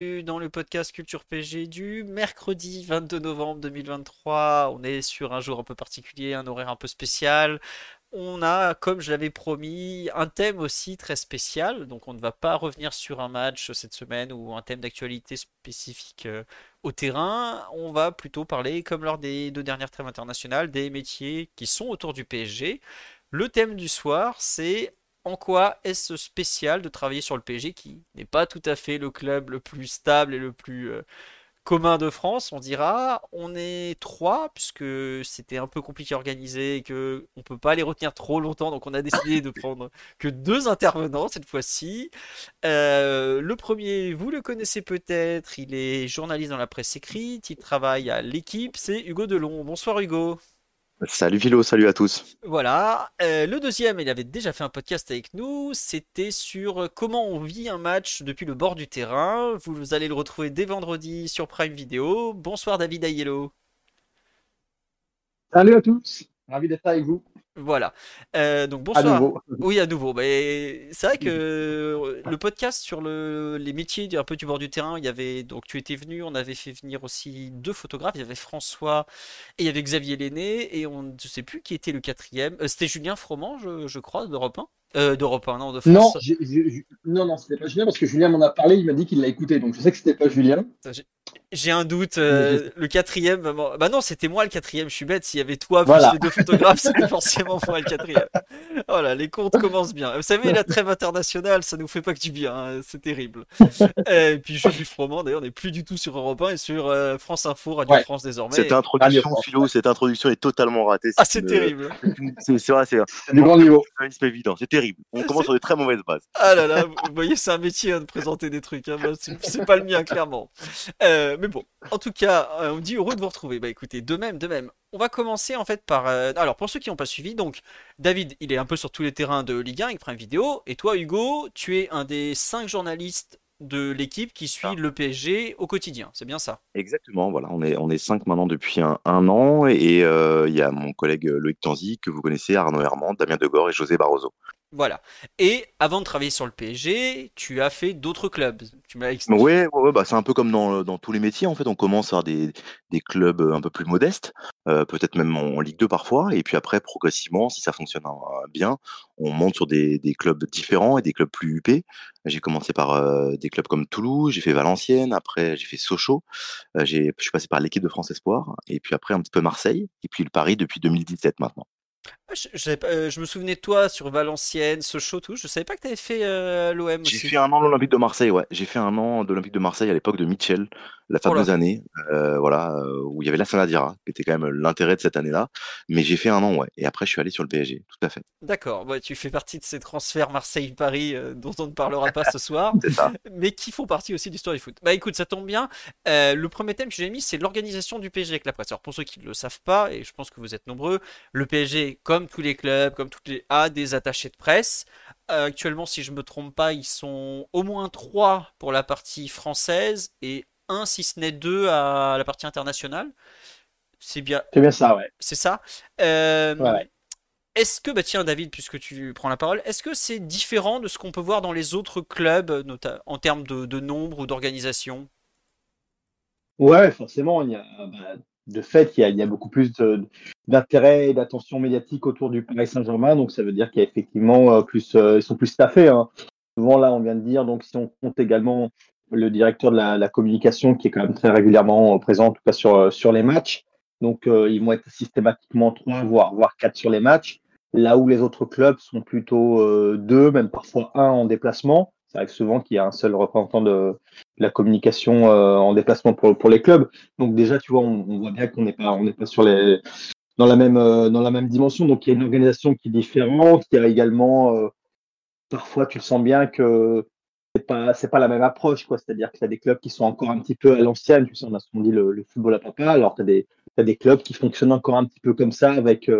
Dans le podcast Culture PG du mercredi 22 novembre 2023, on est sur un jour un peu particulier, un horaire un peu spécial. On a, comme je l'avais promis, un thème aussi très spécial. Donc on ne va pas revenir sur un match cette semaine ou un thème d'actualité spécifique euh, au terrain. On va plutôt parler, comme lors des deux dernières trêves internationales, des métiers qui sont autour du PSG. Le thème du soir, c'est en quoi est-ce spécial de travailler sur le PSG qui n'est pas tout à fait le club le plus stable et le plus euh, commun de France, on dira? On est trois puisque c'était un peu compliqué à organiser et que on peut pas les retenir trop longtemps, donc on a décidé de prendre que deux intervenants cette fois-ci. Euh, le premier, vous le connaissez peut-être, il est journaliste dans la presse écrite, il travaille à l'équipe, c'est Hugo Delon. Bonsoir Hugo. Salut Philo, salut à tous. Voilà. Euh, le deuxième, il avait déjà fait un podcast avec nous. C'était sur comment on vit un match depuis le bord du terrain. Vous allez le retrouver dès vendredi sur Prime Video. Bonsoir David Ayello. Salut à tous. Ravi d'être avec vous. Voilà. Euh, donc bonsoir. Oui, à nouveau. Mais c'est vrai que le podcast sur le, les métiers un peu du bord du terrain, il y avait donc tu étais venu, on avait fait venir aussi deux photographes. Il y avait François et il y avait Xavier Lenné et on ne sais plus qui était le quatrième. Euh, c'était Julien Froment, je, je crois, d'Europe 1. Euh, D'Europe 1, non, de France. Non, non, non, c'était pas Julien parce que Julien m'en a parlé, il m'a dit qu'il l'a écouté, donc je sais que c'était pas Julien. J'ai un doute. Euh, le quatrième, bah non, c'était moi le quatrième. Je suis bête. S'il y avait toi plus les deux photographes, c'était forcément moi le quatrième. Voilà, les comptes commencent bien. Vous savez, la trêve internationale, ça nous fait pas que du bien. Hein, c'est terrible. et puis Julie Froment, d'ailleurs, n'est plus du tout sur Europe 1 et sur euh, France Info, Radio France désormais. Cette introduction, Philo, cette introduction est totalement ratée. Ah, c'est terrible. C'est vrai, c'est du grand niveau. C'est évident. C'est terrible. On commence sur des très mauvaises bases. Ah là là, vous voyez, c'est un métier hein, de présenter des trucs. Hein. c'est pas le mien, clairement. Euh, mais bon, en tout cas, euh, on dit heureux de vous retrouver. Bah écoutez, de même, de même. On va commencer en fait par. Euh, alors pour ceux qui n'ont pas suivi, donc David, il est un peu sur tous les terrains de Ligue 1 avec Prime Vidéo. Et toi, Hugo, tu es un des cinq journalistes de l'équipe qui suit le PSG au quotidien. C'est bien ça? Exactement. Voilà, on est on est cinq maintenant depuis un, an et euh, il y a mon collègue Loïc Tanzi que vous connaissez, Arnaud Hermand, Damien Degore et José Barroso. Voilà. Et avant de travailler sur le PSG, tu as fait d'autres clubs. Tu m'as Oui, ouais, bah, c'est un peu comme dans, tous les métiers. En fait, on commence à des, des clubs un peu plus modestes, euh, peut-être même en, Ligue 2 parfois. Et puis après, progressivement, si ça fonctionne euh, bien, on monte sur des, clubs différents et des clubs plus huppés. J'ai commencé par euh, des clubs comme Toulouse, j'ai fait Valenciennes, après j'ai fait Sochaux, j'ai, je suis passé par l'équipe de France Espoir, et puis après un petit peu Marseille, et puis le Paris depuis 2017 maintenant. Ah, je, euh, je, me souvenais de toi sur Valenciennes, Sochaux, tout. Je savais pas que tu avais fait euh, l'OM J'ai fait un an de l'Olympique de Marseille, ouais. J'ai fait un an de l'Olympique de Marseille à l'époque de Mitchell, la oh fameuse année, euh, voilà, où il y avait la Sanadira, qui était quand même l'intérêt de cette année-là. Mais j'ai fait un an, ouais. Et après, je suis allé sur le PSG, tout à fait. D'accord. Ouais, tu fais partie de ces transferts Marseille-Paris dont on ne parlera pas ce soir, mais qui font partie aussi de l'histoire du foot. Bah écoute, ça tombe bien. le premier thème que j'ai mis, c'est l'organisation du PSG avec la presse. Alors pour ceux qui ne le savent pas, et je pense que vous êtes nombreux, le PSG, comme tous les clubs, comme toutes les A, des attachés de presse. Euh, actuellement, si je me trompe pas, ils sont au moins trois pour la partie française et un, si ce n'est deux, à la partie internationale. C'est bien. C'est bien ça, ouais. C'est ça. Euh, est-ce que, bah tiens David, puisque tu prends la parole, est-ce que c'est différent de ce qu'on peut voir dans les autres clubs, en termes de, nombre ou d'organisation? Ouais, forcément, il y a, bah, de fait, il y a, beaucoup plus d'intérêt et d'attention médiatique autour du Paris Saint-Germain. Donc, ça veut dire qu'il y a effectivement euh, plus, euh, ils sont plus staffés. Hein. Souvent, là, on vient de dire, donc, si on compte également le directeur de la, communication qui est quand même très régulièrement présent, en tout cas sur, euh, sur les matchs. Donc, ils vont être systématiquement trois, voire, voire quatre sur les matchs. Là où les autres clubs sont plutôt deux, même parfois un en déplacement. Ça arrive souvent qu'il y a un seul représentant de, la communication euh, en déplacement pour, les clubs. Donc déjà, tu vois, on, voit bien qu'on n'est pas, on pas sur les, dans la même, euh, dans la même dimension. Donc il y a une organisation qui est différente. Il y a également, euh, parfois, tu le sens bien que c'est pas, pas, la même approche. C'est-à-dire que tu as des clubs qui sont encore un petit peu à l'ancienne. Tu sais, on a souvent dit le, football à papa. Alors, tu as des, des clubs qui fonctionnent encore un petit peu comme ça, avec,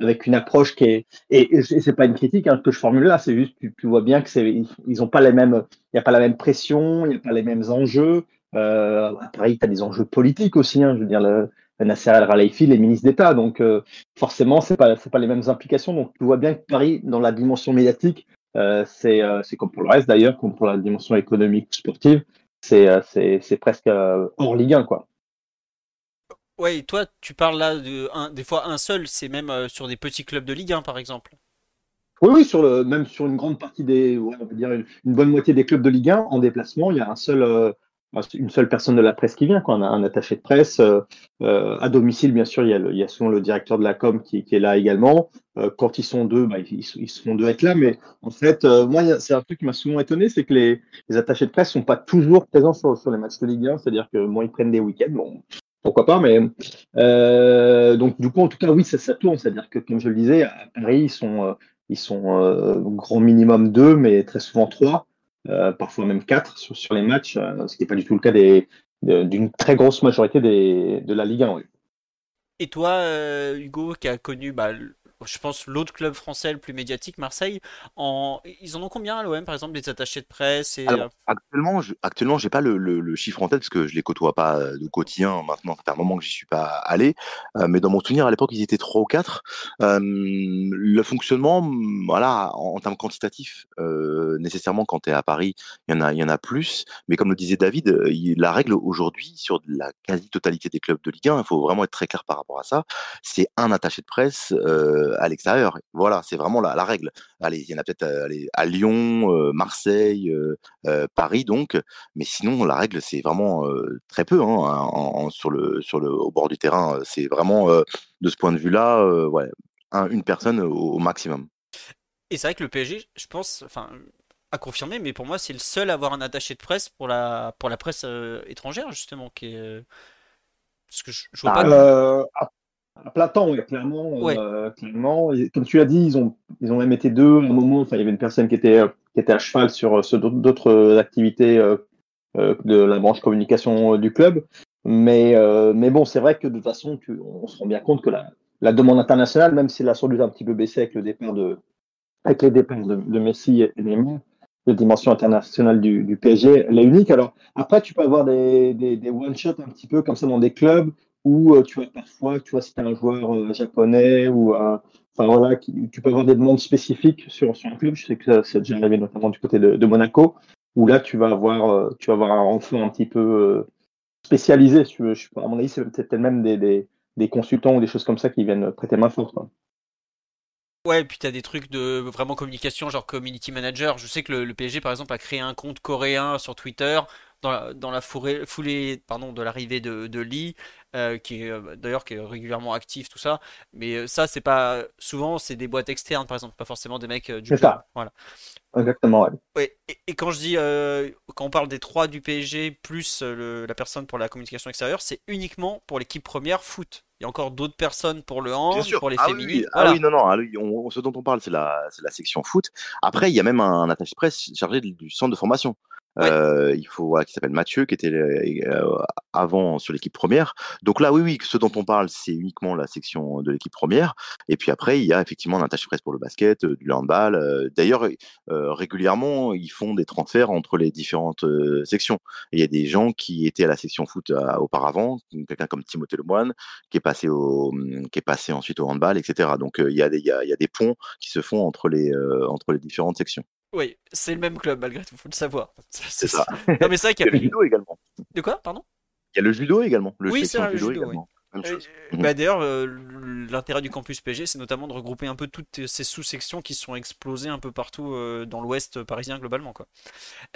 avec une approche qui est. Et, c'est pas une critique hein, que je formule là, c'est juste, tu, tu vois bien que c'est, ils ont pas les mêmes, il n'y a pas la même pression, il n'y a pas les mêmes enjeux. Euh, à Paris, tu as des enjeux politiques aussi. Hein, je veux dire, le, Nasser El Khelaifi, les ministres d'État. Donc, euh, forcément, c'est pas, c'est pas les mêmes implications. Donc, tu vois bien que Paris, dans la dimension médiatique, euh, c'est, euh, c'est comme pour le reste d'ailleurs, comme pour la dimension économique sportive, c'est, euh, c'est, c'est presque euh, hors Ligue 1, quoi. Ouais, toi, tu parles là des fois un seul, c'est même euh, sur des petits clubs de Ligue 1, par exemple. Oui, oui, sur même sur une grande partie des, on va dire une, bonne moitié des clubs de Ligue 1 en déplacement, il y a un seul, euh, une seule personne de la presse qui vient, quoi. On a un attaché de presse. Euh, à domicile, bien sûr, il y, a le, souvent le directeur de la com qui, est là également. Quand ils sont deux, bah, ils, ils sont deux être là. Mais en fait, moi, c'est un truc qui m'a souvent étonné, c'est que les, attachés de presse sont pas toujours présents sur, les matchs de Ligue 1. C'est-à-dire que moi, ils prennent des week-ends. Bon, pourquoi pas, mais euh, donc du coup, en tout cas, oui, ça, ça tourne. C'est-à-dire que, comme je le disais, à Paris, ils sont, euh, ils sont euh, grand minimum deux, mais très souvent trois. Parfois même quatre sur, les matchs, ce qui n'est pas du tout le cas d'une très grosse majorité de la Ligue 1. Oui. Et toi, Hugo, qui a connu bah, je pense, l'autre club français le plus médiatique, Marseille. En... Ils en ont combien à l'OM, par exemple, des attachés de presse et... Alors, euh, actuellement, je, actuellement, j'ai pas le, le, le, chiffre en tête parce que je les côtoie pas euh, de quotidien. Maintenant, ça fait un moment que j'y suis pas allé. Euh, mais dans mon souvenir, à l'époque, ils étaient trois ou quatre. Euh, le fonctionnement, voilà, en, en termes quantitatifs, euh, nécessairement, quand tu es à Paris, il y en a, y en a plus. Mais comme le disait David, il, la règle aujourd'hui sur la quasi-totalité des clubs de Ligue 1, il faut vraiment être très clair par rapport à ça. C'est un attaché de presse. Euh, à l'extérieur. Voilà, c'est vraiment la, la, règle. Allez, il y en a peut-être à, à, Lyon, euh, Marseille, euh, Paris, donc. Mais sinon, la règle, c'est vraiment très peu hein, en, en, sur le, sur le, au bord du terrain. C'est vraiment, de ce point de vue-là, ouais, un, une personne au, au maximum. Et c'est vrai que le PSG, je pense, enfin, à confirmer, mais pour moi, c'est le seul à avoir un attaché de presse pour la, pour la presse euh, étrangère, justement, qui est. Parce que je, je vois ah, pas. Euh, à oui, clairement. Ouais. Euh, clairement. Comme tu l'as dit, ils ont, ils ont même été deux à un moment. Enfin, il y avait une personne qui était, qui était à cheval sur, sur d'autres activités euh, de la branche communication du club. Mais, euh, mais bon, c'est vrai que de toute façon, tu, on se rend bien compte que la, la demande internationale, même si elle a sans doute un petit peu baissé avec le départ de, avec les dépenses de, de Messi et Neymar, la dimension internationale du, du, PSG, elle est unique. Alors après, tu peux avoir des, des, des one-shots un petit peu comme ça dans des clubs où euh, tu as parfois, tu vois, si tu un joueur euh, japonais ou un, enfin voilà, tu peux avoir des demandes spécifiques sur, sur un club. Je sais que c'est déjà arrivé notamment du côté de, Monaco, où là tu vas avoir, euh, tu vas avoir un renfort un petit peu euh, spécialisé. À mon avis, c'est peut-être même des, des, des, consultants ou des choses comme ça qui viennent prêter main forte. Ouais, et puis t'as des trucs de vraiment communication, genre community manager. Je sais que le, PSG, par exemple, a créé un compte coréen sur Twitter dans la, dans la foulée de l'arrivée de Lee, euh, qui est euh, d'ailleurs qui est régulièrement actif, tout ça. Mais euh, ça, c'est pas souvent, c'est des boîtes externes, par exemple, pas forcément des mecs du club. Ça. Voilà. Exactement. Ouais. ouais et, et, quand je dis, euh, quand on parle des trois du PSG plus le, la personne pour la communication extérieure, c'est uniquement pour l'équipe première foot. Il y a encore d'autres personnes pour le hand, pour les ah féminines. Oui, voilà. Ah oui, non, non, ah oui, on, ce dont on parle, c'est la, la section foot. Après, il y a même un attaché presse chargé du centre de formation. Euh, il faut voilà, qui s'appelle Mathieu, qui était euh, avant sur l'équipe première. Donc là, oui, oui, ce dont on parle, c'est uniquement la section de l'équipe première. Et puis après, il y a effectivement un attaché presse pour le basket, euh, du handball. D'ailleurs, régulièrement, ils font des transferts entre les différentes sections. Il y a des gens qui étaient à la section foot auparavant, quelqu'un comme Timothée Lemoine, qui est passé au, qui est passé ensuite au handball, etc. Donc il y a des, ponts qui se font entre les différentes sections. Oui, c'est le même club malgré tout, faut le savoir. C'est ça. Non mais c'est vrai qu'il y a le judo également. De quoi, pardon? Il y a le judo également. Le oui, c'est le judo, judo également. Oui. Euh, bah, D'ailleurs, euh, l'intérêt du campus PG, c'est notamment de regrouper un peu toutes ces sous-sections qui sont explosées un peu partout euh, dans l'ouest parisien globalement.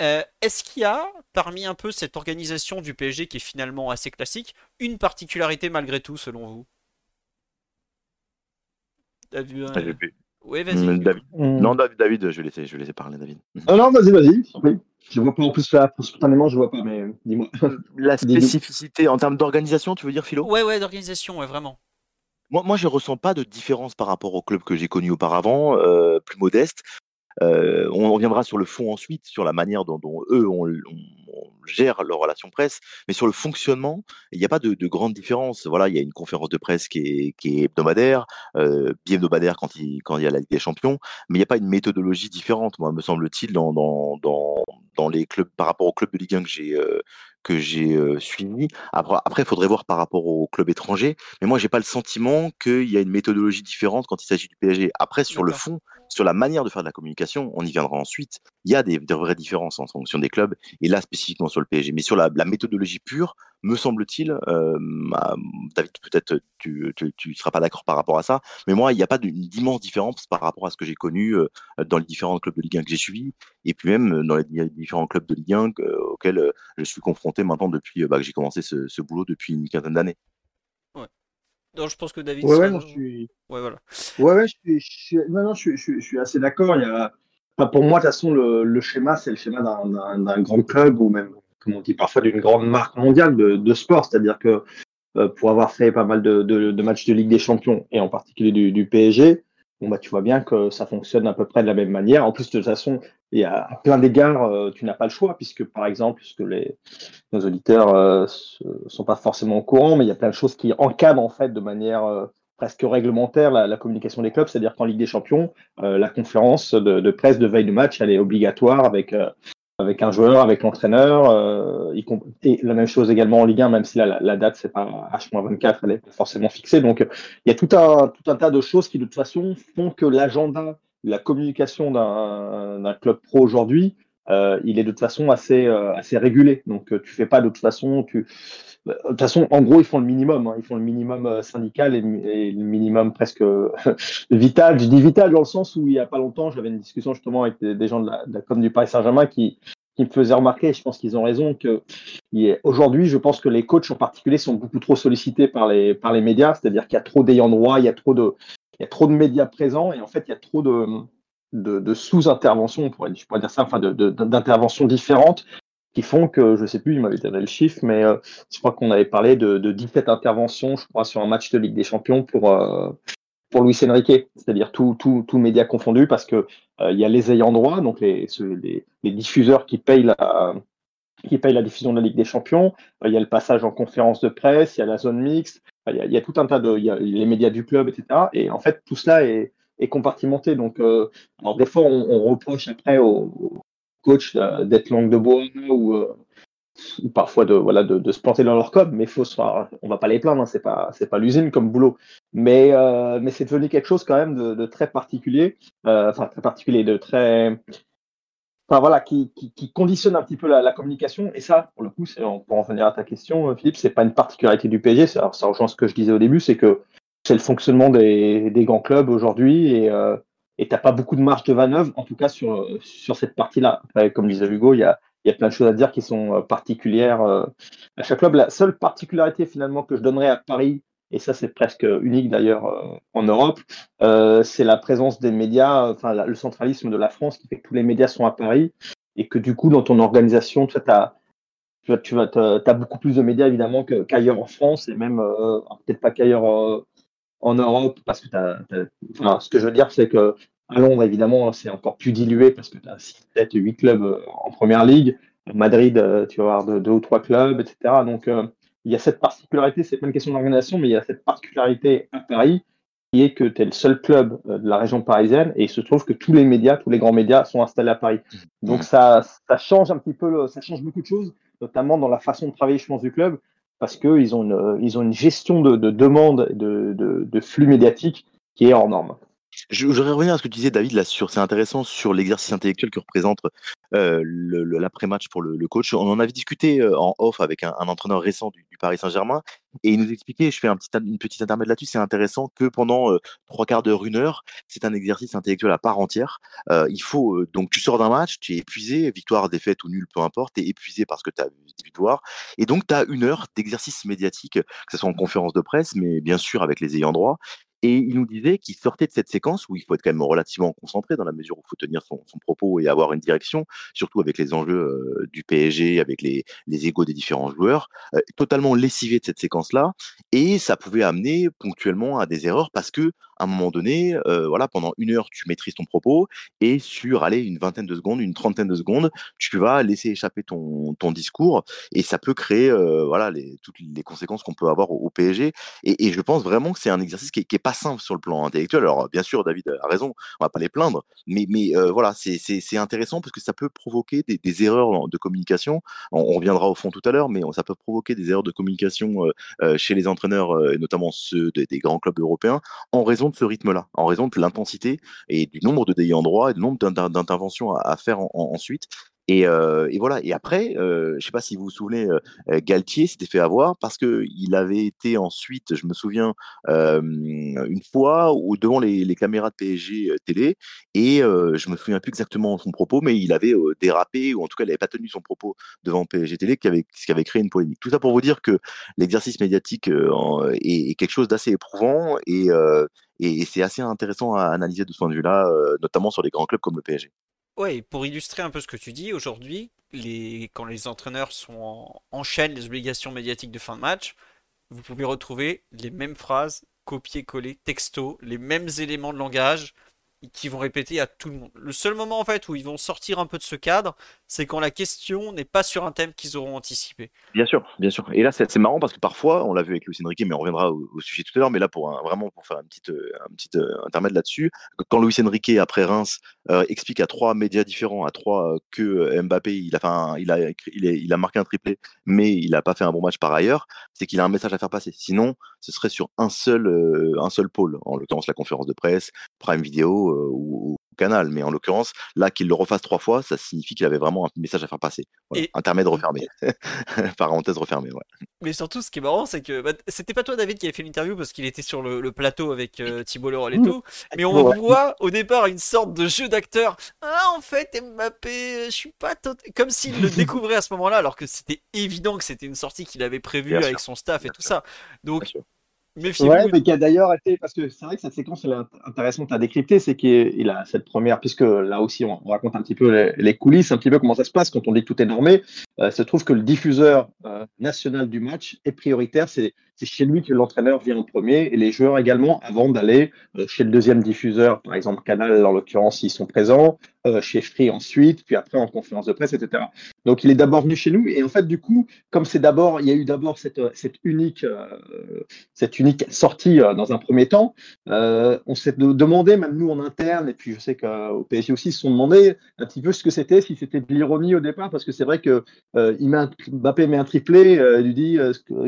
Euh, Est-ce qu'il y a, parmi un peu cette organisation du PSG qui est finalement assez classique, une particularité malgré tout selon vous? T'as vu un... Oui, vas-y. David. Mmh. Non, David, David, je vais laisser, je vais laisser parler, David. Ah non, vas-y, vas-y. Oui. Je vois pas en plus là, spontanément, je vois pas, mais dis-moi. La spécificité en termes d'organisation, tu veux dire, Philo? Ouais, ouais, d'organisation, ouais, vraiment. Moi, moi, je ressens pas de différence par rapport au club que j'ai connu auparavant, euh, plus modeste. Euh, on reviendra sur le fond ensuite, sur la manière dont, eux on, gère leur relation presse, mais sur le fonctionnement, il n'y a pas de, de, grande différence. Voilà, il y a une conférence de presse qui est, qui est hebdomadaire, euh, bi-hebdomadaire quand il, quand il y a la Ligue des Champions, mais il n'y a pas une méthodologie différente, moi, me semble-t-il, dans, dans, dans, dans, les clubs par rapport au club de Ligue 1 que j'ai euh, que j'ai euh, suivi. Après, il faudrait voir par rapport aux clubs étrangers, mais moi, j'ai pas le sentiment qu'il y a une méthodologie différente quand il s'agit du PSG. Après, sur le fond, sur la manière de faire de la communication, on y viendra ensuite. Il y a des, vraies différences en fonction des clubs, et là spécifiquement sur le PSG. Mais sur la, méthodologie pure, me semble-t-il, euh, David, peut-être tu ne seras pas d'accord par rapport à ça, mais moi, il n'y a pas d'immense différence par rapport à ce que j'ai connu euh, dans les différents clubs de Ligue 1 que j'ai suivis, et puis même dans les différents clubs de Ligue 1 auxquels je suis confronté maintenant depuis bah, que j'ai commencé ce boulot depuis une quinzaine d'années. Non, je pense que David. Ouais, ouais, non, je suis. Ouais, voilà. Ouais, ouais, je suis, je suis... Non, non, je suis, je suis, assez d'accord. Il y a... enfin, pour moi, de toute façon, le, le schéma, c'est le schéma d'un grand club ou même, comme on dit parfois, d'une grande marque mondiale de, de sport. C'est-à-dire que euh, pour avoir fait pas mal de, de, de, matchs de Ligue des Champions et en particulier du, du PSG, bon, bah, tu vois bien que ça fonctionne à peu près de la même manière. En plus, de toute façon, et à plein d'égards, euh, tu n'as pas le choix, puisque par exemple, puisque les, nos auditeurs euh, sont pas forcément au courant, mais il y a plein de choses qui encadrent en fait de manière euh, presque réglementaire la, communication des clubs, c'est-à-dire qu'en Ligue des Champions, la conférence de, de, presse de veille de match, elle est obligatoire avec avec un joueur, avec l'entraîneur, euh, et la même chose également en Ligue 1, même si la, date c'est pas H-24, elle est forcément fixée. Donc il y a tout un tout un tas de choses qui de toute façon font que l'agenda la communication d'un club pro aujourd'hui, euh, il est de toute façon assez, euh, régulé. Donc, euh, tu fais pas de toute façon. Tu... De toute façon, en gros, ils font le minimum. Hein. Ils font le minimum syndical et, et, le minimum presque vital. Je dis vital dans le sens où il y a pas longtemps, j'avais une discussion justement avec des, gens de la, com du Paris Saint-Germain qui, me faisaient remarquer, je pense qu'ils ont raison, que aujourd'hui, je pense que les coachs en particulier sont beaucoup trop sollicités par les, médias, c'est-à-dire qu'il y a trop d'ayants droit, il y a trop de médias présents et en fait, il y a trop de, de, sous-interventions, on pourrait, je pourrais dire ça, enfin, d'interventions différentes qui font que, je sais plus, il m'avait donné le chiffre, mais euh, je crois qu'on avait parlé de, de 17 interventions, je crois, sur un match de Ligue des Champions pour, euh, pour Luis Enrique, c'est-à-dire tout, tout, tout média confondu, parce que euh, il y a les ayants droit, donc les, les, les diffuseurs qui payent la, qui payent la diffusion de la Ligue des Champions. Il y a le passage en conférence de presse, il y a la zone mixte, il y a, il y a tout un tas de, il y a les médias du club, etc. Et en fait, tout cela est, est compartimenté. Donc, euh, alors des fois, on, on reproche après aux, coachs d'être langue de bois ou, euh, ou parfois de voilà de, de, se planter dans leur code, mais faut se, on va pas les plaindre, hein, c'est pas c'est pas l'usine comme boulot, mais euh, mais c'est devenu quelque chose quand même de, de très particulier, euh, enfin très particulier, de très Enfin, voilà, qui, qui, qui, conditionne un petit peu la, la, communication. Et ça, pour le coup, pour en venir à ta question, euh, Philippe, c'est pas une particularité du PSG. Ça, ça rejoint ce que je disais au début, c'est que c'est le fonctionnement des, grands clubs aujourd'hui et euh, et t'as pas beaucoup de marge de manœuvre, en tout cas sur sur cette partie-là. Comme disait Hugo, il y a y a plein de choses à dire qui sont euh, particulières euh, à chaque club. La seule particularité finalement que je donnerais à Paris et ça c'est presque unique d'ailleurs euh, en Europe, c'est la présence des médias, enfin le centralisme de la France qui fait que tous les médias sont à Paris et que du coup dans ton organisation, tu as, tu, tu as, beaucoup plus de médias évidemment qu'ailleurs en France et même peut-être pas qu'ailleurs en Europe parce que t'as, enfin, ce que je veux dire c'est que à Londres évidemment c'est encore plus dilué parce que tu as 6, 7, 8 clubs euh, en première ligue. Madrid, tu vas avoir deux, deux ou trois clubs, etc. Donc il y a cette particularité, c'est pas une question d'organisation, mais il y a cette particularité à Paris qui est que tu es le seul club euh, de la région parisienne et il se trouve que tous les médias, tous les grands médias sont installés à Paris. Mmh. Donc ça, ça change un petit peu, ça change beaucoup de choses, notamment dans la façon de travailler, je pense, du club, parce qu'ils ont une, ils ont une gestion de, de demande, de, de, de flux médiatique qui est hors norme. Je voudrais revenir à ce que tu disais, David, là, sur, c'est intéressant, sur l'exercice intellectuel que représente euh, l'après-match pour le, coach. On en avait discuté euh, en off avec un, entraîneur récent du, Paris Saint-Germain, et il nous expliquait, je fais une petite intermède là-dessus, c'est intéressant que pendant euh, trois quarts d'heure, une heure, c'est un exercice intellectuel à part entière. Il faut, donc tu sors d'un match, tu es épuisé, victoire, défaite ou nul, peu importe, tu es épuisé parce que tu as des victoires, et donc tu as une heure d'exercice médiatique, que ce soit en conférence de presse, mais bien sûr avec les ayants droit, et il nous disait qu'il sortait de cette séquence où il faut être quand même relativement concentré dans la mesure où il faut tenir son, propos et avoir une direction, surtout avec les enjeux euh, du PSG, avec les, les égaux des différents joueurs, euh, totalement lessivé de cette séquence-là. Et ça pouvait amener ponctuellement à des erreurs parce que à un moment donné, voilà, pendant une heure, tu maîtrises ton propos et sur, allez, une vingtaine de secondes, une trentaine de secondes, tu vas laisser échapper ton, ton discours et ça peut créer, voilà, les, toutes les conséquences qu'on peut avoir au, PSG. Et, je pense vraiment que c'est un exercice qui est, pas simple sur le plan intellectuel. Alors, bien sûr, David a raison, on va pas les plaindre, mais, mais voilà, c'est intéressant parce que ça peut provoquer des, erreurs de communication. On, reviendra au fond tout à l'heure, mais ça peut provoquer des erreurs de communication chez les entraîneurs, et notamment ceux des, grands clubs européens, en raison ce rythme-là, en raison de l'intensité et du nombre de déliants droits et du nombre d'interventions à, faire ensuite. Et, et, voilà. Et après, je ne sais pas si vous vous souvenez, Galtier s'était fait avoir parce que il avait été ensuite, je me souviens, une fois ou devant les, caméras de PSG télé, et je me souviens plus exactement son propos, mais il avait dérapé ou en tout cas il n'avait pas tenu son propos devant PSG télé, qui avait, ce qui avait créé une polémique. Tout ça pour vous dire que l'exercice médiatique est, quelque chose d'assez éprouvant et, et c'est assez intéressant à analyser de ce point de vue-là, notamment sur des grands clubs comme le PSG. Ouais, pour illustrer un peu ce que tu dis, aujourd'hui, les... quand les entraîneurs sont enchaînent les obligations médiatiques de fin de match, vous pouvez retrouver les mêmes phrases, copier-coller, texto, les mêmes éléments de langage, qui vont répéter à tout le monde. Le seul moment en fait où ils vont sortir un peu de ce cadre, c'est quand la question n'est pas sur un thème qu'ils auront anticipé. Bien sûr, bien sûr. Et là, c'est marrant parce que parfois, on l'a vu avec Luis Enrique, mais on reviendra au, sujet tout à l'heure. Mais là, pour vraiment pour faire un petit, euh, un petit euh, intermède là-dessus, quand Luis Enrique après Reims euh, explique à trois médias différents, à trois que Mbappé, il a, il a, il, il a marqué un triplé, mais il n'a pas fait un bon match par ailleurs, c'est qu'il a un message à faire passer. Sinon, ce serait sur un seul, un seul pôle, en l'occurrence la conférence de presse, Prime Video ou, Canal. Mais en l'occurrence, là, qu'il le refasse trois fois, ça signifie qu'il avait vraiment un message à faire passer. Intermède refermé. Parenthèse refermée, Mais surtout, ce qui est marrant, c'est que bah, c'était pas toi, David, qui avait fait l'interview parce qu'il était sur le, plateau avec euh, Thibault Leroy et mmh. tout. Mais on voit au départ une sorte de jeu d'acteur. Ah, en fait, Mbappé, je suis pas comme s'il le découvrait à ce moment-là, alors que c'était évident que c'était une sortie qu'il avait prévue avec son staff et tout ça. Donc, Ouais, mais qui a d'ailleurs été, parce que c'est vrai que cette séquence elle est intéressante à décrypter, c'est qu'il a cette première, puisque là aussi on, raconte un petit peu les, coulisses, un petit peu comment ça se passe quand on dit que tout est normé. Euh, se trouve que le diffuseur euh, national du match est prioritaire, c'est chez lui que l'entraîneur vient en premier et les joueurs également avant d'aller euh, chez le deuxième diffuseur, par exemple Canal en l'occurrence, ils sont présents, euh, chez Free ensuite, puis après en conférence de presse, etc. Donc il est d'abord venu chez nous et en fait du coup, comme c'est d'abord, il y a eu d'abord cette, cette unique euh, cette unique sortie dans un premier temps, on s'est demandé même nous en interne et puis je sais qu'au PSG aussi ils se sont demandé un petit peu ce que c'était, si c'était de l'ironie au départ parce que c'est vrai que il met un, Mbappé met un triplé, il lui dit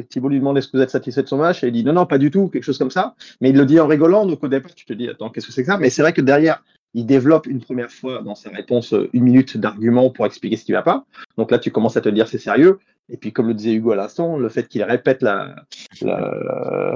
Thibault lui demande est-ce que vous êtes satisfait de son match et il dit non non pas du tout, quelque chose comme ça, mais il le dit en rigolant donc au départ tu te dis attends qu'est-ce que c'est que ça, mais c'est vrai que derrière il développe une première fois dans sa réponse euh, une minute d'argument pour expliquer ce qui va pas. Donc là, tu commences à te dire c'est sérieux. Et puis, comme le disait Hugo à l'instant, le fait qu'il répète la,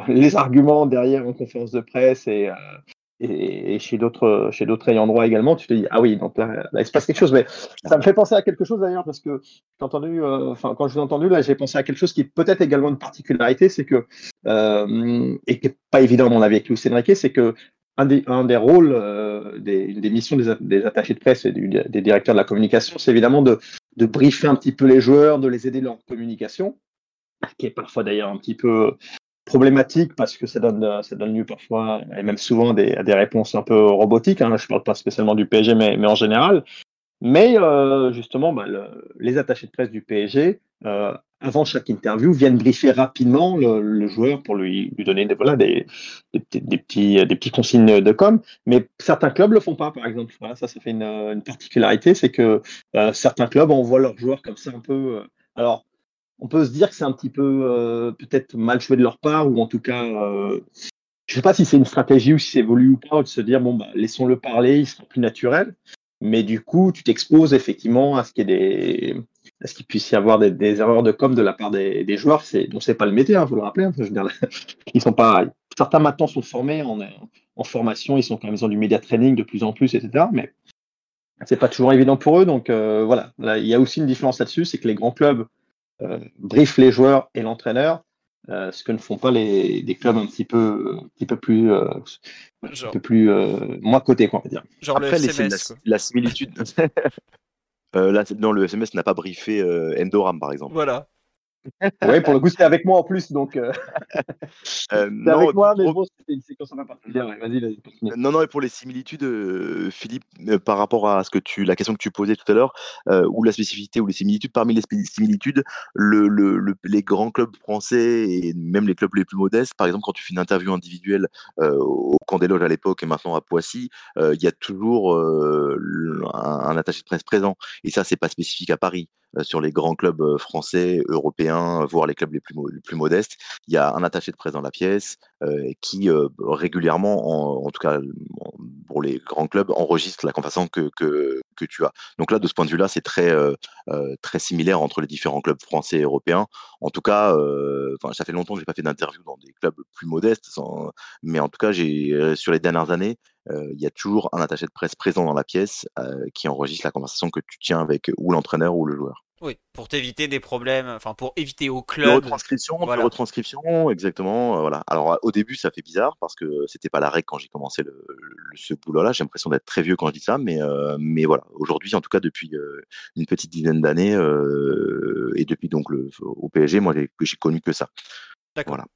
les arguments derrière en conférence de presse et, euh, chez d'autres ayants droit également, tu te dis ah oui donc là, il se passe quelque chose. Mais ça me fait penser à quelque chose d'ailleurs parce que euh, quand je vous ai entendu là, j'ai pensé à quelque chose qui peut-être également une particularité, c'est que et qui n'est pas évident mon avis avec Luis Enrique, c'est que un des, rôles, euh, des, des, missions des, attachés de presse et des directeurs de la communication, c'est évidemment de, briefer un petit peu les joueurs, de les aider dans leur communication, qui est parfois d'ailleurs un petit peu problématique parce que ça donne, ça donne lieu parfois, et même souvent, à des réponses un peu robotiques. Hein. Je ne parle pas spécialement du PSG, mais, en général. Mais euh, justement, bah, le, les attachés de presse du PSG euh, avant chaque interview, viennent briefer rapidement le, joueur pour lui, lui donner des, voilà, des, des, des petits consignes de com. Mais certains clubs le font pas, par exemple. Voilà, ça, ça fait une, une particularité, c'est que euh, certains clubs envoient leurs joueurs comme ça un peu. Euh, alors, on peut se dire que c'est un petit peu euh, peut-être mal joué de leur part, ou en tout cas, je sais pas si c'est une stratégie ou si c'est voulu ou pas, de se dire bon bah laissons-le parler, il sera plus naturel. Mais du coup, tu t'exposes effectivement à ce qu'il y ait des est-ce qu'il puisse y avoir des, erreurs de com de la part des, des joueurs? C'est, dont c'est pas le métier, il hein, faut le rappeler. Hein, je veux dire, ils sont pas, certains maintenant sont formés en, en formation, ils sont quand même ils ont du média training de plus en plus, etc. Mais c'est pas toujours évident pour eux. Donc euh, voilà, il y a aussi une différence là-dessus, c'est que les grands clubs euh, briefent les joueurs et l'entraîneur, euh, ce que ne font pas les, des clubs un petit peu, un petit peu plus, euh, un peu plus moins cotés, quoi, on va dire. Genre Après, le la, la, similitude. Euh, là, non, le SMS n'a pas briefé euh, Endoram, par exemple. Voilà. Oui, pour le coup, c'était avec moi en plus, donc. Euh... Euh, c'était non, avec moi, mais bon, c'était une séquence un peu particulière. ouais. Vas-y, vas-y. continue. Non, non, et pour les similitudes, euh, Philippe, par rapport à ce que tu, la question que tu posais tout à l'heure, ou la spécificité ou les similitudes, parmi les similitudes, le, le, le- les grands clubs français et même les clubs les plus modestes, par exemple, quand tu fais une interview individuelle au Camp des Loges à l'époque et maintenant à Poissy, il y a toujours un, un attaché de presse présent. Et ça, c'est pas spécifique à Paris. Euh, sur les grands clubs euh, français, européens, voire les clubs les plus, modestes, il y a un attaché de presse dans la pièce euh, qui euh, régulièrement, en, tout cas pour les grands clubs, enregistre la conversation que, que, tu as. Donc là, de ce point de vue-là, c'est très, euh, euh, très similaire entre les différents clubs français et européens. En tout cas, euh, ça fait longtemps que j'ai pas fait d'interview dans des clubs plus modestes, mais en tout cas, j'ai euh, sur les dernières années, euh, il y a toujours un attaché de presse présent dans la pièce qui enregistre la conversation que tu tiens avec ou l'entraîneur ou le joueur. Oui, pour t'éviter des problèmes, enfin pour éviter au De club. retranscription, de voilà. retranscription, exactement. euh, voilà. Alors au début, ça fait bizarre parce que c'était pas la règle quand j'ai commencé le, le- ce boulot-là. J'ai l'impression d'être très vieux quand je dis ça, mais euh, mais voilà. Aujourd'hui, en tout cas, depuis euh, une petite dizaine d'années et depuis donc le au PSG, moi j'ai connu que ça. D'accord. Voilà.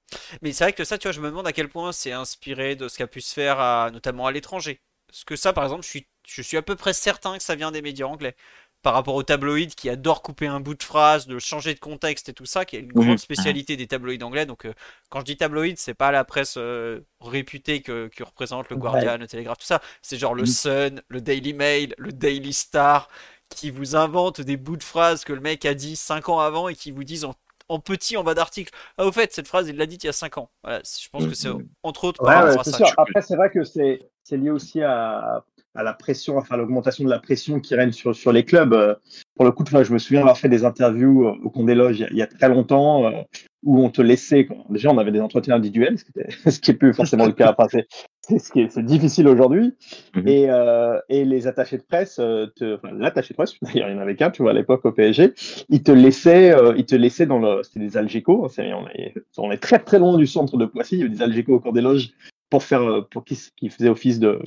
Mais c'est vrai que ça, tu vois, je me demande à quel point c'est inspiré de ce qu'a pu se faire à- notamment à l'étranger. Parce que ça, par exemple, je suis, je suis à peu près certain que ça vient des médias anglais. Par rapport aux tabloïds qui adorent couper un bout de phrase, de changer de contexte et tout ça, qui est une Mhm. grande spécialité des tabloïds anglais. Donc, euh, quand je dis tabloïd, c'est pas la presse euh, réputée que, que représente le Ouais. Guardian, le Telegraph, tout ça. C'est genre le Mhm. Sun, le Daily Mail, le Daily Star, qui vous inventent des bouts de phrases que le mec a dit 5 ans avant et qui vous disent en, en petit en bas d'article Ah, au fait, cette phrase, il l'a dite il y a 5 ans. Voilà, je pense que c'est Mhm. entre autres Ouais, par ouais, rapport à c'est ça. sûr. que je- Après, c'est vrai que c'est lié aussi à, à la pression, enfin l'augmentation de la pression qui règne sur, sur les clubs. Euh, Pour le coup, je me souviens avoir fait des interviews euh, au il y a, il y a très longtemps euh, où on te laissait. Déjà, on avait des entretiens individuels, ce qui, était, ce qui est plus forcément le cas. Enfin, c'est c'est ce qui est, c'est difficile aujourd'hui. Mhm. Et, euh, et les attachés de presse, euh, te, enfin, l'attaché de presse, d'ailleurs, il y en avait qu'un, tu vois, à l'époque au PSG, ils te laissaient, euh, ils te laissaient dans le, c'était des Algeco. hein, on, est, on est très très loin du centre de Poissy. Il y avait des Algeco au cours des loges pour faire, pour qui, qui faisait office de,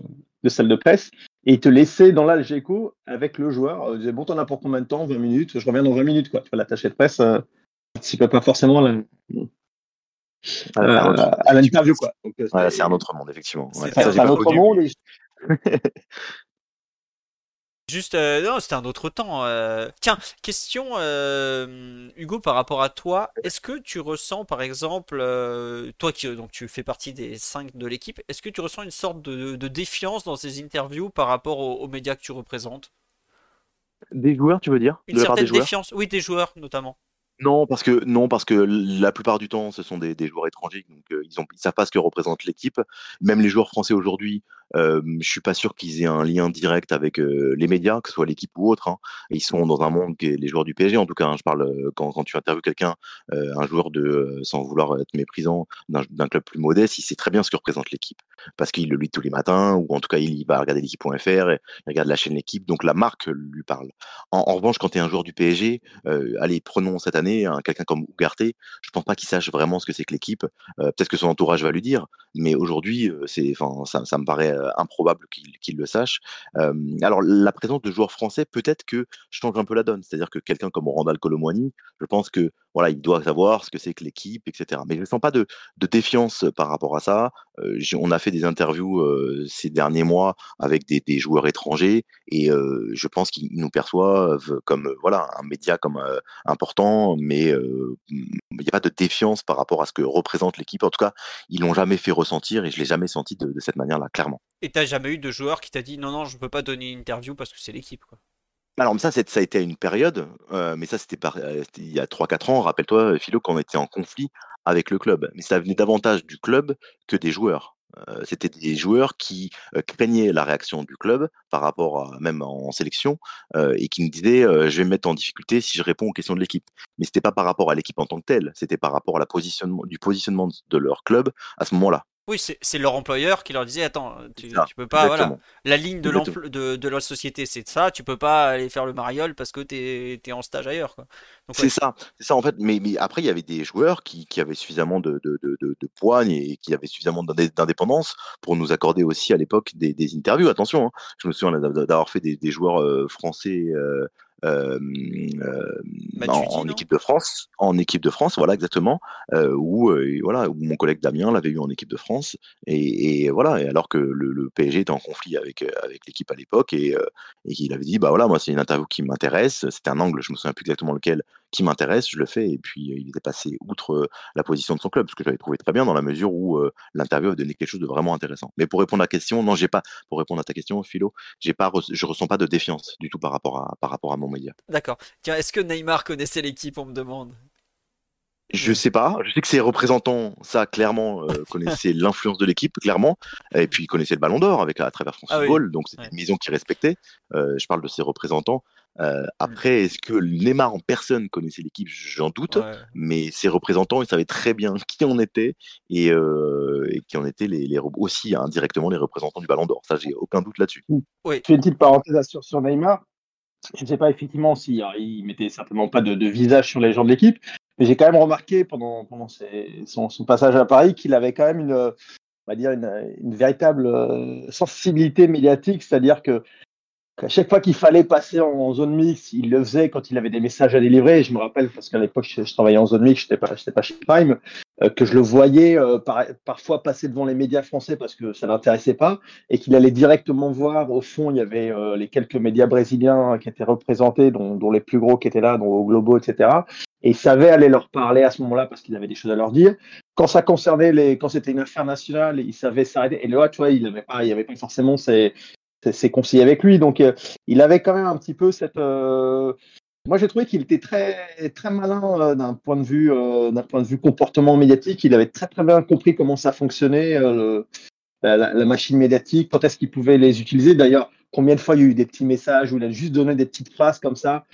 de salle de presse. Et ils te laissaient dans l'Algeco avec le joueur. Ils disaient, bon, t'en as pour combien de temps? 20 minutes. Je reviens dans 20 minutes, quoi. Tu vois, l'attaché de presse, participait pas forcément à la- à, l'interview, quoi. Donc, Ouais, c'est un autre monde, effectivement. Ouais, C'est ça, c'est j'ai un autre connu. monde. et- Juste, euh, non, c'était un autre temps. euh. Tiens, question, euh, Hugo, par rapport à toi, est-ce que tu ressens, par exemple, euh, toi qui donc tu fais partie des 5 de l'équipe, est-ce que tu ressens une sorte de, de défiance dans ces interviews par rapport aux, aux médias que tu représentes? Des joueurs, tu veux dire? Une De des certaine joueurs? défiance, oui, des joueurs notamment. Non, parce que non, parce que la plupart du temps, ce sont des, joueurs étrangers, donc euh, ils ont, ils savent pas ce que représente l'équipe. Même les joueurs français aujourd'hui, euh, je suis pas sûr qu'ils aient un lien direct avec les médias, que ce soit l'équipe ou autre. hein. Ils sont dans un monde qui est les joueurs du PSG, en tout cas. hein, je parle quand, tu interviews quelqu'un, un joueur de, sans vouloir être méprisant, d'un club plus modeste, il sait très bien ce que représente l'équipe, parce qu'il le lit tous les matins, ou en tout cas, il, va regarder l'équipe.fr, il regarde la chaîne l'équipe, donc la marque lui parle. En, revanche, quand tu es un joueur du PSG, allez, prenons cette année un- quelqu'un comme Ougarté. Je pense pas qu'il sache vraiment ce que c'est que l'équipe. Peut-être que son entourage va lui dire, mais aujourd'hui, ça me paraît euh, improbable qu'il le sache. Euh, alors, la présence de joueurs français, peut-être que change un peu la donne. C'est-à-dire que quelqu'un comme Randall Colomwani, je pense que voilà, il doit savoir ce que c'est que l'équipe, etc. Mais je ne sens pas de, défiance par rapport à ça. Euh, on a fait des interviews euh, ces derniers mois avec des, joueurs étrangers et euh, je pense qu'ils nous perçoivent comme euh, voilà un média comme euh, important, mais euh, il n'y a pas de défiance par rapport à ce que représente l'équipe. En tout cas, ils l'ont jamais fait ressentir et je l'ai jamais senti de, cette manière-là, clairement. Et t'as jamais eu de joueur qui t'a dit non, non, je peux pas donner une interview parce que c'est l'équipe, quoi. Alors, mais ça, ça a été à une période, euh, mais ça, euh, c'était il y a 3-4 ans. Rappelle-toi, Philo, qu'on était en conflit avec le club. Mais ça venait davantage du club que des joueurs. Euh, c'était des joueurs qui euh, craignaient la réaction du club par rapport à même en sélection euh, et qui me disaient euh, je vais me mettre en difficulté si je réponds aux questions de l'équipe. Mais c'était pas par rapport à l'équipe en tant que telle, c'était par rapport à la positionnement du positionnement de leur club à ce moment-là. Oui, c'est leur employeur qui leur disait attends, tu, ça, tu peux pas, voilà, la ligne de, de, de la société c'est ça, tu peux pas aller faire le mariole parce que t'es es en stage ailleurs, quoi. C'est ouais. ça, c'est ça en fait. Mais, mais après, il y avait des joueurs qui, qui avaient suffisamment de, de, de, poigne et qui avaient suffisamment d'indé- d'indépendance pour nous accorder aussi à l'époque des, des interviews. Attention, hein, je me souviens d'a- d'avoir fait des, des joueurs euh, français euh, euh, euh, en, équipe de France, en équipe de France, voilà exactement, euh, où voilà où mon collègue Damien l'avait eu en équipe de France et, voilà et alors que le, PSG était en conflit avec avec l'équipe à l'époque et, et qu'il avait dit bah voilà moi c'est une interview qui m'intéresse, c'était un angle, je me souviens plus exactement lequel, qui m'intéresse, je le fais et puis il était passé outre la position de son club, ce que j'avais trouvé très bien dans la mesure où l'interview a donné quelque chose de vraiment intéressant. Mais pour répondre à la question, non j'ai pas pour répondre à ta question Philo, j'ai pas je ressens pas de défiance du tout par rapport à par rapport à mon média. D'accord. Tiens, est-ce que Neymar connaissait l'équipe On me demande? Je sais pas. Je sais que ses représentants, ça clairement, euh, connaissaient l'influence de l'équipe, clairement. Et puis ils connaissaient le Ballon d'Or avec à travers France ah Football, donc c'est une maison qui respectait. Euh, je parle de ses représentants. Euh, mm. après, est-ce que Neymar en personne connaissait l'équipe? J'en doute, mais ses représentants, ils savaient très bien qui on était et, qui en étaient les, aussi indirectement les représentants du Ballon d'Or. Ça, j'ai aucun doute là-dessus. Oui. Je fais une petite parenthèse sur, sur Neymar. Je ne sais pas effectivement s'il si, il mettait certainement pas de, visage sur les gens de l'équipe, mais j'ai quand même remarqué pendant, pendant son, son, passage à Paris qu'il avait quand même une, on va dire une, une véritable euh, sensibilité médiatique, c'est-à-dire que à chaque fois qu'il fallait passer en zone mixte, il le faisait quand il avait des messages à délivrer. Je me rappelle, parce qu'à l'époque, je, travaillais en zone mixte, je n'étais pas, chez Prime, euh, que je le voyais euh, parfois passer devant les médias français parce que ça l'intéressait pas, et qu'il allait directement voir. Au fond, il y avait euh, les quelques médias brésiliens qui étaient représentés, dont, les plus gros qui étaient là, dont au Globo, etc. Et il savait aller leur parler à ce moment-là parce qu'il avait des choses à leur dire. Quand ça concernait les, quand c'était une affaire nationale, il savait s'arrêter. Et là, tu vois, il n'avait pas, avait pas forcément ces ses conseillers avec lui. Donc, euh, il avait quand même un petit peu cette. Euh, moi, j'ai trouvé qu'il était très, très malin euh, d'un point de vue, d'un point de vue comportement médiatique. Il avait très, très bien compris comment ça fonctionnait, la, machine médiatique, quand est-ce qu'il pouvait les utiliser. D'ailleurs, combien de fois il y a eu des petits messages où il a juste donné des petites phrases comme ça,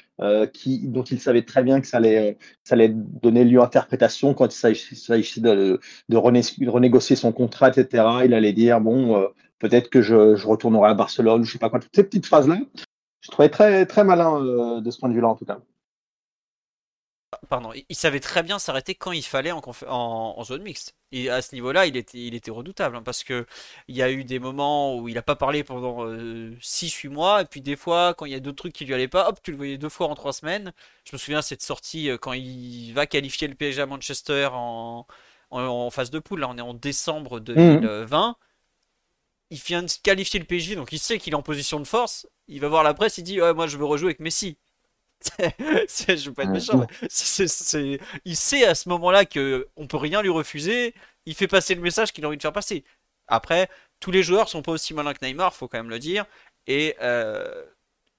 qui, dont il savait très bien que ça allait, ça allait donner lieu à interprétation quand il s'agissait de, renégocier son contrat, etc. Il allait dire bon, peut-être que je, retournerai à Barcelone, je sais pas quoi, toutes ces petites phrases-là, je trouvais très, très malin euh, de ce point de vue-là en tout cas. Pardon, il savait très bien s'arrêter quand il fallait en, en, zone mixte. Et à ce niveau-là, il était, il était redoutable hein, parce que il y a eu des moments où il n'a pas parlé pendant 6-8 euh, mois, et puis des fois, quand il y a d'autres trucs qui lui allaient pas, hop, tu le voyais deux fois en trois semaines. Je me souviens cette sortie euh, quand il va qualifier le PSG à Manchester en, en, phase de poule. Là, on est en décembre 2020 il vient de qualifier le PSG, donc il sait qu'il est en position de force. Il va voir la presse, il dit ouais, moi je veux rejouer avec Messi. je veux pas être méchant. il sait à ce moment-là que on peut rien lui refuser. Il fait passer le message qu'il a envie de faire passer. Après, tous les joueurs sont pas aussi malins que Neymar, faut quand même le dire. Et euh,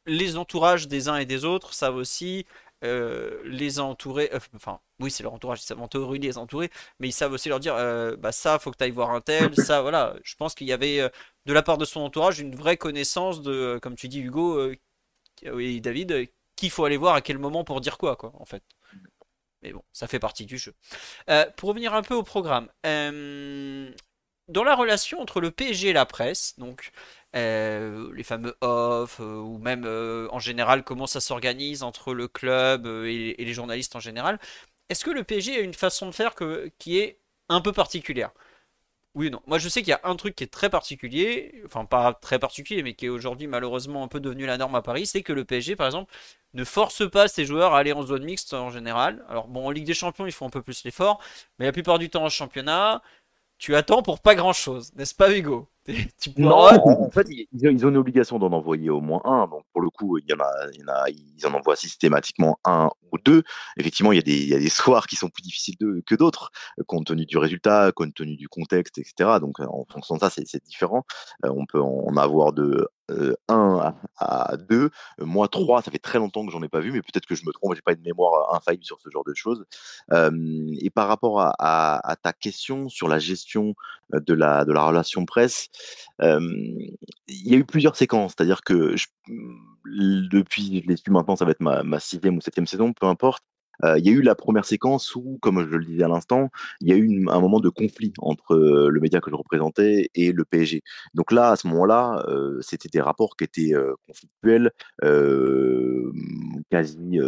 les entourages des uns et des autres savent aussi euh, les entourer. Euh, enfin, oui, c'est leur entourage, ils savent entourer les entourer, mais ils savent aussi leur dire euh, bah ça, faut que tu ailles voir un tel, ça, voilà. Je pense qu'il y avait de la part de son entourage une vraie connaissance de, comme tu dis, Hugo, oui, David, qu'il faut aller voir à quel moment pour dire quoi, quoi, en fait. Mais bon, ça fait partie du jeu. pour revenir un peu au programme, dans la relation entre le PSG et la presse, donc euh, les fameux off, euh, ou même euh, en général comment ça s'organise entre le club et, les journalistes en général. Est-ce que le PSG a une façon de faire qui est un peu particulière? Oui ou non. Moi, je sais qu'il y a un truc qui est très particulier, enfin pas très particulier, mais qui est aujourd'hui malheureusement un peu devenu la norme à Paris, c'est que le PSG, par exemple, ne force pas ses joueurs à aller en zone mixte en général. Alors bon, en Ligue des Champions, ils font un peu plus l'effort, mais la plupart du temps en championnat, tu attends pour pas grand-chose, n'est-ce pas Hugo? Non, en fait, ils, ont une obligation d'en envoyer au moins un. Donc, pour le coup, il y en a, il y en a ils en envoient systématiquement un ou deux. Effectivement, il y a des, il y a des soirs qui sont plus difficiles que d'autres, compte tenu du résultat, compte tenu du contexte, etc. Donc, en fonction de ça, c'est différent. Euh, on peut en avoir de 1 à, 2. Moi, 3, ça fait très longtemps que j'en ai pas vu, mais peut-être que je me trompe, j'ai pas une mémoire infaillible sur ce genre de choses. et par rapport à, ta question sur la gestion de la, de la relation presse, il y a eu plusieurs séquences, c'est-à-dire que depuis, je l'ai su maintenant, ça va être ma, ma sixième ou septième saison, peu importe. Il y a eu la première séquence où, comme je le disais à l'instant, il y a eu un moment de conflit entre le média que je représentais et le PSG. Donc là, à ce moment-là, c'était des rapports qui étaient conflictuels, quasi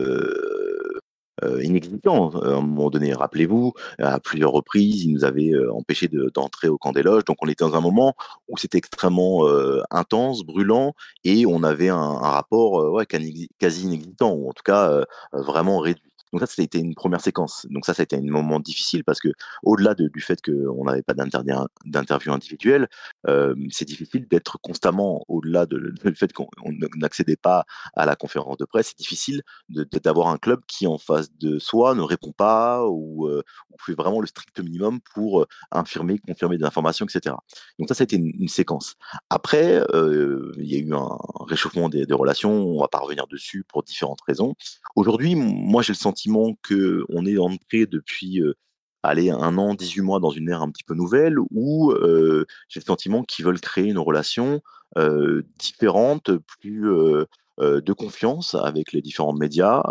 inexistant. À un moment donné, rappelez-vous, à plusieurs reprises, ils nous avaient empêché d'entrer au camp des loges. Donc on était dans un moment où c'était extrêmement intense, brûlant, et on avait un, rapport quasi inexistant, ou en tout cas vraiment réduit. Donc ça, c'était une première séquence. Donc ça, ça a été un moment difficile parce que au-delà du fait qu'on n'avait pas d'interview individuelle, euh, c'est difficile d'être constamment au-delà du fait qu'on n'accédait pas à la conférence de presse. C'est difficile d'avoir un club qui, en face de soi, ne répond pas ou, euh, fait vraiment le strict minimum pour euh, infirmer, confirmer des informations, etc. Donc ça, ça a été une, séquence. Après, il y a eu un réchauffement des, des relations. On va pas revenir dessus pour différentes raisons. Aujourd'hui, moi, j'ai le sentiment que on est entré depuis allez, un an, 18 mois dans une ère un petit peu nouvelle où j'ai le sentiment qu'ils veulent créer une relation différente, plus de confiance avec les différents médias,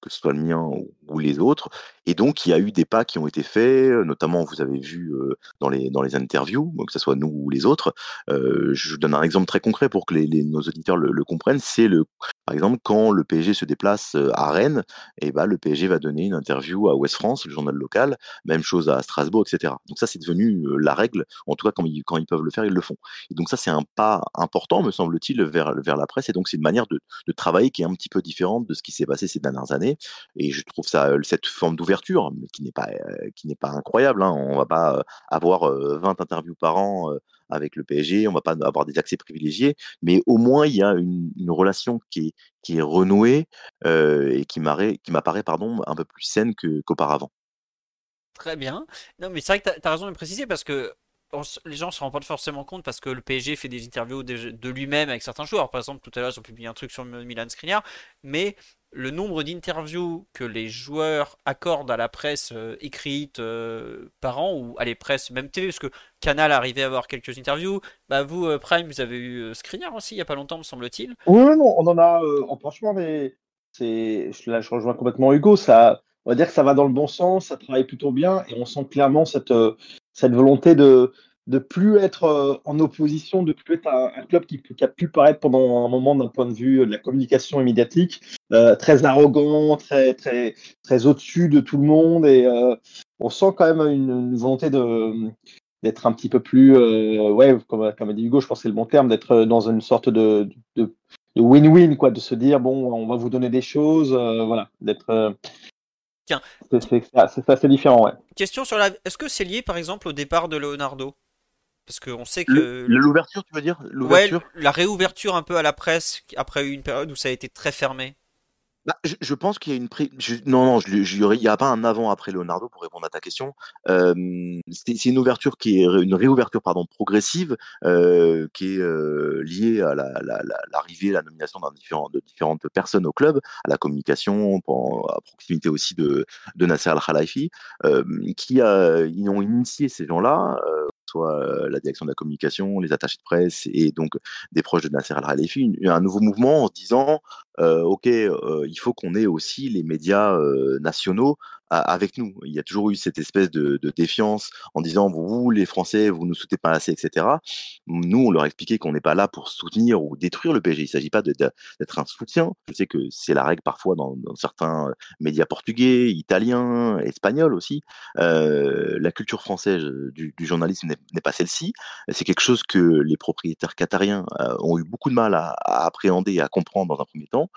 que ce soit le mien ou les autres. Et donc, il y a eu des pas qui ont été faits, notamment, vous avez vu dans, les, dans les interviews, que ce soit nous ou les autres. je vous donne un exemple très concret pour que les, nos auditeurs le, comprennent. C'est le, par exemple, quand le PSG se déplace à Rennes, et eh ben, le PSG va donner une interview à Ouest France, le journal local, même chose à Strasbourg, etc. Donc ça, c'est devenu la règle. En tout cas, quand ils, quand ils peuvent le faire, ils le font. Et donc ça, c'est un pas important, me semble-t-il, vers, vers la presse. Et donc, c'est une manière de, de travailler qui est un petit peu différente de ce qui s'est passé ces dernières années. Et je trouve ça, cette forme d'ouverture, qui n'est pas, qui n'est pas incroyable. Hein. On va pas avoir 20 interviews par an avec le PSG, on va pas avoir des accès privilégiés, mais au moins il y a une, relation qui est, qui est renouée et qui m'apparaît pardon un peu plus saine qu'auparavant. Très bien. Non, mais c'est vrai que tu as, raison de préciser parce que les gens se rendent pas forcément compte parce que le PSG fait des interviews de, lui-même avec certains joueurs. Par exemple, tout à l'heure, ils ont publié un truc sur Milan Skriniar, mais le nombre d'interviews que les joueurs accordent à la presse euh, écrite euh, par an, ou à les presses, même TV, parce que Canal arrivait à avoir quelques interviews. Bah, vous, euh, Prime, vous avez eu Skriniar aussi il n'y a pas longtemps, me semble-t-il. Oui, non, on en a. franchement, mais là, je rejoins complètement Hugo. On va dire que ça va dans le bon sens, ça travaille plutôt bien, et on sent clairement cette, cette volonté de de plus être euh, en opposition, de plus être un, club qui, a pu paraître pendant un moment d'un point de vue de la communication et médiatique euh, très arrogant, très très très au-dessus de tout le monde et euh, on sent quand même une, volonté d'être un petit peu plus ouais comme, comme a dit Hugo, je pense que c'est le bon terme d'être dans une sorte de de win-win quoi, de se dire bon on va vous donner des choses, voilà, d'être Tiens. C'est assez différent, ouais. Question sur la. Est-ce que c'est lié, par exemple, au départ de Leonardo? Parce qu'on sait que. L'ouverture, tu veux dire? L'ouverture? la réouverture un peu à la presse après une période où ça a été très fermé. Bah, je, pense qu'il y a une non non il n'y a pas un avant après Leonardo pour répondre à ta question. C'est une ouverture qui est une réouverture pardon progressive qui est liée à l'arrivée la, la, nomination de différentes personnes au club à la communication à proximité aussi de, de Nasser Al Khalifi qui a, ils ont initié ces gens là soit la direction de la communication, les attachés de presse et donc des proches de Nasser Al-Khalifi, un nouveau mouvement en se disant ok, il faut qu'on ait aussi les médias nationaux avec nous. Il y a toujours eu cette espèce de, défiance en disant vous, les Français, vous nous soutenez pas assez, etc. Nous, on leur a expliqué qu'on n'est pas là pour soutenir ou détruire le PSG. Il ne s'agit pas d'être un soutien. Je sais que c'est la règle parfois dans, certains médias portugais, italiens, espagnols aussi. la culture française du, journalisme n'est pas celle-ci. C'est quelque chose que les propriétaires qatariens ont eu beaucoup de mal à appréhender et à comprendre dans un premier temps.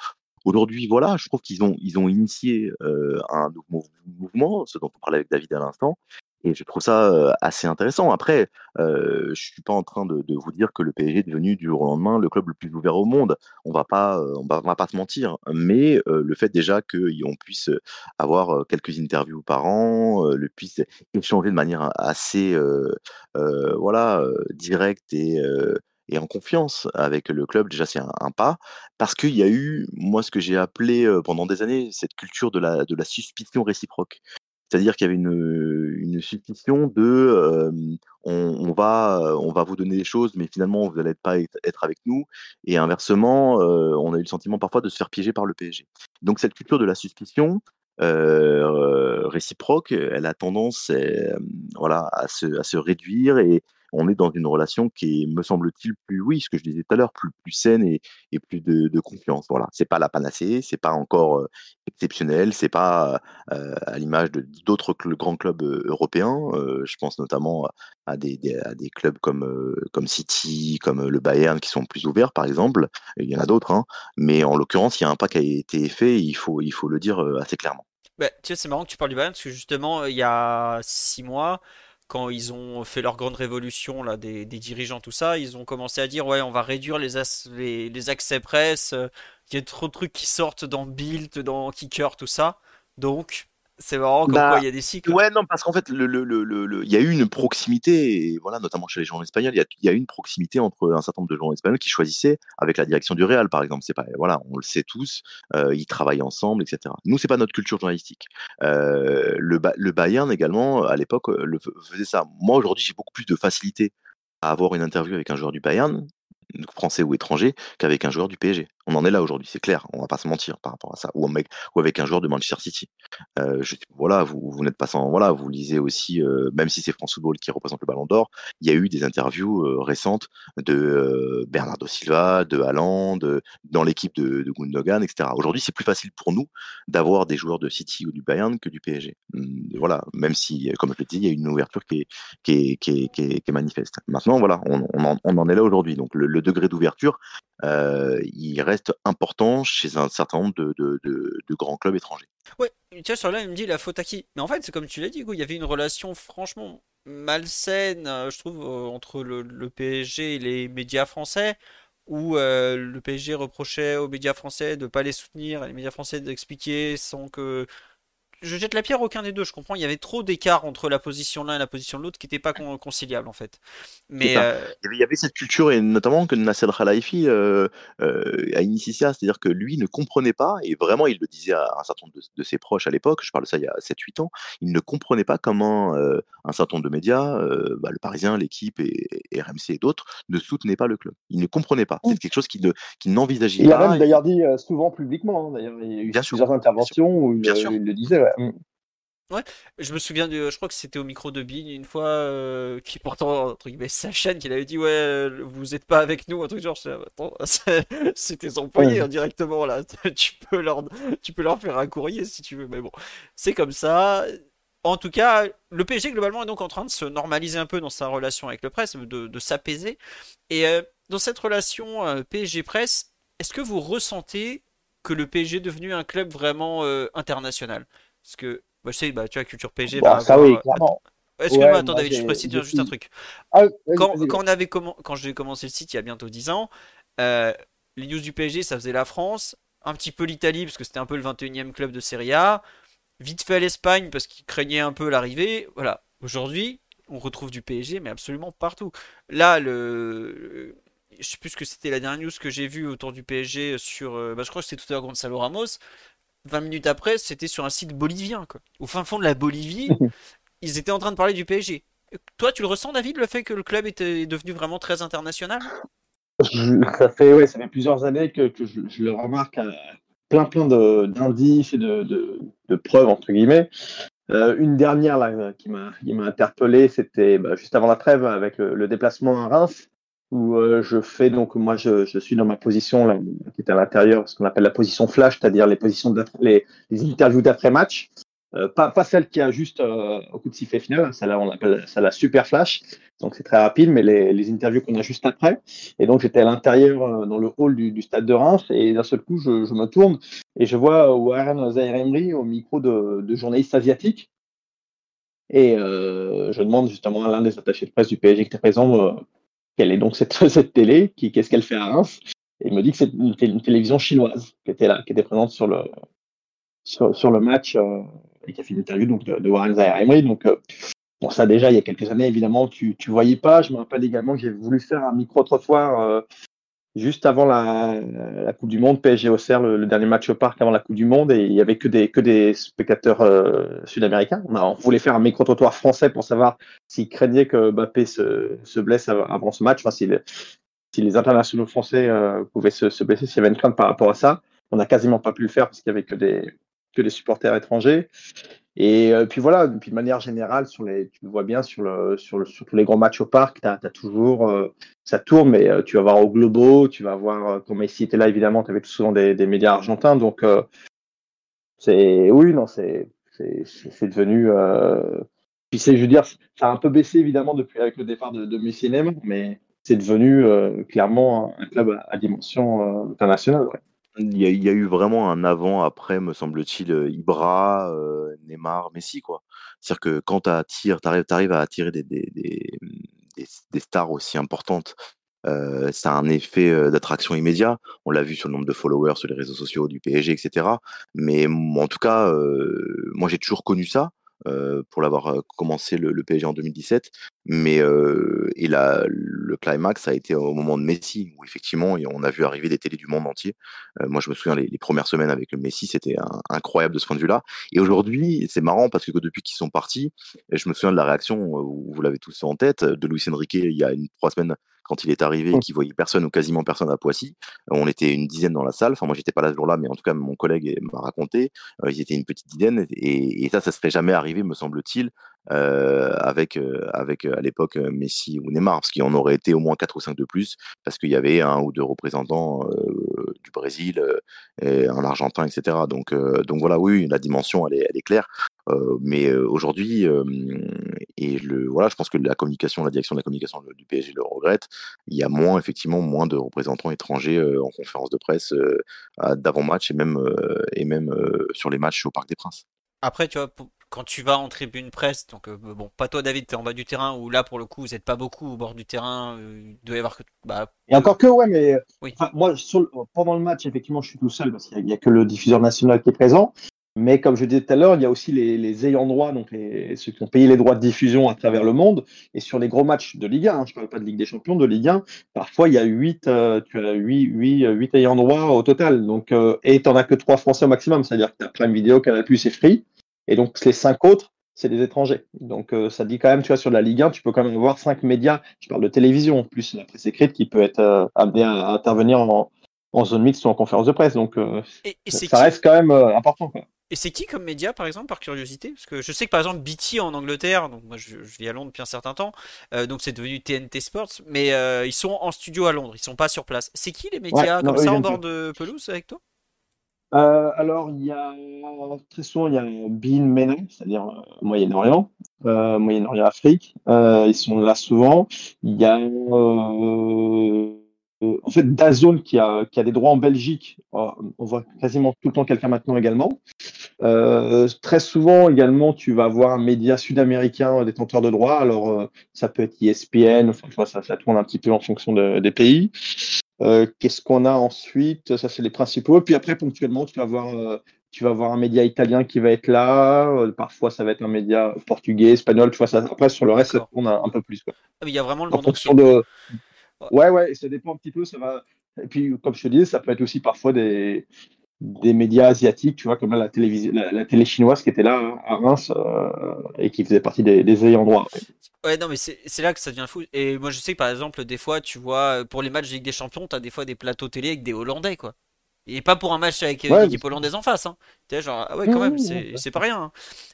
Aujourd'hui, voilà, je trouve qu'ils ont, initié un nouveau mouvement, ce dont on parlait avec David à l'instant, et je trouve ça assez intéressant. Après, je suis pas en train de, vous dire que le PSG est devenu du jour au lendemain le club le plus ouvert au monde. On va pas, on va, pas se mentir. Mais le fait déjà qu'on puisse avoir quelques interviews par an, le puisse échanger de manière assez, voilà, directe et et en confiance avec le club, déjà c'est un, pas, parce qu'il y a eu, moi ce que j'ai appelé pendant des années, cette culture de la, de la suspicion réciproque. C'est-à-dire qu'il y avait une, une suspicion de on, va, on va vous donner des choses, mais finalement vous n'allez pas être, avec nous. Et inversement, on a eu le sentiment parfois de se faire piéger par le PSG. Donc cette culture de la suspicion, réciproque, elle a tendance voilà, à, se, à se réduire et, on est dans une relation qui est, me semble-t-il, plus, oui, ce que je disais tout à l'heure, plus, saine et, plus de, confiance. Voilà, c'est pas la panacée, c'est pas encore euh, exceptionnel, c'est pas euh, à l'image d'autres grands clubs européens. Je pense notamment à des, des, à des clubs comme comme City, comme le Bayern, qui sont plus ouverts, par exemple. Il y en a d'autres, hein, mais en l'occurrence, il y a un pas qui a été fait. Il faut il faut le dire assez clairement. Bah, tu sais, c'est marrant que tu parles du Bayern parce que justement, il y a six mois, quand ils ont fait leur grande révolution là, des, dirigeants, tout ça, ils ont commencé à dire ouais, on va réduire les, les, accès presse, il y a trop de trucs qui sortent dans Build, dans Kicker, tout ça. Donc, c'est marrant comme bah, quoi il y a des cycles. Ouais, non, parce qu'en fait, le, le, le, le, il y a eu une proximité, et voilà, notamment chez les journalistes espagnols, il y, a, il y a eu une proximité entre un certain nombre de journalistes espagnols qui choisissaient avec la direction du Real, par exemple. C'est pas, voilà, on le sait tous, euh, ils travaillent ensemble, etc. Nous, c'est pas notre culture journalistique. Euh, le, le Bayern également, à l'époque, le faisait ça. Moi, aujourd'hui, j'ai beaucoup plus de facilité à avoir une interview avec un joueur du Bayern français ou étranger qu'avec un joueur du PSG. On en est là aujourd'hui, c'est clair, on va pas se mentir par rapport à ça, ou, ou avec un joueur de Manchester City. Euh, voilà, vous, n'êtes pas sans, voilà, vous lisez aussi, euh, même si c'est France Football qui représente le Ballon d'Or, il y a eu des interviews euh, récentes de Bernardo Silva, de Haaland, de, dans l'équipe de, Gundogan, etc. Aujourd'hui, c'est plus facile pour nous d'avoir des joueurs de City ou du Bayern que du PSG. Hum, voilà, même si, comme je l'ai dit, il y a une ouverture qui est, qui est, qui est, qui est, manifeste. Maintenant, voilà, on, on, en, est là aujourd'hui. Donc le, le degré d'ouverture, il reste important chez un certain nombre de, grands clubs étrangers. Ouais, tiens, sur là, il me dit la faute à qui? Mais en fait, c'est comme tu l'as dit, il y avait une relation franchement malsaine, euh, je trouve, euh, entre le, le, PSG et les médias français, où euh, le PSG reprochait aux médias français de ne pas les soutenir, les médias français d'expliquer sans que je jette la pierre aucun des deux, je comprends. Il y avait trop d'écart entre la position l'un et la position de l'autre qui n'était pas conciliable en fait. Mais euh... il y avait cette culture et notamment que Nasser Khalifi euh, euh, a initié ça, c'est-à-dire que lui ne comprenait pas et vraiment il le disait à un certain nombre de, de ses proches à l'époque. Je parle de ça il y a 7-8 ans. Il ne comprenait pas comment euh, un certain nombre de médias, euh, bah, le Parisien, l'équipe et, et, RMC et d'autres ne soutenaient pas le club. Il ne comprenait pas. C'est quelque chose qu'il qu n'envisageait pas. Il a même d'ailleurs dit euh, souvent publiquement. Hein, d'ailleurs, il y a eu bien plusieurs sûr, interventions où il, il le disait. Ouais. Ouais, je me souviens de, je crois que c'était au micro de Bill une fois, euh, qui pourtant, entre guillemets, sa chaîne, qu'il avait dit, ouais, vous êtes pas avec nous, un truc genre, c'est tes employés hein, directement, là, tu peux leur, tu peux leur faire un courrier si tu veux, mais bon, c'est comme ça. En tout cas, le PSG, globalement, est donc en train de se normaliser un peu dans sa relation avec le presse, de, de s'apaiser. Et euh, dans cette relation euh, PSG-presse, est-ce que vous ressentez que le PSG est devenu un club vraiment euh, international? Parce que bah, je sais, bah, tu vois, Culture PSG. Bah, ça, oui, clairement. Excuse-moi, ouais, attends, David, je précise juste un truc. Ah, quand, quand, on avait comm... quand j'ai commencé le site il y a bientôt 10 ans, euh, les news du PSG, ça faisait la France, un petit peu l'Italie, parce que c'était un peu le 21e club de Serie A, vite fait l'Espagne, parce qu'ils craignaient un peu l'arrivée. Voilà, aujourd'hui, on retrouve du PSG, mais absolument partout. Là, le. Je sais plus ce que c'était la dernière news que j'ai vue autour du PSG sur. Bah, je crois que c'était tout à l'heure Gonzalo Ramos. 20 minutes après, c'était sur un site bolivien, quoi. Au fin fond de la Bolivie, ils étaient en train de parler du PSG. Toi, tu le ressens, David, le fait que le club était devenu vraiment très international? Ça fait, ouais, ça fait plusieurs années que, que je, je, le remarque à plein plein d'indices et de, de, de, preuves, entre guillemets. Euh, une dernière là, qui m'a interpellé, c'était bah, juste avant la trêve avec le, le déplacement à Reims où euh, je fais donc moi je, je, suis dans ma position là, qui est à l'intérieur, ce qu'on appelle la position flash, c'est-à-dire les positions les, les interviews d'après match, euh, pas, pas celle qui a juste euh, au coup de sifflet final, celle-là on appelle ça la super flash, donc c'est très rapide, mais les, les interviews qu'on a juste après. Et donc j'étais à l'intérieur dans le hall du, du, stade de Reims et d'un seul coup je, je, me tourne et je vois Warren Zahir Emery au micro de, de journalistes asiatiques. Et je demande justement à l'un des attachés de presse du PSG qui était présent quelle est donc cette, télé, qu'est-ce qu'elle fait à Reims? Et il me dit que c'est une, télévision chinoise qui était là, qui était présente sur le, match euh, et qui a fait une interview de, de Warren Zahir Emery. Donc, euh, ça déjà, il y a quelques années, évidemment, tu ne voyais pas. Je me rappelle également que j'ai voulu faire un micro-trottoir euh, juste avant la, Coupe du Monde, PSG au CER, le, le, dernier match au parc avant la Coupe du Monde, et il y avait que des, spectateurs euh, sud-américains. On, voulait faire un micro-trottoir français pour savoir s'ils craignaient que Mbappé se, se blesse avant ce match, si, le, si les internationaux français euh, pouvaient se, se blesser, s'il y avait une crainte par rapport à ça. On n'a quasiment pas pu le faire parce qu'il y avait que des, que des supporters étrangers. Et euh, puis voilà, puis de manière générale, sur les, tu le vois bien sur, le, sur, tous les grands matchs au parc, tu as, toujours, euh, ça tourne, mais euh, tu vas voir au Globo, tu vas voir, quand Messi était là, évidemment, tu avais tout souvent des, médias argentins. Donc, c'est oui, non, c'est devenu. puis c'est, je veux dire, ça a un peu baissé évidemment depuis avec le départ de, de Messi mais c'est devenu clairement un club à, dimension internationale. Ouais. Il y, a, eu vraiment un avant-après, me semble-t-il, euh, Ibra, euh, Neymar, Messi, quoi. C'est-à-dire que quand tu tu arrives, à attirer des, des, des, stars aussi importantes, euh, ça a un effet d'attraction immédiat. On l'a vu sur le nombre de followers sur les réseaux sociaux du PSG, etc. Mais en tout cas, moi j'ai toujours connu ça. Euh, pour l'avoir euh, commencé le, PSG en 2017. Mais euh, et la, le climax a été au moment de Messi, où effectivement on a vu arriver des télés du monde entier. moi, je me souviens les, premières semaines avec Messi, c'était incroyable de ce point de vue-là. Et aujourd'hui, c'est marrant parce que depuis qu'ils sont partis, je me souviens de la réaction, vous l'avez tous en tête, de Luis Enrique il y a une, trois semaines quand il est arrivé et mmh. qu'il voyait personne ou quasiment personne à Poissy. On était une dizaine dans la salle. Enfin, moi, j'étais pas là ce jour-là, mais en tout cas, mon collègue m'a raconté. Euh, ils étaient une petite dizaine et, ça, ça serait jamais arrivé, me semble-t-il, euh, avec, euh, avec à l'époque Messi ou Neymar, parce qu'il en aurait été au moins 4 ou 5 de plus, parce qu'il y avait un ou deux représentants du Brésil, et un Argentin, etc. Donc, donc voilà, oui, la dimension, elle est, elle est claire. mais aujourd'hui, et le, voilà, je pense que la communication, la direction de la communication du PSG le regrette. Il y a moins, effectivement, moins de représentants étrangers en conférence de presse d'avant-match et même, et même sur les matchs au Parc des Princes. Après, tu vois, quand tu vas en tribune presse, donc bon, pas toi David, tu es en bas du terrain, où là pour le coup vous n'êtes pas beaucoup au bord du terrain, il doit y avoir que. Bah, et encore que, ouais, mais moi pendant le match, effectivement, je suis tout seul parce qu'il n'y a, que le diffuseur national qui est présent. Mais comme je disais tout à l'heure, il y a aussi les, ayants droit, donc ceux qui ont payé les droits de diffusion à travers le monde. Et sur les gros matchs de Ligue 1, hein, je ne parle pas de Ligue des Champions, de Ligue 1, parfois il y a 8, euh, tu as 8, 8, ayants droit au total. Donc, euh, et tu n'en as que 3 Français au maximum, c'est-à-dire que tu as Prime Vidéo, Canal Plus et Free. Et donc les 5 autres, c'est des étrangers. Donc euh, ça dit quand même, tu vois, sur la Ligue 1, tu peux quand même avoir 5 médias, je parle de télévision, plus la presse écrite qui peut être amenée à, intervenir en, zone mixte ou en conférence de presse. Donc ça, reste quand même important. Quoi. Et c'est qui comme média, par exemple, par curiosité? Parce que je sais que par exemple BT en Angleterre, donc moi je, vis à Londres depuis un certain temps, euh, donc c'est devenu TNT Sports, mais euh, ils sont en studio à Londres, ils sont pas sur place. C'est qui les médias comme ça en bord de pelouse avec toi? Euh, alors, il y a très souvent il y a Bean MENA, c'est-à-dire Moyen-Orient, Moyen-Orient Afrique. ils sont là souvent. Il y a euh, en fait, Dazone qui a, qui a des droits en Belgique, oh, on voit quasiment tout le temps quelqu'un maintenant également. Euh, très souvent également, tu vas avoir un média sud-américain détenteur de droits. Alors, euh, ça peut être ESPN, enfin, ça, ça tourne un petit peu en fonction des pays. Qu'est-ce qu'on a ensuite? Ça, c'est les principaux. Puis après, ponctuellement, tu vas avoir tu vas avoir un média italien qui va être là. parfois, ça va être un média portugais, espagnol. Tu vois, ça, après, sur le reste, ça tourne un, peu plus. Quoi. Ah, il y a vraiment le en fonction de Ouais, ouais, ça dépend un petit peu. Ça va. Et puis, comme je te disais, ça peut être aussi parfois des, des médias asiatiques, tu vois, comme la, télévision, la, télé chinoise qui était là hein, à Reims euh, et qui faisait partie des, des ayants droit. Ouais, non, mais c'est là que ça devient fou. Et moi, je sais que par exemple, des fois, tu vois, pour les matchs de Ligue des Champions, tu as des fois des plateaux télé avec des Hollandais, quoi. Et pas pour un match avec euh, l'équipe hollandaise en face. Hein. Tu genre, ah ouais, quand même, c'est pas rien. Hein.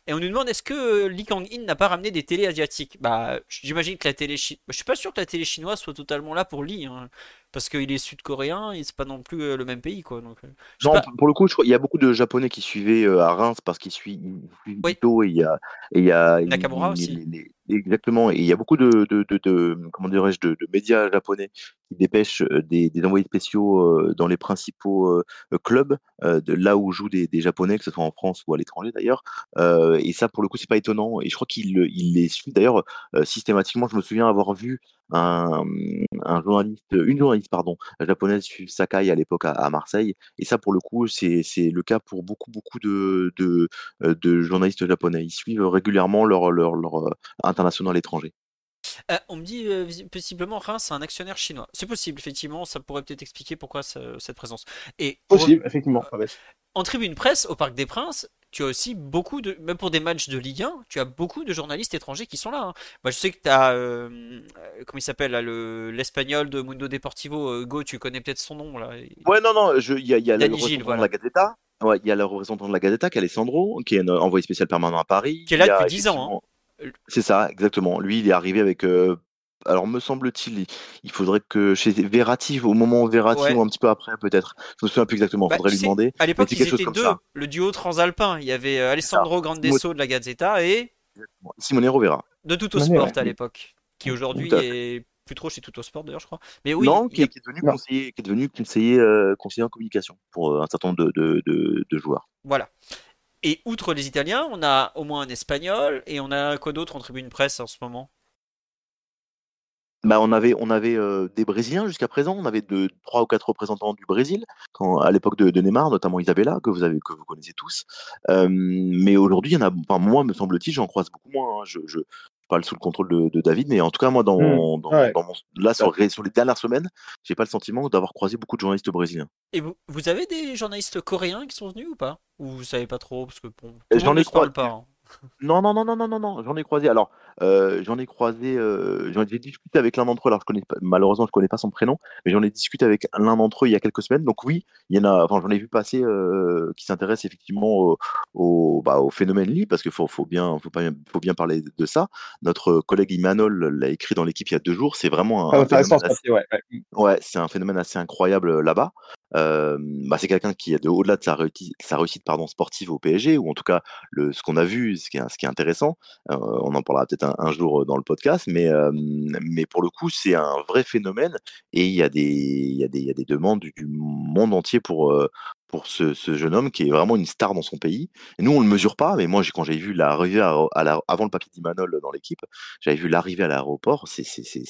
Et on nous demande est-ce que Lee Kang-in n'a pas ramené des télés asiatiques? Bah, j'imagine que la télé. chinoise Je suis pas sûr que la télé chinoise soit totalement là pour Lee. Hein parce qu'il est sud-coréen et c'est pas non plus euh, le même pays quoi. Donc, euh, non, pour le coup, il y a beaucoup de Japonais qui suivaient euh, à Reims parce qu'ils suivent oui. et il y a et il y a Nakamura aussi. exactement et il y a beaucoup de, de, de, comment dirais-je de, médias japonais qui dépêchent des, des envoyés spéciaux dans les principaux clubs de là où jouent des, japonais que ce soit en France ou à l'étranger d'ailleurs et ça pour le coup c'est pas étonnant et je crois qu'il il les suit d'ailleurs systématiquement. Je me souviens avoir vu un, journaliste une journaliste pardon, japonaise Sakai à l'époque à, Marseille. Et ça, pour le coup, c'est le cas pour beaucoup, beaucoup de, de, euh, journalistes japonais. Ils suivent régulièrement leur, leur, leur euh, international à l'étranger. Euh, on me dit possiblement Reims c'est un actionnaire chinois. C'est possible, effectivement, ça pourrait peut-être expliquer pourquoi cette présence. Et possible, effectivement. En tribune presse, au Parc des Princes, tu as aussi beaucoup de, même pour des matchs de Ligue 1, tu as beaucoup de journalistes étrangers qui sont là. Hein. Moi, je sais que tu as, euh, euh, comment il s'appelle, l'espagnol de Mundo Deportivo, euh, Go, tu connais peut-être son nom là. Ouais, non, non, il y a, y a le Gilles, voilà. de la Gazeta. Ouais, il y a le représentant de la Gazeta, qui est Alessandro, qui est un envoyé spécial permanent à Paris. Qui est là depuis 10 ans, hein. C'est ça, exactement. Lui, il est arrivé avec. euh, alors, me semble-t-il, il- faudrait que chez Verratti, au moment Verratti Ouais. ou un petit peu après, peut-être. Je me souviens plus exactement. Bah, faudrait tu lui sais, demander. À l'époque, c'est ils quelque chose étaient comme deux, ça. le duo transalpin. Il y avait euh, Alessandro Grandesso de la Gazzetta et Simone Rovera. de Tutto Ouais, Sport ouais. à l'époque, qui aujourd'hui Tout à fait. est plus trop chez Tutto Sport d'ailleurs, je crois. Mais oui, non, il qui, y a- qui est devenu Non. conseiller, qui est devenu conseiller, euh, conseiller en communication pour euh, un certain nombre de, de, de- de joueurs. voilà. Et outre les Italiens, on a au moins un Espagnol et on a quoi d'autre en tribune presse en ce moment? Bah, on avait, on avait euh, des Brésiliens jusqu'à présent. On avait deux, trois ou quatre représentants du Brésil à l'époque de, de Neymar, notamment Isabella, que vous avez, que vous connaissez tous. Euh, mais aujourd'hui, il y en a, enfin, moi, me semble-t-il, j'en croise beaucoup moins. hein. Je parle sous le contrôle de, de David, mais en tout cas, moi, dans, Mm. dans, Ouais. dans mon, là, sur, sur les dernières semaines, j'ai pas le sentiment d'avoir croisé beaucoup de journalistes brésiliens. Et vous, vous avez des journalistes coréens qui sont venus ou pas? Ou vous savez pas trop? Parce que bon, le J'en ai ne se parle croisé. pas. hein. Non, non, non, non, non, non, non, j'en ai croisé. Alors, euh, j'en ai croisé, euh, j'en ai discuté avec l'un d'entre eux. Alors, je connais pas, malheureusement, je connais pas son prénom, mais j'en ai discuté avec l'un d'entre eux il y a quelques semaines. Donc oui, il y en a. Enfin, j'en ai vu passer euh, qui s'intéressent effectivement au, au, bah, au phénomène Lee, parce qu'il faut, faut bien, faut pas, faut bien parler de ça. Notre collègue Imanol l'a écrit dans l'équipe il y a deux jours. C'est vraiment un, Ah, phénomène papier, ouais, ouais. Ouais, c'est un phénomène assez incroyable euh, là-bas. Euh, bah, c'est quelqu'un qui, de, au-delà de sa réussite, sa réussite pardon, sportive au PSG, ou en tout cas le, ce qu'on a vu, ce qui est, ce qui est intéressant, euh, on en parlera peut-être un, jour euh, dans le podcast, mais, mais pour le coup, c'est un vrai phénomène et il y a des, il y a des, y a des demandes du, monde entier pour, euh, pour ce, jeune homme qui est vraiment une star dans son pays. Et nous, on le mesure pas, mais moi, quand j'ai vu l'arrivée à, la- avant le papier d'Imanol dans l'équipe, j'avais vu l'arrivée à l'aéroport, c'est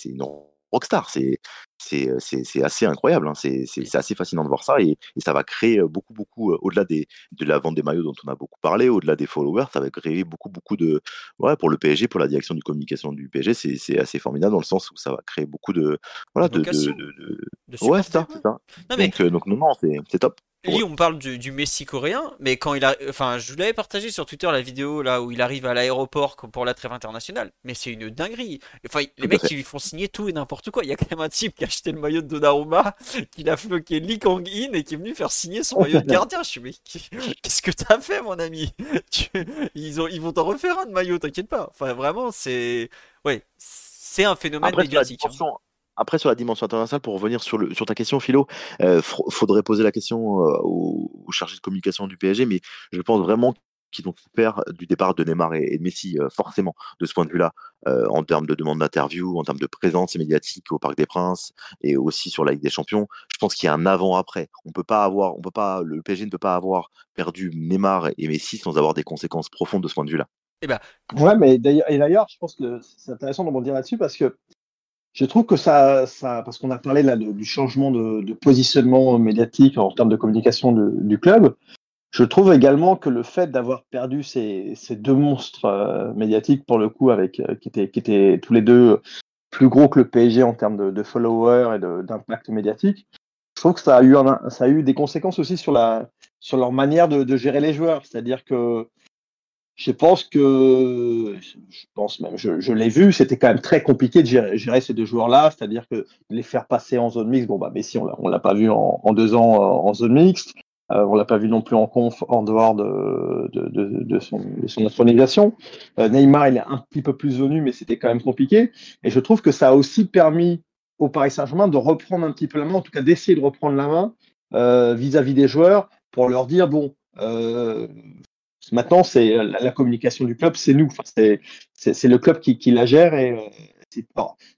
une rockstar. C'est c'est euh, c'est c'est assez incroyable. hein. C'est c'est c'est assez fascinant de voir ça et, et ça va créer euh, beaucoup beaucoup euh, au-delà des de la vente des maillots dont on a beaucoup parlé, au-delà des followers, ça va créer beaucoup beaucoup de ouais pour le PSG, pour la direction du communication du PSG, c'est c'est assez formidable dans le sens où ça va créer beaucoup de voilà De de, de, de- de- de ouais c'est ça, ça. Non, mais Donc euh, donc non non c'est c'est Lee, on parle du, du Messi coréen, mais quand il a, enfin, je vous l'avais partagé sur Twitter la vidéo là où il arrive à l'aéroport pour la trêve internationale, mais c'est une dinguerie. Enfin, les mecs qui lui font signer tout et n'importe quoi. Il y a quand même un type qui a acheté le maillot de Donnarumma, qui l'a floqué Lee Kang-in et qui est venu faire signer son maillot de gardien. Je suis mais qu'est-ce que t'as fait, mon ami? Ils ont, ils vont t'en refaire un de maillot, t'inquiète pas. Enfin, vraiment, c'est, ouais, c'est un phénomène Après médiatique. hein. Après sur la dimension internationale pour revenir sur le sur ta question Philo, euh, fr- faudrait poser la question euh, au, au chargé de communication du PSG, mais je pense vraiment qu'ils ont souffert du départ de Neymar et, et de Messi, euh, forcément, de ce point de vue-là, euh, en termes de demande d'interview, en termes de présence médiatique au Parc des Princes et aussi sur la Ligue des Champions. Je pense qu'il y a un avant-après. On peut pas avoir, on peut pas, le PSG ne peut pas avoir perdu Neymar et Messi sans avoir des conséquences profondes de ce point de vue-là. Ouais, mais d'ailleurs, et d'ailleurs, je pense que c'est intéressant de rebondir là-dessus parce que je trouve que ça, parce qu'on a parlé là du changement de, positionnement médiatique en termes de communication du club. Je trouve également que le fait d'avoir perdu ces, deux monstres euh, médiatiques pour le coup, avec euh, qui étaient tous les deux plus gros que le PSG en termes de, followers et d'impact médiatique, je trouve que ça a eu un, des conséquences aussi sur sur leur manière de gérer les joueurs. C'est-à-dire que je pense que, je pense même, je, l'ai vu, c'était quand même très compliqué de gérer, ces deux joueurs-là, c'est-à-dire que les faire passer en zone mixte, bon bah Messi on l'a, on l'a pas vu en, deux ans euh, en zone mixte, euh, on l'a pas vu non plus en conf en dehors de, de, son, de. Euh, Neymar il est un petit peu plus venu, mais c'était quand même compliqué. Et je trouve que ça a aussi permis au Paris Saint-Germain de reprendre un petit peu la main, en tout cas d'essayer de reprendre la main euh, vis-à-vis des joueurs pour leur dire bon. Euh, Maintenant, c'est la, la communication du club, c'est nous. C'est, le club qui, qui la gère. Et euh, c'est,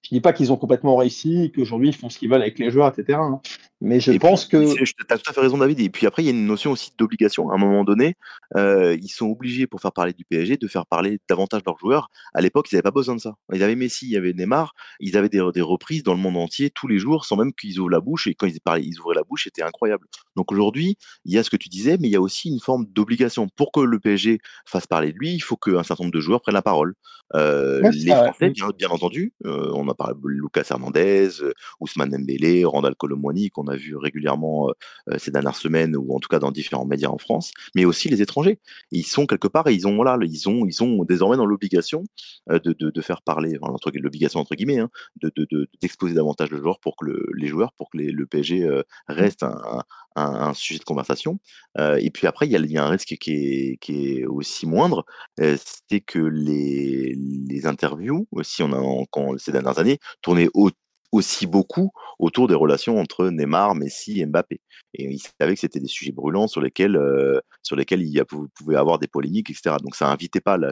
je dis pas qu'ils ont complètement réussi, qu'aujourd'hui ils font ce qu'ils veulent avec les joueurs, etc. hein. Mais je Et pense puis, que Tu as tout à fait raison, David. Et puis après, il y a une notion aussi d'obligation. À un moment donné, euh, ils sont obligés, pour faire parler du PSG, de faire parler davantage leurs joueurs. À l'époque, ils n'avaient pas besoin de ça. Ils avaient Messi, il y avait Neymar. Ils avaient des, des reprises dans le monde entier tous les jours, sans même qu'ils ouvrent la bouche. Et quand ils, parlaient, ils ouvraient la bouche, c'était incroyable. Donc aujourd'hui, il y a ce que tu disais, mais il y a aussi une forme d'obligation. Pour que le PSG fasse parler de lui, il faut qu'un certain nombre de joueurs prennent la parole. Euh, Ouais, les. Français, bien, bien entendu. Euh, on a de Lucas Hernandez, euh, Ousmane Dembélé, Randall Colomwani, qu'on a vu régulièrement ces dernières semaines, ou en tout cas dans différents médias en France, mais aussi les étrangers. Ils sont quelque part, et ils ont, voilà, ils ont, ils sont désormais dans l'obligation de, de, de, faire parler, enfin, l'obligation entre guillemets, hein, de, d'exposer davantage de joueurs pour que le, les joueurs, pour que les, le PSG reste un, un, un, sujet de conversation. et puis après, il y, a, un risque qui est, aussi moindre, c'est que les, interviews, aussi, quand, ces dernières années, tournaient aussi beaucoup autour des relations entre Neymar, Messi et Mbappé. Et il savait que c'était des sujets brûlants sur lesquels, sur lesquels il y a, pouvait avoir des polémiques, etc. Donc ça invitait pas la.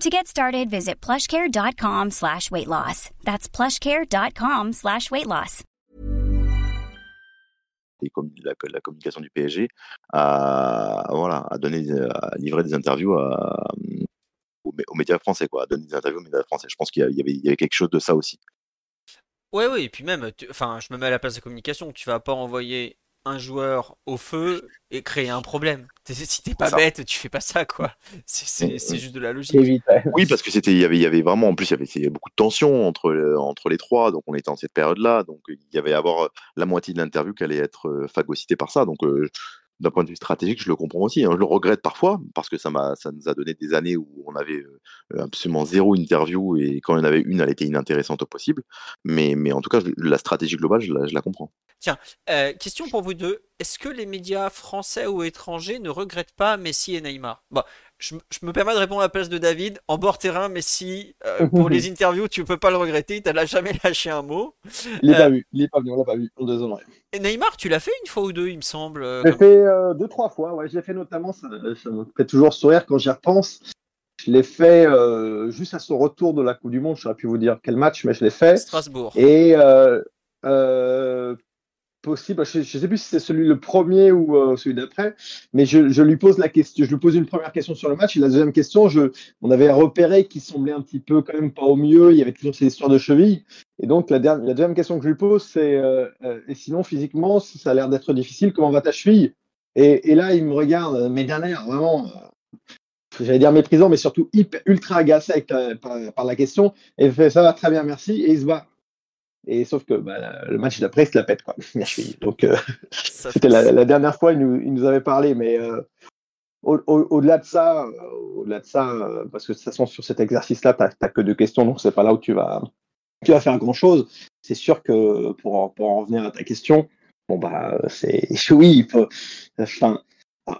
To get started, visit plushcare.com slash weight loss. That's plushcare.com slash weight loss. La, la, communication du PSG a, voilà, a, donné, a livré des interviews à, aux, médias français, quoi, donner des interviews aux médias français. Je pense qu'il y, y, avait quelque chose de ça aussi. Ouais, ouais, et puis même, enfin, je me mets à la place de communication. Tu vas pas envoyer un joueur au feu et créer un problème. Si t'es pas bête, tu fais pas ça, quoi. C'est juste de la logique. Oui, parce que c'était, il y avait, il y avait vraiment, en plus, il y avait, beaucoup de tension entre entre les trois, donc on était en cette période-là, donc il y avait à avoir la moitié de l'interview qui allait être euh, phagocytée par ça, donc euh, d'un point de vue stratégique, je le comprends aussi. Hein. Je le regrette parfois parce que ça m'a, nous a donné des années où on avait euh, absolument zéro interview et quand il y en avait une, elle était inintéressante au possible. Mais, en tout cas, la stratégie globale, je la, comprends. Tiens, euh, question pour vous deux. Est-ce que les médias français ou étrangers ne regrettent pas Messi et Neymar? Je, me permets de répondre à la place de David. En bord terrain, Messi, euh, pour les interviews, tu peux pas le regretter. Tu n'as jamais lâché un mot. Il n'est pas vu. Il est pas venu. On l'a pas vu. Deux ans. Et Neymar, tu l'as fait une fois ou deux, il me semble. Euh, je l'ai fait deux, trois fois. Ouais, je l'ai fait notamment. Ça, ça, me fait toujours sourire quand j'y repense. Je l'ai fait juste à son retour de la Coupe du Monde. Je n'aurais pu vous dire quel match, mais je l'ai fait. Strasbourg. Et possible. Je ne sais plus si c'est celui le premier ou euh, celui d'après, mais je, lui pose la question. Je lui pose une première question sur le match et la deuxième question, on avait repéré qu'il semblait un petit peu quand même pas au mieux. Il y avait toujours ces histoires de cheville. Et donc la, dernière, la deuxième question que je lui pose, c'est euh, euh, et sinon physiquement, si ça a l'air d'être difficile, comment va ta cheville? Et, là, il me regarde, mais dernière, vraiment. J'allais dire méprisant, mais surtout hyper, ultra agacé par, la question. Et il fait ça va très bien, merci. Et il se va. Et sauf que bah, le match d'après, il se la pète. Quoi. Donc, euh, c'était la, dernière fois, il nous, il nous avait parlé. Mais euh, au-delà de ça, euh, au-delà de ça parce que de toute façon, sur cet exercice-là, tu n'as que deux questions. Donc, c'est pas là où tu vas, tu vas faire grand-chose. C'est sûr que pour, pour en revenir à ta question, bon, bah, c'est oui, il faut. Enfin,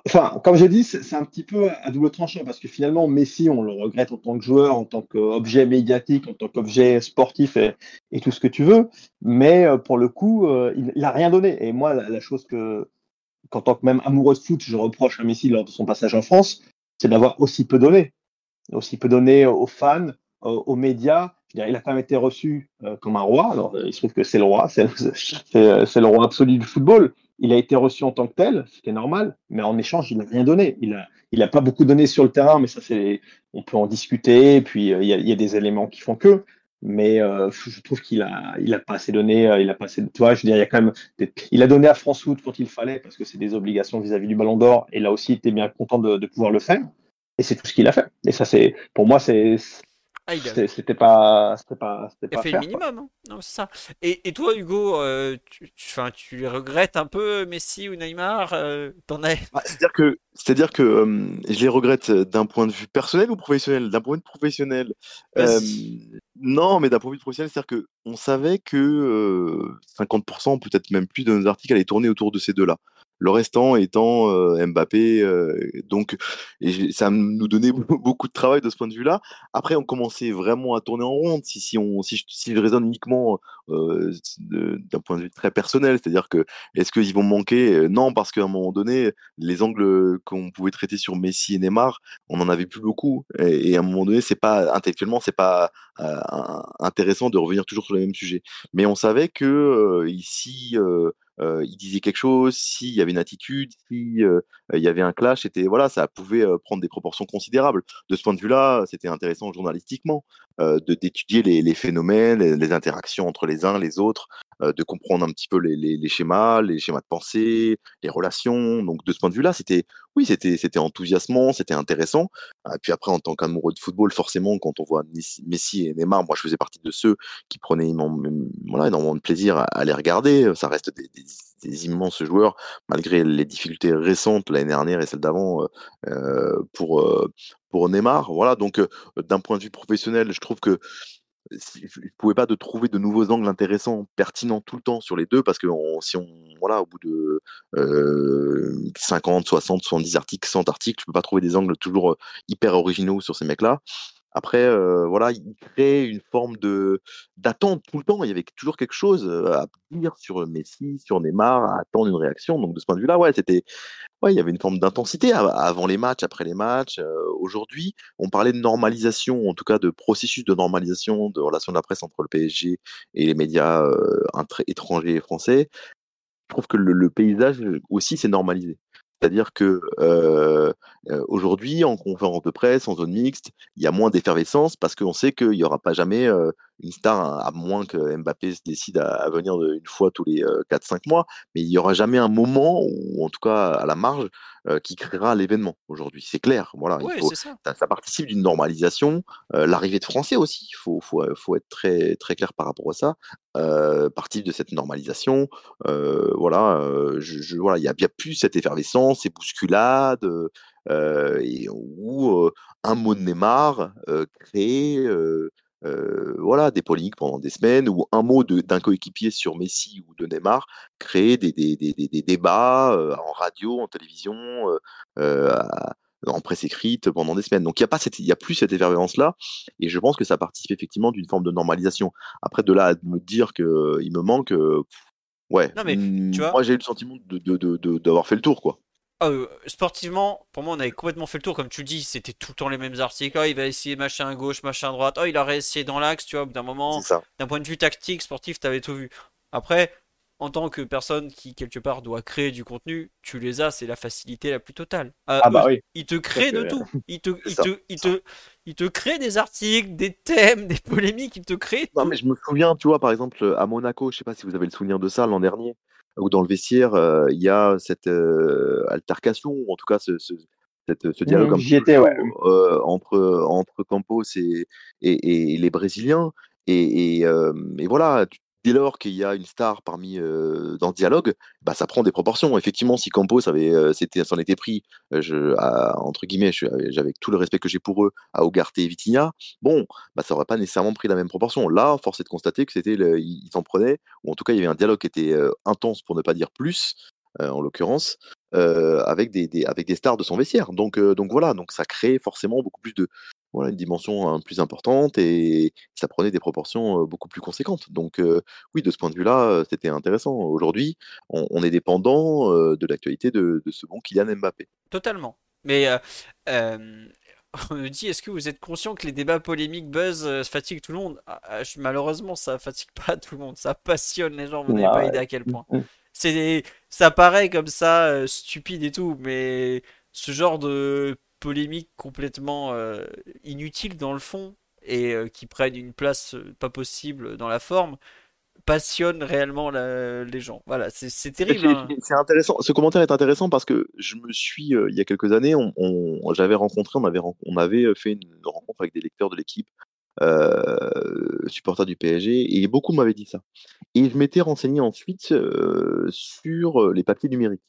Enfin, comme j'ai dit, c'est un petit peu à double tranchant parce que finalement, Messi, on le regrette en tant que joueur, en tant qu'objet médiatique, en tant qu'objet sportif et, tout ce que tu veux. Mais euh, pour le coup, euh, il n'a rien donné. Et moi, la, chose que, qu'en tant que même amoureux de foot, je reproche à Messi lors de son passage en France, c'est d'avoir aussi peu donné. Aussi peu donné aux fans, aux médias. il a quand même été reçu euh, comme un roi. Alors, il se trouve que c'est le roi, c'est le roi absolu du football. Il a été reçu en tant que tel, c'était normal, mais en échange, il n'a rien donné. Il n'a il a pas beaucoup donné sur le terrain, mais ça, c'est, on peut en discuter. Puis, euh, il y, a, des éléments qui font que. Mais euh, je trouve qu'il a, il a pas assez donné. Euh, il a pas assez. Tu vois, je veux dire, il y a quand même. il a donné à France Foot quand il fallait, parce que c'est des obligations vis-à-vis du Ballon d'Or. Et là aussi, il était bien content de, de pouvoir le faire. Et c'est tout ce qu'il a fait. Et ça, c'est, pour moi, c'est, ah, c'était pas, c'était pas, c'était pas. fait le minimum, hein. non, c'est ça. Et, et, toi, Hugo, euh, tu, tu, regrettes un peu Messi ou Neymar euh, T'en es? Bah, C'est-à-dire que, c'est-à-dire que euh, je les regrette d'un point de vue personnel ou professionnel? D'un point de vue professionnel, non, mais d'un point de vue professionnel, c'est-à-dire que on savait que 50%, peut-être même plus de nos articles allaient tourner autour de ces deux-là. Le restant étant euh, Mbappé. euh, donc, et ça nous donnait beaucoup de travail de ce point de vue-là. Après, on commençait vraiment à tourner en rond. Si, si, on, si, je, raisonne uniquement euh, d'un point de vue très personnel, c'est-à-dire que est-ce qu'ils vont manquer? Euh, Non, parce qu'à un moment donné, les angles qu'on pouvait traiter sur Messi et Neymar, on en avait plus beaucoup. Et, à un moment donné, c'est pas intellectuellement, c'est pas euh, intéressant de revenir toujours sur le même sujet. Mais on savait que euh, ici, euh, il disait quelque chose, s'il y avait une attitude, si euh, y avait un clash, c'était voilà, ça pouvait euh, prendre des proportions considérables. De ce point de vue-là, c'était intéressant journalistiquement euh, de d'étudier les, les phénomènes, les, interactions entre les uns les autres, de comprendre un petit peu les, schémas, les schémas de pensée, les relations. Donc de ce point de vue-là, c'était oui, c'était c'était enthousiasmant, c'était intéressant. Et puis après, en tant qu'amoureux de football, forcément, quand on voit Messi- et Neymar, moi je faisais partie de ceux qui prenaient voilà, énormément de plaisir à, les regarder. Ça reste des, immenses joueurs, malgré les difficultés récentes l'année dernière et celle d'avant euh, euh, pour, euh, pour Neymar. Voilà, donc euh, d'un point de vue professionnel, je trouve que je ne pouvais pas de trouver de nouveaux angles intéressants, pertinents tout le temps sur les deux, parce que si on, voilà, au bout de euh, 50, 60, 70 articles, 100 articles, je peux pas trouver des angles toujours euh, hyper originaux sur ces mecs-là. Après, euh, voilà, il crée une forme de d'attente tout le temps. Il y avait toujours quelque chose euh, à dire sur Messi, sur Neymar, à attendre une réaction. Donc de ce point de vue-là, ouais, c'était, ouais, il y avait une forme d'intensité av- avant les matchs, après les matchs. Euh, Aujourd'hui, on parlait de normalisation, en tout cas de processus de normalisation de relations de la presse entre le PSG et les médias euh, étrangers et français. Je trouve que le paysage aussi s'est normalisé. C'est-à-dire que aujourd'hui, en conférence de presse, en zone mixte, il y a moins d'effervescence parce qu'on sait qu'il n'y aura pas jamais une star, hein, à moins que Mbappé se décide à, venir de- une fois tous les euh, 4-5 mois, mais il n'y aura jamais un moment, ou en tout cas à la marge, euh, qui créera l'événement aujourd'hui. C'est clair. Voilà, il faut, ça. ça, ça participe d'une normalisation. Euh, L'arrivée de Français aussi, il faut, faut, faut être très, très clair par rapport à ça, euh, participe de cette normalisation. Euh, voilà, euh, je, je- voilà, il n'y a, a plus cette effervescence, ces bousculades, euh, euh, et où euh, un mot de Neymar euh, crée euh, voilà, des polémiques pendant des semaines, ou un mot d'un coéquipier sur Messi ou de Neymar crée des, des, des, des- des débats euh, en radio, en télévision, euh, en presse écrite pendant des semaines. Donc il n'y a, pas cette- il y a plus cette effervescence-là, et je pense que ça participe effectivement d'une forme de normalisation. Après, de là à me dire qu'il me manque, ouais, Non, mais, mm, tu vois- moi j'ai eu le sentiment de- de- de- de- d'avoir fait le tour, quoi. Ah, euh, sportivement, pour moi, on avait complètement fait le tour. Comme tu le dis, c'était tout le temps les mêmes articles. Oh, il va essayer machin à gauche, machin à droite. Oh, il a réessayé dans l'axe, tu vois. D'un moment, d'un point de vue tactique, sportif, t'avais tout vu. Après, en tant que personne qui, quelque part, doit créer du contenu, tu les as, c'est la facilité la plus totale. Euh, Ah bah oui. Ils te créent de tout. Ils te, ils te, ils te, ils te créent des articles, des thèmes, des polémiques. Ils te créent Non, tout. mais je me souviens, tu vois, par exemple, à Monaco, je sais pas si vous avez le souvenir de ça l'an dernier, où dans le vestiaire, il y a cette altercation, ou en tout cas ce, ce, cette- ce dialogue Mmh, ouais. euh, entre, entre Campos et, et, et les Brésiliens. Et, et, euh, et voilà, tu- dès lors qu'il y a une star parmi euh, dans dialogue, bah, ça prend des proportions. Effectivement, si Campos avait, euh, c'était, s'en était pris, euh, je, entre guillemets, suis- j'avais tout le respect que j'ai pour eux, à Ugarte et Vitinha, bon, bah, ça aurait pas nécessairement pris la même proportion. Là, force est de constater que c'était, ils s'en prenaient, ou en tout cas, il y avait un dialogue qui était euh, intense, pour ne pas dire plus, euh, en l'occurrence, euh, avec des, des- avec des stars de son vestiaire. Donc, euh, donc voilà, donc ça crée forcément beaucoup plus de, voilà, une dimension hein, plus importante et ça prenait des proportions euh, beaucoup plus conséquentes. Donc euh, oui, de ce point de vue-là, euh, c'était intéressant. Aujourd'hui, on, on est dépendant de l'actualité de, de ce bon Kylian Mbappé. Totalement. Mais on me dit, est-ce que vous êtes conscient que les débats polémiques buzz fatiguent tout le monde? Ah, ah, je- malheureusement, ça fatigue pas tout le monde. Ça passionne les gens. Vous n'avez Ah pas ouais. idée à quel point. C'est ça paraît comme ça stupide et tout, mais ce genre de polémique complètement euh, inutile dans le fond et euh, qui prennent une place euh, pas possible dans la forme passionne réellement la- les gens. Voilà, c'est terrible. C'est- hein. c'est- intéressant. Ce commentaire est intéressant parce que je me suis, euh, il y a quelques années, on, on- j'avais rencontré, on avait, on avait fait une rencontre avec des lecteurs de l'équipe, euh, supporters du PSG, et beaucoup m'avaient dit ça. Et je m'étais renseigné ensuite euh, sur les papiers numériques.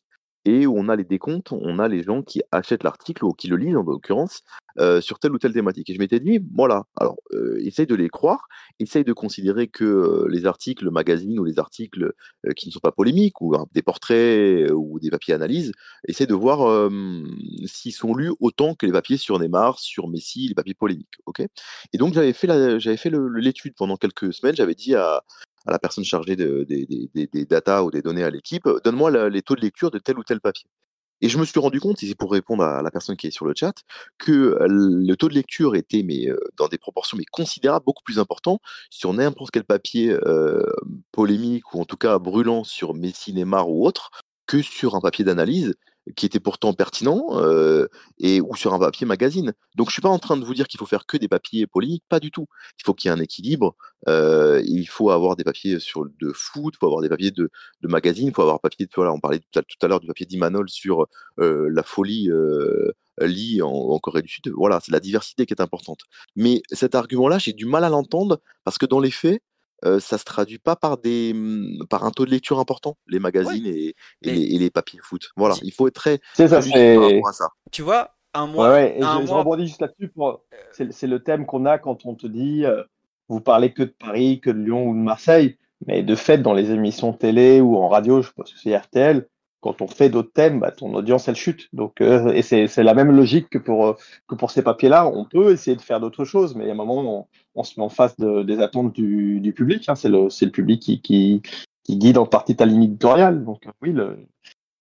Et où on a les décomptes, on a les gens qui achètent l'article ou qui le lisent en l'occurrence euh, sur telle ou telle thématique. Et je m'étais dit, voilà, alors euh, essaye de les croire, essaye de considérer que euh, les articles, le magazine ou les articles euh, qui ne sont pas polémiques ou hein, des portraits ou des papiers analyses, essaye de voir s'ils sont lus autant que les papiers sur Neymar, sur Messi, les papiers polémiques. ok? Et donc j'avais fait l'étude pendant quelques semaines. J'avais dit à, à la personne chargée de- des, data ou des données à l'équipe, donne-moi la- les taux de lecture de tel ou tel papier. Et je me suis rendu compte, c'est pour répondre à la personne qui est sur le chat, que euh, le taux de lecture était mais, euh, dans des proportions mais considérables, beaucoup plus importants sur n'importe quel papier euh, polémique ou en tout cas brûlant sur Messi, Neymar ou autre, que sur un papier d'analyse qui était pourtant pertinent euh, et ou sur un papier magazine. Donc je suis pas en train de vous dire qu'il faut faire que des papiers polémiques, pas du tout. Il faut qu'il y ait un équilibre. euh, il faut avoir des papiers sur de foot, il faut avoir des papiers de, de magazine, il faut avoir papier. Voilà, on parlait tout à, l'heure du papier d'Imanol sur euh, la folie euh, en, en Corée du Sud. Voilà, c'est la diversité qui est importante. Mais cet argument-là, j'ai du mal à l'entendre parce que dans les faits, euh, ça se traduit pas par des hum, par un taux de lecture important, les magazines et, et Mais- les, et les papiers foot. Voilà, il faut être très C'est ça, ça. Tu vois, un mois, ouais, et un je, rebondis juste là-dessus. Pour... C'est c'est le thème qu'on a quand on te dit euh, vous parlez que de Paris, que de Lyon ou de Marseille. Mais de fait, dans les émissions télé ou en radio, je pense que c'est RTL, quand on fait d'autres thèmes, bah, ton audience, elle chute. Donc, euh, et c'est la même logique que pour, euh, que pour ces papiers-là. On peut essayer de faire d'autres choses, mais à un moment, on, on se met en face de- des attentes du, du public. hein. C'est le, c'est le public qui, qui, guide en partie ta ligne éditoriale. Donc, euh, oui,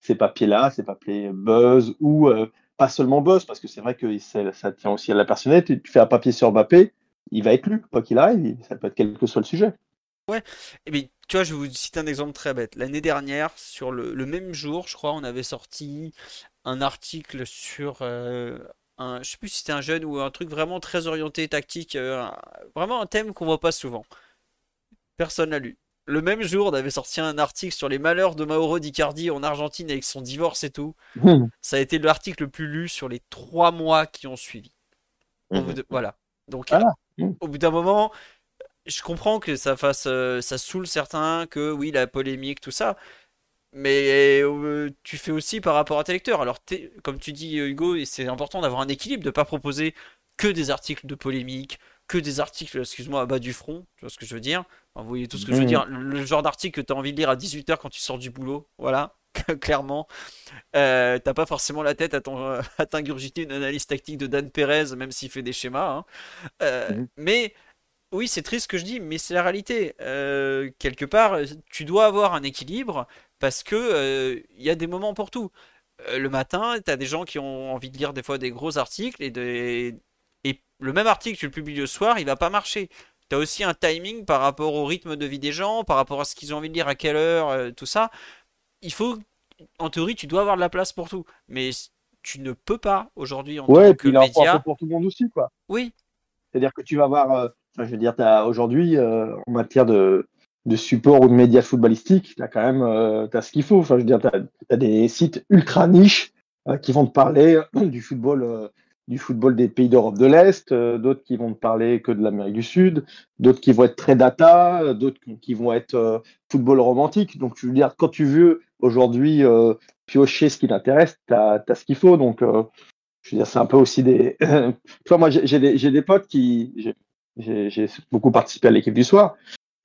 ces papiers-là, ces papiers buzz ou pas seulement buzz, parce que c'est vrai que ça tient aussi à la personnalité. Tu fais un papier sur Mbappé, il va être lu, quoi qu'il arrive, ça peut être quel que soit le sujet. Bien, tu vois, je vais vous citer un exemple très bête. L'année dernière, sur le, le même jour, je crois, on avait sorti un article sur un, un, je sais plus si c'était un jeune ou un truc vraiment très orienté tactique, euh, vraiment un thème qu'on voit pas souvent. Personne l'a lu. Le même jour, on avait sorti un article sur les malheurs de Mauro Icardi en Argentine avec son divorce et tout. Ça a été l'article le plus lu sur les trois mois qui ont suivi. De- voilà. Donc, Ah, mhm. au bout d'un moment, je comprends que ça fasse, euh, ça saoule certains, que oui, la polémique, tout ça. Mais euh, tu fais aussi par rapport à tes lecteurs. Alors, comme tu dis, Hugo, et c'est important d'avoir un équilibre, de pas proposer que des articles de polémique, que des articles, excuse-moi, à bas du front. Tu vois ce que je veux dire? Enfin, vous voyez tout ce que je veux Mhm. dire. Le, le genre d'article que tu as envie de lire à 18h quand tu sors du boulot. Voilà, clairement. Euh, t'as pas forcément la tête à t'ingurgiter une analyse tactique de Dan Perez, même s'il fait des schémas. hein. Euh, Mhm. Mais oui, c'est triste ce que je dis, mais c'est la réalité. Euh, quelque part, euh, tu dois avoir un équilibre parce que euh, il y a des moments pour tout. Euh, le matin, tu as des gens qui ont envie de lire des fois des gros articles et, des- et le même article, tu le publies le soir, il va pas marcher. Tu as aussi un timing par rapport au rythme de vie des gens, par rapport à ce qu'ils ont envie de lire, à quelle heure, tout ça. Il faut, en théorie, tu dois avoir de la place pour tout. Mais tu ne peux pas aujourd'hui en Ouais, tant que puis il média. pour tout le monde aussi, quoi. Oui, C'est-à-dire que tu vas avoir, je veux dire, aujourd'hui, euh, en matière de, de support ou de médias footballistiques, tu as quand même euh, ce qu'il faut. Je veux dire, tu as, des sites ultra niches euh, qui vont te parler du football, du football des pays d'Europe de l'Est, d'autres qui vont te parler que de l'Amérique du Sud, d'autres qui vont être très data, d'autres qui vont être football romantique. Donc, je veux dire, quand tu veux aujourd'hui piocher ce qui t'intéresse, tu as, ce qu'il faut. Donc, je veux dire, c'est un peu aussi des. tu vois, moi, j'ai des potes qui. J'ai- beaucoup participé à l'équipe du soir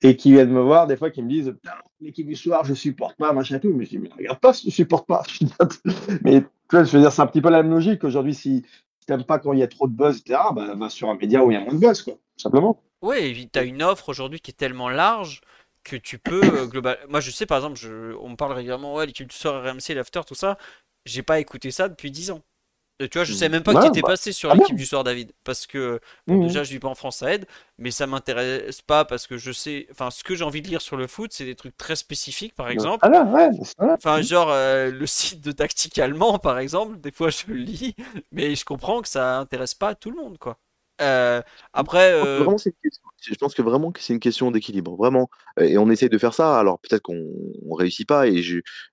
et qui viennent me voir des fois qui me disent l'équipe du soir, je supporte pas, machin tout. Mais je dis, mais regarde pas si tu supportes pas. mais tu vois, je veux dire, c'est un petit peu la même logique. Aujourd'hui, si, si t'aimes pas quand il y a trop de buzz, etc., bah, va sur un média où il y a moins de buzz, quoi, tout simplement. Oui, tu as une offre aujourd'hui qui est tellement large que tu peux euh, global. Moi, je sais par exemple, je... on me parle régulièrement, ouais, l'équipe du soir, RMC, l'after, tout ça. J'ai pas écouté ça depuis 10 ans. Et tu vois, je sais même pas Ouais, qui était bah, passé sur très l'équipe du soir, David. Parce que, bon, Mhm. déjà, je vis pas en France, ça aide. Mais ça m'intéresse pas parce que je sais. Enfin, ce que j'ai envie de lire sur le foot, c'est des trucs très spécifiques, par exemple. Ah là, ouais. Enfin, genre euh, le site de tactique allemand, par exemple, des fois je le lis, mais je comprends que ça intéresse pas tout le monde, quoi. Euh, après, euh, Vraiment, c'est une question je pense que vraiment que c'est une question d'équilibre, vraiment. Et on essaye de faire ça. Alors peut-être qu'on on réussit pas, et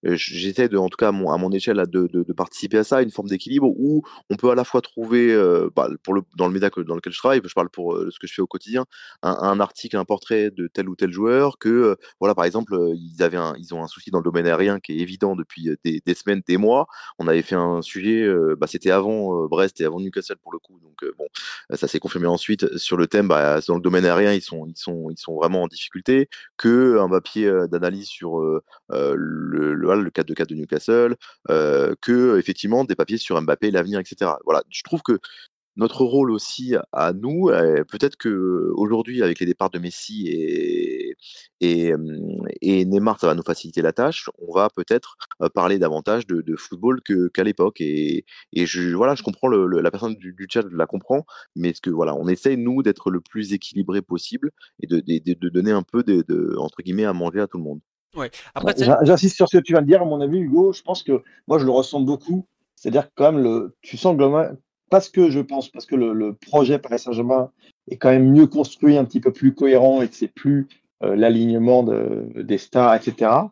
euh, j'essaie de, en tout cas à mon, échelle, de, participer à ça, une forme d'équilibre où on peut à la fois trouver, euh, bah, pour le, dans le média dans lequel je travaille, je parle pour euh, ce que je fais au quotidien, un, article, un portrait de tel ou tel joueur, que voilà, par exemple, ils avaient ils ont un souci dans le domaine aérien qui est évident depuis des, semaines, des mois. On avait fait un sujet, bah, c'était avant Brest et avant Newcastle pour le coup, donc bon, ça s'est confirmé ensuite sur le thème. Bah, dans le domaine aérien, ils sont, ils sont, ils sont vraiment en difficulté. Que un papier euh, d'analyse sur euh, euh, le, le, voilà, le 4 de 4 de Newcastle, que effectivement des papiers sur Mbappé, l'avenir, etc. Voilà, je trouve que notre rôle aussi à nous, peut-être que aujourd'hui avec les départs de Messi et, et, Neymar, ça va nous faciliter la tâche. On va peut-être parler davantage de, de football que, qu'à l'époque. Et, et je, voilà, je comprends le, le- la personne du, du chat, je la comprends, mais ce que voilà, on essaye nous d'être le plus équilibré possible et de, de, de- de donner un peu de, de- entre guillemets à manger à tout le monde? Ouais. Après, J'insiste sur ce que tu viens de dire, à mon avis, Hugo. Je pense que moi, je le ressens beaucoup. C'est-à-dire que quand même, le, tu sens globalement, parce que je pense, parce que le, le projet Paris Saint-Germain est quand même mieux construit, un petit peu plus cohérent et que c'est plus euh, l'alignement de- des stars, etc.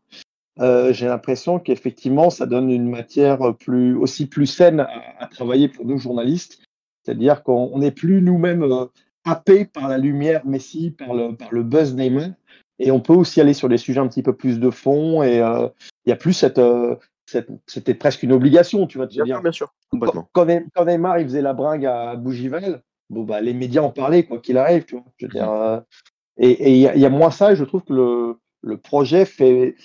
euh, j'ai l'impression qu'effectivement, ça donne une matière plus, aussi plus saine à, à travailler pour nous journalistes. C'est-à-dire qu'on n'est plus nous-mêmes euh, happés par la lumière Messi, par le, par le buzz Neymar. Et on peut aussi aller sur des sujets un petit peu plus de fond. Et euh, il y a plus cette, euh, cette- C'était presque une obligation, tu vas te Bien dire. sûr, bien sûr, complètement. Quand, quand Ney- quand Neymar il faisait la bringue à Bougival, bon, bah, les médias en parlaient, quoi qu'il arrive. Tu vois, je veux dire, euh, et il y, a- moins ça, et je trouve que le projet fait.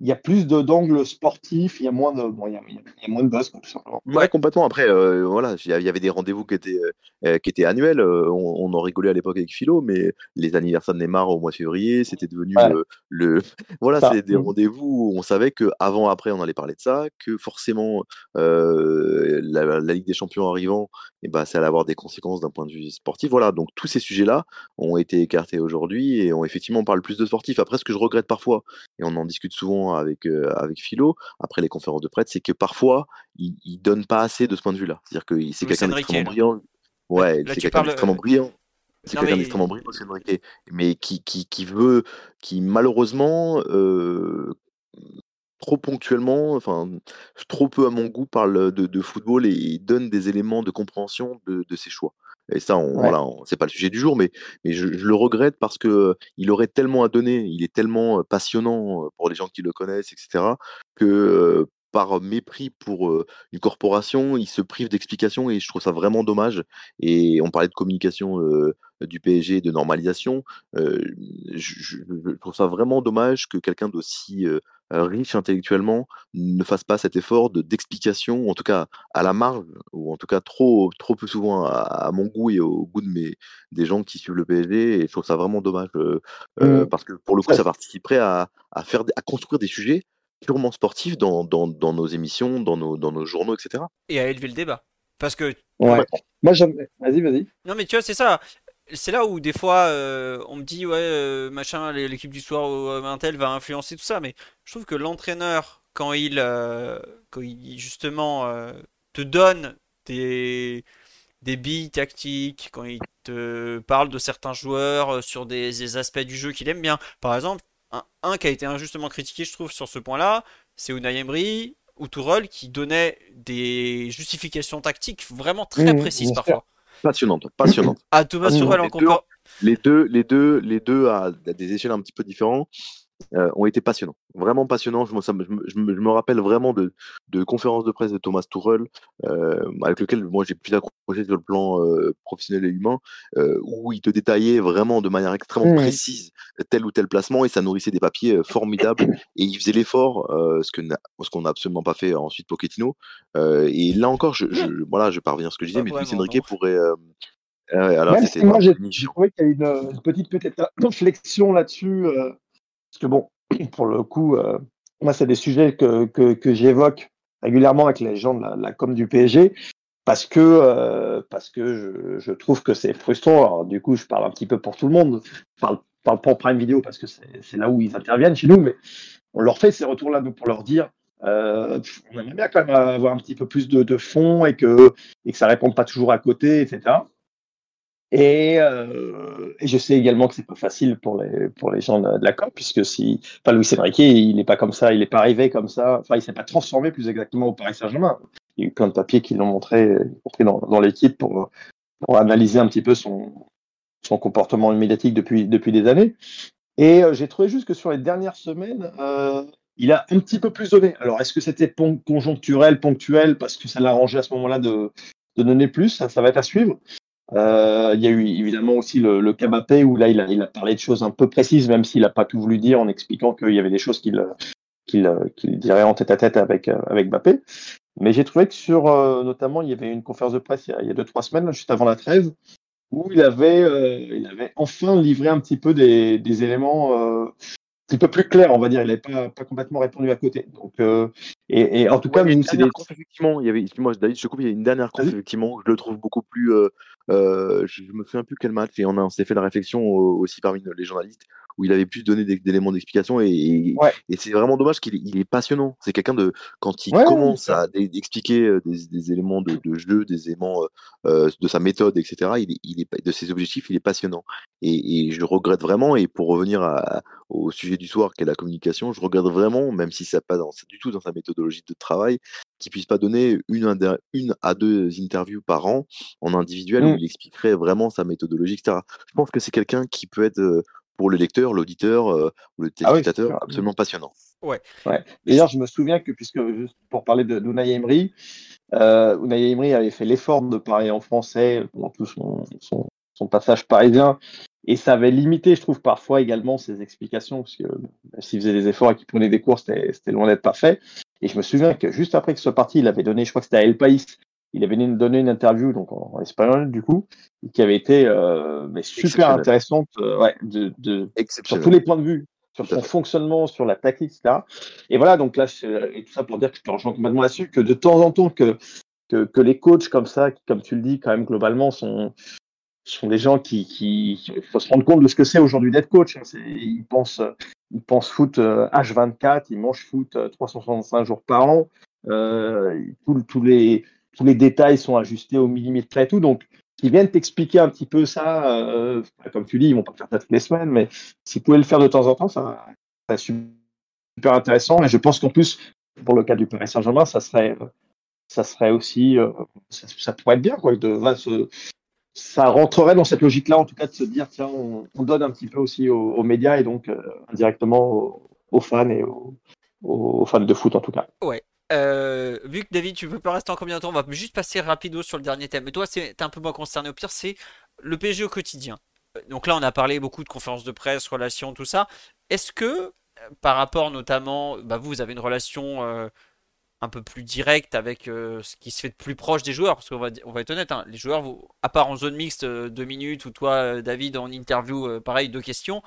Il y a plus de- d'angles sportifs, il y a moins de, bon, il y a, il y a- il y a moins de buzz, tout simplement. Ouais, complètement. Après, euh, voilà, il y avait des rendez-vous qui étaient, euh, qui étaient annuels. euh, on, on en rigolait à l'époque avec Philo, mais les anniversaires de Neymar au mois de février, c'était devenu Ouais. le, le- voilà, c'est des Mhm. rendez-vous où on savait que avant, après, on allait parler de ça, que forcément, euh, la, la Ligue des Champions arrivant, et ben, ça allait avoir des conséquences d'un point de vue sportif. Voilà, donc tous ces sujets-là ont été écartés aujourd'hui et on effectivement on parle plus de sportifs. Après, ce que je regrette parfois, et on en discute souvent avec euh, avec Philo après les conférences de presse, c'est que parfois il, il donne pas assez de ce point de vue-là. C'est-à-dire que c'est quelqu'un d'extrêmement brillant. Ouais, c'est quelqu'un d'extrêmement euh, brillant. C'est quelqu'un mais- d'extrêmement brillant, Enrique, mais qui, qui, qui veut, qui malheureusement, euh, trop ponctuellement, enfin, trop peu à mon goût, parle de, de football et, et donne des éléments de compréhension de, de ses choix. Et ça, on, Ouais. voilà, c'est pas le sujet du jour, mais, mais je, je le regrette parce que il aurait tellement à donner, il est tellement passionnant pour les gens qui le connaissent, etc., que euh, par mépris pour euh, une corporation, il se prive d'explications et je trouve ça vraiment dommage. Et on parlait de communication euh, du PSG, de normalisation. je, trouve ça vraiment dommage que quelqu'un d'aussi riche intellectuellement ne fasse pas cet effort de d'explication, en tout cas à la marge, ou en tout cas trop, trop peu souvent à, à mon goût et au goût de mes, des gens qui suivent le PSG. Et je trouve ça vraiment dommage euh, euh, Mm. parce que pour le coup, ça participerait à, à, faire, à construire des sujets purement sportifs dans, dans, dans nos émissions, dans nos, dans nos journaux, etc. et à élever le débat. Parce que Ouais. Moi, j'aime. Vas-y, vas-y. Non, mais tu vois, c'est ça. C'est là où des fois euh, on me dit, ouais, euh, machin, l'é- l'équipe du soir ou euh, un tel va influencer tout ça. Mais je trouve que l'entraîneur, quand il, euh, quand il justement te donne des, des billes tactiques, quand il te parle de certains joueurs sur des, des aspects du jeu qu'il aime bien. Par exemple, un, un qui a été injustement critiqué, je trouve, sur ce point-là, c'est Unai Emery ou Tourelle qui donnait des justifications tactiques vraiment très Mhm, précises parfois. Passionnante, passionnante. À Thomas Mhm. Tuchel en Les deux, compar- les deux, les deux, les deux à des échelles un petit peu différentes euh, ont été passionnants, vraiment passionnants. Je, me- ça me- je, me, je me- je me rappelle vraiment de, de conférences de presse de Thomas Tuchel, euh, avec lequel moi j'ai pu accrocher sur le plan euh, professionnel et humain, euh, où il te détaillait vraiment de manière extrêmement Mhm. précise tel ou tel placement et ça nourrissait des papiers euh, formidables et il faisait l'effort, euh, ce que n'a- ce qu'on n'a absolument pas fait ensuite Pochettino. Euh, et là encore, je, je, voilà, je parviens à ce que je disais, mais Luis Enrique pourrait. euh, euh, alors Même si moi, j'ai trouvé qu'il y a une, une petite peut-être réflexion là-dessus. euh, parce que bon, pour le coup, euh, moi, c'est des sujets que, que, que j'évoque régulièrement avec les gens de la, com du PSG. Parce que, euh, parce que je, trouve que c'est frustrant. Alors, du coup, je parle un petit peu pour tout le monde. Je parle, parle en Prime Vidéo parce que c'est là où ils interviennent chez nous, mais on leur fait ces retours-là pour leur dire euh, on aimerait bien quand même avoir un petit peu plus de, de fond et que, et que ça réponde pas toujours à côté, etc. Et, euh, et, je sais également que c'est pas facile pour les pour les gens de, la COP, puisque si, enfin Louis Enrique, il n'est pas comme ça, il n'est pas arrivé comme ça, enfin il s'est pas transformé plus exactement au Paris Saint-Germain. Il y a eu plein de papiers qui l'ont montré, compris dans, l'équipe pour analyser un petit peu son son comportement médiatique depuis depuis des années. Et euh, j'ai trouvé juste que sur les dernières semaines, euh, il a un petit peu plus donné. Alors est-ce que c'était conjoncturel, ponctuel, parce que ça l'a arrangé à ce moment-là de de donner plus, ça, ça va être à suivre. Euh, il y a eu évidemment aussi le, le Kabapé où là il a, parlé de choses un peu précises, même s'il n'a pas tout voulu dire en expliquant qu'il y avait des choses qu'il dirait en tête à tête avec avec Mbappé. Mais j'ai trouvé que sur euh, notamment il y avait une conférence de presse il y a, il y deux trois semaines juste avant la trêve où il avait euh, enfin livré un petit peu des, éléments euh, petit peu plus clairs, on va dire. Il n'avait pas, pas complètement répondu à côté. Donc, euh, et, et, en tout cas, nous, c'est des... effectivement, il y avait, excuse-moi, David, je coupe, il y a une dernière conf, effectivement, je le trouve beaucoup plus, euh, euh, je me souviens plus quel match, et on, a, on s'est fait la réflexion aussi parmi les journalistes, où il avait plus donné d'éléments d'explication et, ouais. et c'est vraiment dommage qu'il il est passionnant. C'est quelqu'un de quand il ouais, commence à expliquer des, des, éléments de, de, jeu, des éléments euh, de sa méthode, etc. Il, il, est de ses objectifs, il est passionnant. Et, et je regrette vraiment. Et pour revenir à, au sujet du soir, qui est la communication, je regrette vraiment, même si ça pas dans, du tout dans sa méthodologie de travail, qu'il puisse pas donner une, une à deux interviews par an en individuel mmh. où il expliquerait vraiment sa méthodologie, etc. Je pense que c'est quelqu'un qui peut être pour le lecteur, l'auditeur euh, ou le téléspectateur, ah oui, absolument passionnant. Ouais. ouais. D'ailleurs, je me souviens que, puisque juste pour parler de d'Unai Emery, euh, Unai Emery avait fait l'effort de parler en français pendant tout son, son, son, passage parisien, et ça avait limité, je trouve, parfois également ses explications, parce que s'il faisait des efforts et qu'il prenait des cours, c'était loin d'être parfait. Et je me souviens que juste après que ce parti, il avait donné, je crois que c'était à El País, il avait donné une interview donc en, espagnol du coup qui avait été euh, mais super intéressante euh, ouais, de, de sur tous les points de vue sur son fonctionnement sur la tactique etc et voilà donc là et tout ça pour dire que je te rejoins complètement là-dessus que de temps en temps que, que, que les coachs comme ça qui comme tu le dis quand même globalement sont sont des gens qui, qui il faut se rendre compte de ce que c'est aujourd'hui d'être coach. Hein. Ils pensent, ils pensent foot H24, euh, ils mangent foot 365 jours par an. Euh, tous les, tous les détails sont ajustés au millimètre près et tout. Donc, ils viennent t'expliquer un petit peu ça, euh, comme tu dis, ils vont pas faire ça toutes les semaines, mais s'ils pouvaient le faire de temps en temps, ça, serait super intéressant. Et je pense qu'en plus, pour le cas du Paris Saint-Germain, ça serait, ça serait aussi, euh, ça, pourrait être bien, quoi. Ça rentrerait dans cette logique-là, en tout cas, de se dire, tiens, on, on donne un petit peu aussi aux, médias et donc euh, indirectement aux, aux, fans et aux, aux, fans de foot, en tout cas. Ouais. Euh, vu que David, tu peux pas rester en combien de temps, on va juste passer rapido sur le dernier thème. Mais toi, c'est un peu moins concerné au pire, c'est le PSG au quotidien. Donc là, on a parlé beaucoup de conférences de presse, relations, tout ça. Est-ce que, par rapport notamment, bah vous, vous avez une relation euh, un peu plus directe avec euh, ce qui se fait de plus proche des joueurs, parce qu'on va, on va être honnête, hein, les joueurs, vous, à part en zone mixte, euh, deux minutes, ou toi, David, en interview, pareil, deux questions,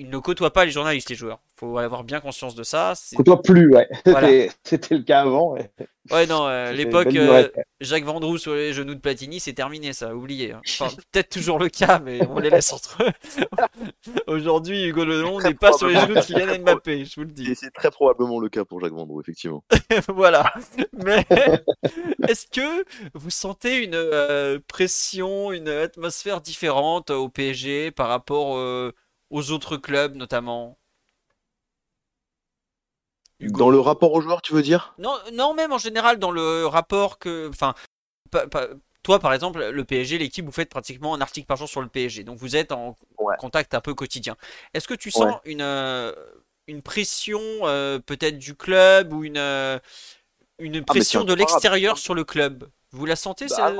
ils ne côtoient pas les journalistes, les joueurs. faut avoir bien conscience de ça. Côtoient plus, ouais. Voilà. C'était le cas avant. Ouais, ouais non, euh, l'époque euh, Jacques Vendroux sur les genoux de Platini, c'est terminé, ça, oublié. Hein. Enfin, peut-être toujours le cas, mais on les laisse entre eux. Aujourd'hui, Hugo Lelon n'est pas sur les genoux de Kylian Mbappé, je vous le dis. C'est très probablement le cas pour Jacques Vendroux, effectivement. voilà. Mais est-ce que vous sentez une euh, pression, une atmosphère différente au PSG par rapport euh, aux autres clubs notamment Hugo. Dans le rapport aux joueurs, tu veux dire? Non, non, même en général dans le rapport que, enfin, toi par exemple, le PSG, l'équipe, vous faites pratiquement un article par jour sur le PSG, donc vous êtes en ouais. contact un peu quotidien. Est-ce que tu sens ouais. une euh, une pression euh, peut-être du club ou une euh, une pression ah, de l'extérieur sur le club? Vous la sentez bah,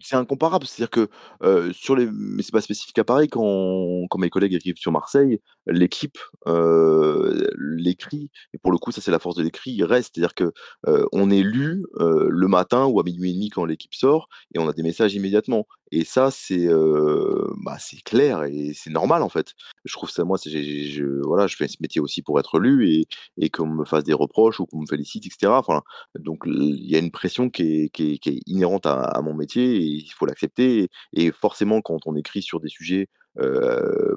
c'est incomparable. C'est-à-dire que sur les, mais c'est pas spécifique à Paris. Quand, quand mes collègues écrivent sur Marseille, l'équipe l'écrit. Et pour le coup, ça c'est la force de l'écrit. Reste, c'est-à-dire que on est lu le matin ou à minuit et demi quand l'équipe sort, et on a des messages immédiatement. Et ça, c'est bah, clair et c'est normal en fait. Je trouve ça, moi, je, voilà, je fais ce métier aussi pour être lu et, et qu'on me fasse des reproches ou qu'on me félicite, etc. Donc il y a une pression qui est, inhérente à, mon métier et il faut l'accepter. Et, forcément, quand on écrit sur des sujets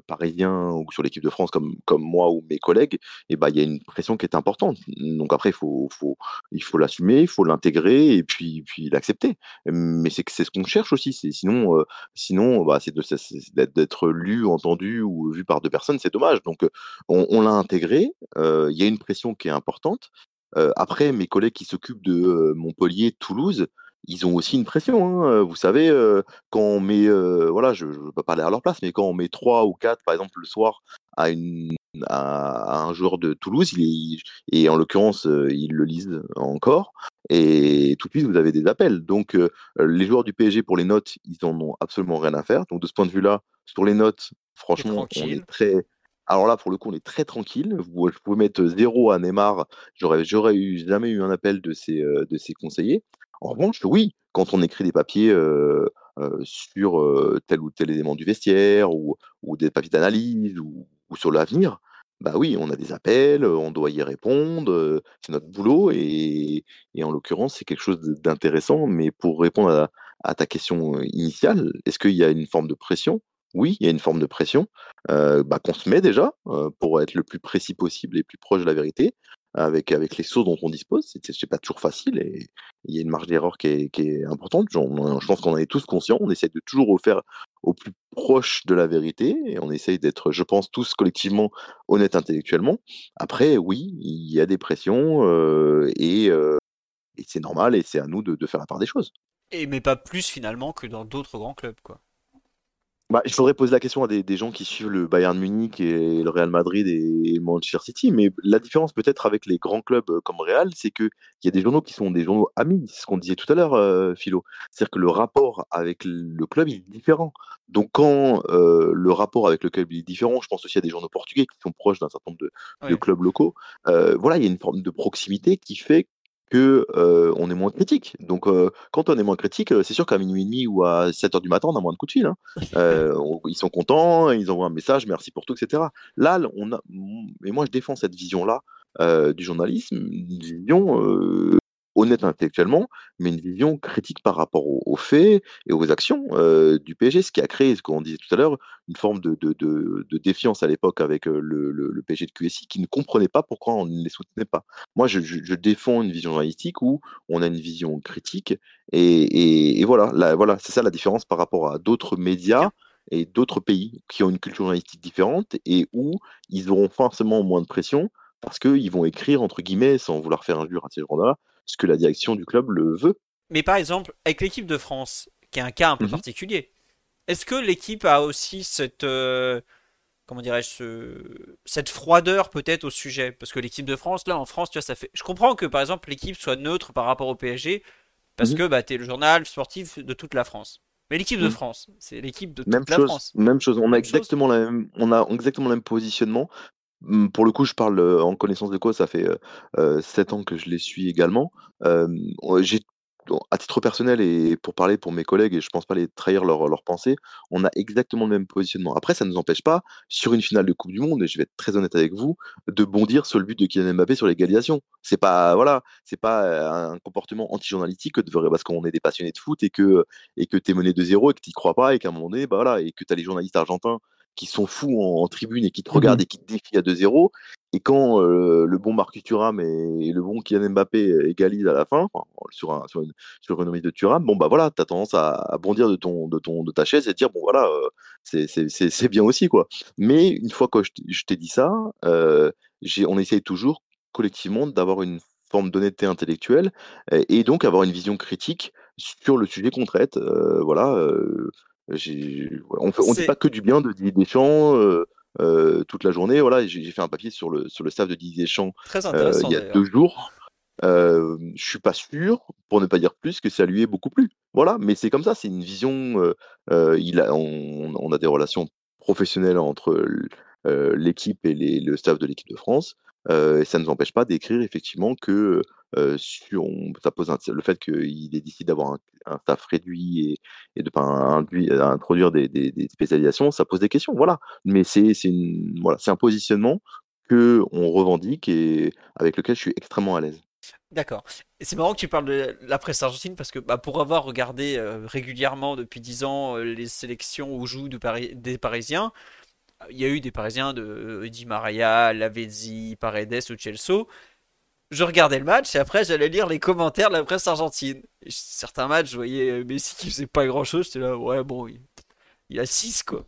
parisien ou sur l'équipe de France comme, comme moi ou mes collègues, et bah, il y a une pression qui est importante. Donc après, faut, faut, il faut l'assumer, il faut l'intégrer et puis, puis l'accepter. Mais c'est ce qu'on cherche aussi. Sinon, sinon bah, c'est d'être lu, entendu ou vu par deux personnes, c'est dommage. Donc on, on l'a intégré. Il y a une pression qui est importante. après, mes collègues qui s'occupent de Montpellier, Toulouse, ils ont aussi une pression. Hein. Vous savez, quand on met, voilà, je ne veux pas parler à leur place, mais quand on met trois ou quatre, par exemple, le soir, à, une, à, un joueur de Toulouse, il est, et en l'occurrence, ils le lisent encore, et tout de suite, vous avez des appels. Donc, les joueurs du PSG, pour les notes, ils n'en ont absolument rien à faire. Donc, de ce point de vue-là, sur les notes, franchement, on est très. Alors là, pour le coup, on est très tranquille. Vous, je pouvais mettre zéro à Neymar. J'aurais, j'aurais eu, jamais eu un appel de ses, de ses conseillers. En revanche, oui, quand on écrit des papiers sur tel ou tel élément du vestiaire ou, des papiers d'analyse ou, sur l'avenir, bah oui, on a des appels, on doit y répondre, c'est notre boulot et, en l'occurrence, c'est quelque chose d'intéressant. Mais pour répondre à, ta question initiale, est-ce qu'il y a une forme de pression? Oui, il y a une forme de pression bah, qu'on se met déjà pour être le plus précis possible et plus proche de la vérité avec, avec les sources dont on dispose. C'est pas toujours facile et il y a une marge d'erreur qui est, qui est importante. je pense qu'on en est tous conscients. On essaie de toujours faire au plus proche de la vérité et on essaye d'être, je pense, tous collectivement honnêtes intellectuellement. Après, oui, il y a des pressions et, et c'est normal et c'est à nous de, de, faire la part des choses. Et mais pas plus finalement que dans d'autres grands clubs, quoi. Bah, il faudrait poser la question à des, des, gens qui suivent le Bayern Munich et le Real Madrid et Manchester City, mais la différence peut-être avec les grands clubs euh, comme Real, c'est qu'il y a des journaux qui sont des journaux amis, c'est ce qu'on disait tout à l'heure, euh, Philo. C'est-à-dire que le rapport avec le club il est différent. Donc quand euh, le rapport avec le club est différent, je pense aussi à des journaux portugais qui sont proches d'un certain nombre de, de clubs locaux, euh, voilà, il y a une forme de proximité qui fait que on est moins critique. Donc, quand on est moins critique, c'est sûr qu'à minuit et demi ou à 7 heures du matin, on a moins de coups de fil. Hein. ils sont contents, ils envoient un message, merci pour tout, etc. Là, on a, et moi, je défends cette vision-là du journalisme, une vision honnête intellectuellement, mais une vision critique par rapport aux, faits et aux actions du PSG, ce qui a créé, ce qu'on disait tout à l'heure, une forme de, de, de, défiance à l'époque avec le, le, PSG de QSI qui ne comprenait pas pourquoi on ne les soutenait pas. Moi, je, je, défends une vision journalistique où on a une vision critique et, et, voilà, voilà c'est ça la différence par rapport à d'autres médias et d'autres pays qui ont une culture journalistique différente et où ils auront forcément moins de pression parce qu'ils vont écrire, entre guillemets, sans vouloir faire injure à ces gens-là, ce que la direction du club le veut. Mais par exemple, avec l'équipe de France, qui est un cas un peu mhm. particulier, est-ce que l'équipe a aussi cette, euh, comment dirais-je, cette froideur peut-être au sujet? Parce que l'équipe de France, là, en France, tu vois, ça fait. Je comprends que par exemple l'équipe soit neutre par rapport au PSG, parce mhm. que bah, tu es le journal sportif de toute la France. Mais l'équipe de mhm. France, c'est l'équipe de toute même la chose, France. Même chose, on a, exactement la même, on a exactement le même positionnement. Mmh, pour le coup, je parle, en connaissance de cause, ça fait, euh, 7 ans que je les suis également. j'ai à titre personnel et pour parler pour mes collègues et je pense pas les trahir leurs leur pensées, on a exactement le même positionnement. Après, ça ne nous empêche pas, sur une finale de coupe du monde et je vais être très honnête avec vous, de bondir sur le but de Kylian Mbappé sur l'égalisation. C'est pas voilà, c'est pas, un comportement anti-journalistique parce qu'on est des passionnés de foot et que et que tu es mené de 0 et que tu y crois pas et qu'à un moment donné, bah, voilà et que tu as les journalistes argentins qui sont fous en, tribune et qui te mmh regardent et qui te défient à 2-0. Et quand le bon Marcus Thuram et, le bon Kylian Mbappé égalisent à la fin, sur, un, sur, une, sur remise de Thuram, bon bah voilà, tu as tendance à, bondir de, ton, de, ton, de ta chaise et te dire, bon voilà, c'est bien aussi quoi. Mais une fois que je t'ai dit ça, on essaye toujours collectivement d'avoir une forme d'honnêteté intellectuelle et donc avoir une vision critique sur le sujet qu'on traite. voilà, on ne dit pas que du bien de Didier Deschamps euh, euh, toute la journée. Voilà, j'ai fait un papier sur le, sur le staff de Didier Deschamps euh, il y a deux jours. Euh, je suis pas sûr, pour ne pas dire plus, que ça lui est beaucoup plu. Voilà, mais c'est comme ça, c'est une vision. il a, on, a des relations professionnelles entre l'équipe et le staff de l'équipe de France. Et ça ne nous empêche pas d'écrire effectivement que sur, ça pose le fait qu'il ait décidé d'avoir un, staff réduit et, de pas introduire des, spécialisations, ça pose des questions, voilà. Mais c'est voilà, un positionnement que on revendique et avec lequel je suis extrêmement à l'aise. D'accord. Et c'est marrant que tu parles de la presse argentine parce que bah, pour avoir regardé régulièrement depuis 10 ans les sélections où jouent de Paris- des Parisiens, il y a eu des Parisiens de euh, Di Maria, Lavezzi, Paredes ou Celso. Je regardais le match et après j'allais lire les commentaires de la presse argentine. Certains matchs, je voyais euh, Messi qui faisait pas grand chose, j'étais là, ouais, bon, il, il a 6 quoi.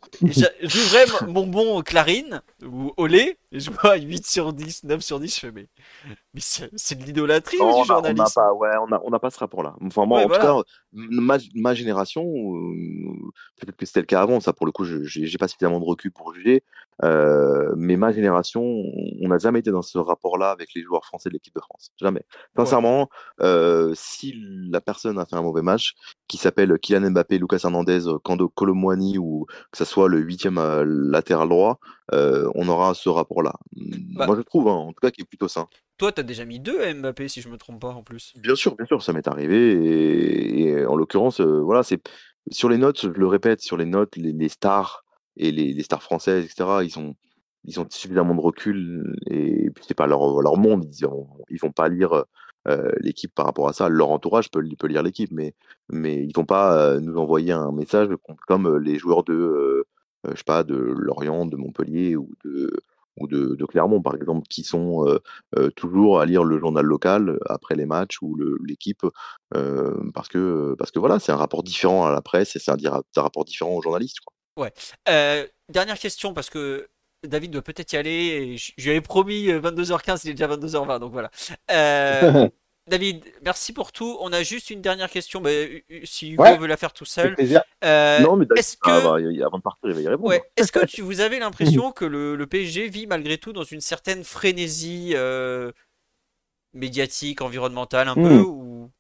J'ouvrais mon bon Clarine ou Olé et je vois 8 sur 10, 9 sur 10, je fais, mais, mais c'est de l'idolâtrie Non, du a- on n'a pas, ouais, on a, on n'a pas ce rapport-là. Enfin, moi, Ouais, en voilà. tout cas, ma, ma génération, euh, peut-être que c'était le cas avant, ça pour le coup, je j'ai pas suffisamment de recul pour juger, euh, mais ma génération, on n'a jamais été dans ce rapport-là avec les joueurs français de l'équipe de France. Jamais. Sincèrement, euh, si la personne a fait un mauvais match, qui s'appelle Kylian Mbappé, Lucas Hernandez, Kando Colomwani ou que ça soit le huitième latéral droit, on aura ce rapport-là. Bah. Moi, je trouve, hein, en tout cas, qui est plutôt sain. Toi, t'as déjà mis deux à Mbappé, si je me trompe pas, en plus. Bien sûr, bien sûr, ça m'est arrivé. Et, et en l'occurrence, euh, voilà, c'est sur les notes, je le répète, sur les notes, les, les stars et les, les stars françaises, etc. Ils ont, ils ont suffisamment de recul et puis c'est pas leur, leur monde. Ils, ont- ils vont pas lire euh, l'équipe par rapport à ça. Leur entourage peut, peut lire l'équipe, mais, mais ils vont pas euh, nous envoyer un message com- comme les joueurs de, je sais pas, de Lorient, de Montpellier ou de ou de, de Clermont, par exemple, qui sont euh, euh, toujours à lire le journal local euh, après les matchs ou l'équipe, euh, parce que parce que voilà, c'est un rapport différent à la presse et c'est un, rapport différent aux journalistes. Quoi. Euh, dernière question, parce que David doit peut-être y aller. Et je je lui avais promis euh, 22h15, il est déjà 22h20, donc voilà. David, merci pour tout. On a juste une dernière question, mais si Hugo Ouais. veut la faire tout Avec seul. plaisir. Euh, non, mais est-ce ah, que- bah, y- y- avant de partir, il va y répondre. Ouais. Est-ce que tu, vous avez l'impression que le, le PSG vit malgré tout dans une certaine frénésie euh, médiatique, environnementale un peu Hmm. ou,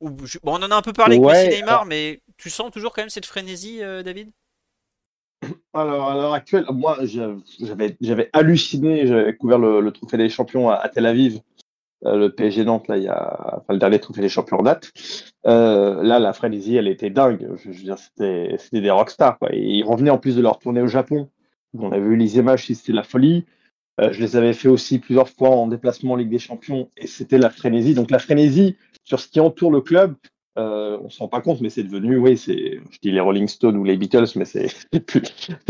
ou je- bon, on en a un peu parlé avec Ouais, Messi Neymar, alors- mais tu sens toujours quand même cette frénésie, euh, David? Alors, à l'heure actuelle, moi, j'avais- halluciné, j'avais couvert le, le Trophée des Champions à, à Tel Aviv, euh, le PSG Nantes, là, il y a, le dernier Trophée des Champions en date. Euh, là, la frénésie, elle était dingue. Je, veux dire, c'était des rockstars, quoi. Ils revenaient en plus de leur tournée au Japon. On avait vu les images, c'était la folie. Euh, je les avais fait aussi plusieurs fois en déplacement en Ligue des Champions, et c'était la frénésie. Donc, la frénésie sur ce qui entoure le club, euh, on s'en rend pas compte, mais c'est devenu, oui, c'est, je dis les Rolling Stones ou les Beatles, mais c'est c'est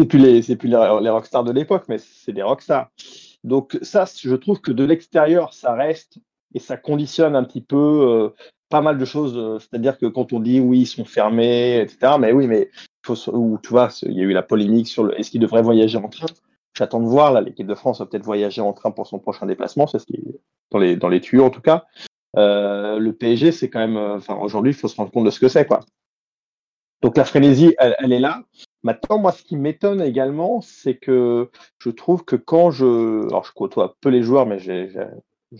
plus, les, c'est plus les rockstars de l'époque, mais c'est des rockstars. Donc ça, je trouve que de l'extérieur, ça reste et ça conditionne un petit peu euh, pas mal de choses. euh, C'est-à-dire que quand on dit oui, ils sont fermés, etc. Mais oui, mais faut, ou tu vois, il y a eu la polémique sur le, est-ce qu'ils devraient voyager en train? J'attends de voir là, l'équipe de France va peut-être voyager en train pour son prochain déplacement, c'est ce qui dans les tuyaux en tout cas. Euh, le PSG, c'est quand même, enfin aujourd'hui, il faut se rendre compte de ce que c'est, quoi. Donc la frénésie, elle est là. Maintenant, moi, ce qui m'étonne également, c'est que je trouve que quand je, alors je côtoie peu les joueurs, mais je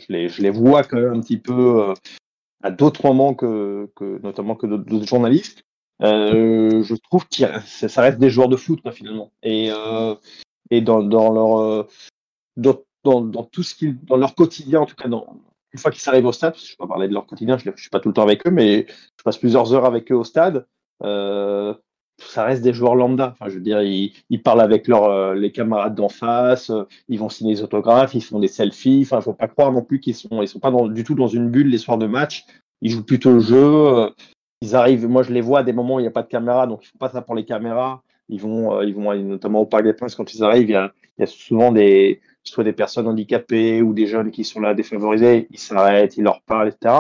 les, vois quand même un petit peu euh, à d'autres moments que, notamment que d'autres journalistes. Euh, je trouve que ça reste des joueurs de foot, quoi, finalement. Et, euh, et dans, dans leur, dans, dans, tout ce qu'ils, dans leur quotidien, en tout cas, dans, une fois qu'ils arrivent au stade, parce que je pas parler de leur quotidien, je ne suis pas tout le temps avec eux, mais je passe plusieurs heures avec eux au stade. Ça reste des joueurs lambda. Enfin, je veux dire, ils, parlent avec leurs euh, les camarades d'en face, euh, ils vont signer des autographes, ils font des selfies. Enfin, faut pas croire non plus qu'ils sont, ils sont pas du tout dans une bulle les soirs de match. Ils jouent plutôt le jeu. euh, ils arrivent. Moi, je les vois à des moments où il n'y a pas de caméra, donc ils font pas ça pour les caméras. Ils vont, ils vont notamment au Parc des Princes quand ils arrivent. Il y a, il y a souvent des, soit des personnes handicapées ou des jeunes qui sont là défavorisés. Ils s'arrêtent, ils leur parlent, etc.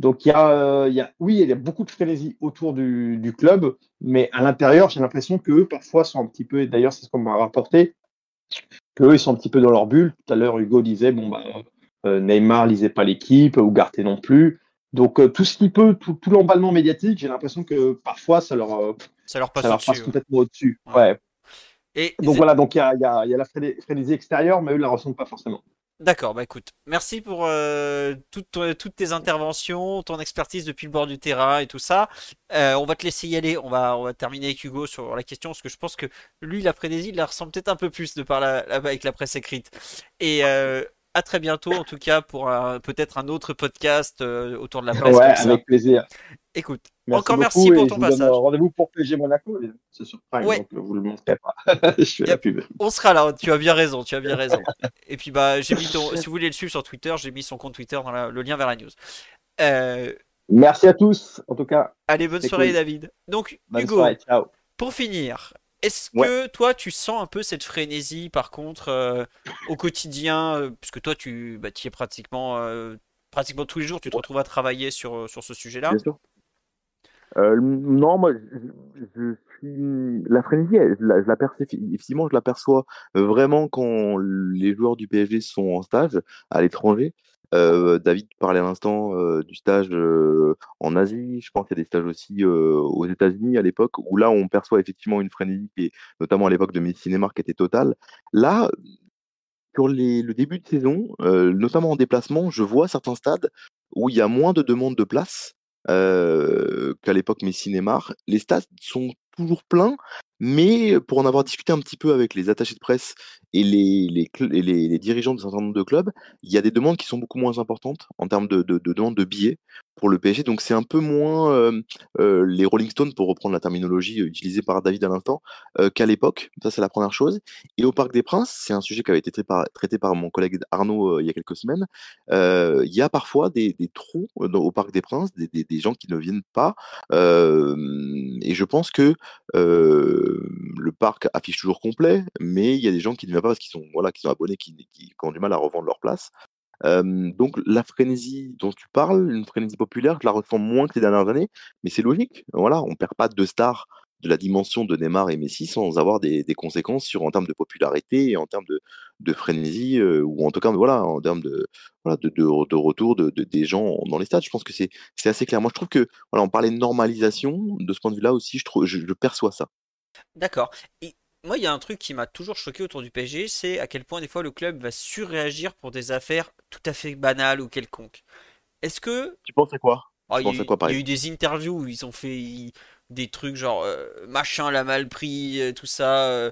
Donc il y a, euh, il y a, oui, il y a beaucoup de frénésie autour du, du club, mais à l'intérieur, j'ai l'impression qu'eux, parfois, sont un petit peu, et d'ailleurs, c'est ce qu'on m'a rapporté, qu'eux, ils sont un petit peu dans leur bulle. Tout à l'heure, Hugo disait, bon, bah, euh, Neymar lisait pas l'équipe, Ougarté non plus. Donc euh, tout ce qui peut, tout, tout l'emballement médiatique, j'ai l'impression que parfois, ça leur, Ça leur passe ça leur passe ouais. complètement au-dessus. Ouais. Ouais. Et Donc voilà, donc il y a, y, a, il y a la fréné- frénésie extérieure, mais eux ne la ressentent pas forcément. D'accord, bah écoute, merci pour euh, toutes, tes interventions, ton expertise depuis le bord du terrain et tout ça. Euh, on va te laisser y aller, on va, on va terminer avec Hugo sur la question, parce que je pense que lui, la frénésie, il la ressent peut-être un peu plus de par la, la- avec la presse écrite. Et euh, à très bientôt, en tout cas, pour peut-être un autre podcast autour de la presse. Ouais, ça. avec plaisir. Écoute, Merci encore merci pour ton passage. Rendez-vous pour PG Monaco. C'est sur Prime, Ouais. donc vous le montrez pas. je fais la Yep. pub. On sera là, tu as bien raison, tu as bien raison. Et puis bah j'ai mis ton, si vous voulez le suivre sur Twitter, j'ai mis son compte Twitter dans la- le lien vers la news. Euh, Merci à tous, en tout cas. allez, bonne soirée cool. David. Donc Bonne Hugo, soirée, ciao. pour finir, est-ce Ouais. que toi tu sens un peu cette frénésie par contre euh, au quotidien, euh, puisque toi tu bah, y es pratiquement, euh, pratiquement tous les jours, tu te retrouves à travailler sur, sur ce sujet-là? Euh, non, moi, je, je suis la frénésie, je la, je perçois, effectivement, je la perçois vraiment quand les joueurs du PSG sont en stage à l'étranger. Euh, David parlait à l'instant euh, du stage euh, en Asie. Je pense qu'il y a des stages aussi euh, aux États-Unis à l'époque où là on perçoit effectivement une frénésie notamment à l'époque de Messi Neymar qui était totale. Là, sur le début de saison, euh, notamment en déplacement, je vois certains stades où il y a moins de demandes de place euh, qu'à l'époque Messi Neymar. Les stades sont toujours pleins, mais pour en avoir discuté un petit peu avec les attachés de presse et les, les, les, dirigeants de certains nombre de clubs, il y a des demandes qui sont beaucoup moins importantes en termes de, de, de demandes de billets pour le PSG. Donc c'est un peu moins les Rolling Stones, pour reprendre la terminologie utilisée par David à l'instant, qu'à l'époque. Ça, c'est la première chose. Et au Parc des Princes, c'est un sujet qui avait été traité par, mon collègue Arnaud il y a quelques semaines. Il y a parfois des, trous au Parc des Princes, des, des, gens qui ne viennent pas. Et je pense que le parc affiche toujours complet, mais il y a des gens qui ne viennent pas parce qu'ils sont, voilà, sont abonnés, qui, ont du mal à revendre leur place. Donc la frénésie dont tu parles, une frénésie populaire, je la ressens moins que les dernières années, mais c'est logique. Voilà, on perd pas deux stars de la dimension de Neymar et Messi sans avoir des, conséquences sur en termes de popularité et en termes de, frénésie euh, ou en tout cas voilà en termes de de, retour de, de- des gens dans les stades. Je pense que c'est assez clair. Moi je trouve que voilà on parlait de normalisation de ce point de vue-là aussi. Je trouve je perçois ça. D'accord. Et moi, il y a un truc qui m'a toujours choqué autour du PSG, c'est à quel point des fois le club va surréagir pour des affaires tout à fait banales ou quelconques. Est-ce que Tu penses à quoi? Tu il y eu, quoi il y a eu des interviews où ils ont fait des trucs genre euh, machin l'a mal pris, euh, tout ça. euh,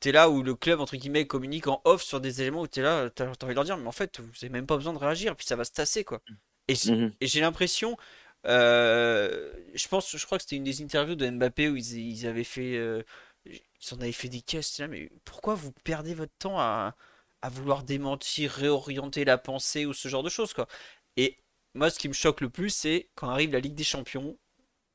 t'es là où le club entre guillemets communique en off sur des éléments où t'es là, t'as envie de leur dire, mais en fait, vous avez même pas besoin de réagir, puis ça va se tasser quoi. Et, j- Mhm. et j'ai l'impression, euh, je pense, je crois que c'était une des interviews de Mbappé où ils, ils avaient fait, euh, ils en avaient fait des caisses. Là, mais pourquoi vous perdez votre temps à, à vouloir démentir, réorienter la pensée ou ce genre de choses quoi? Et moi, ce qui me choque le plus, c'est quand arrive la Ligue des Champions,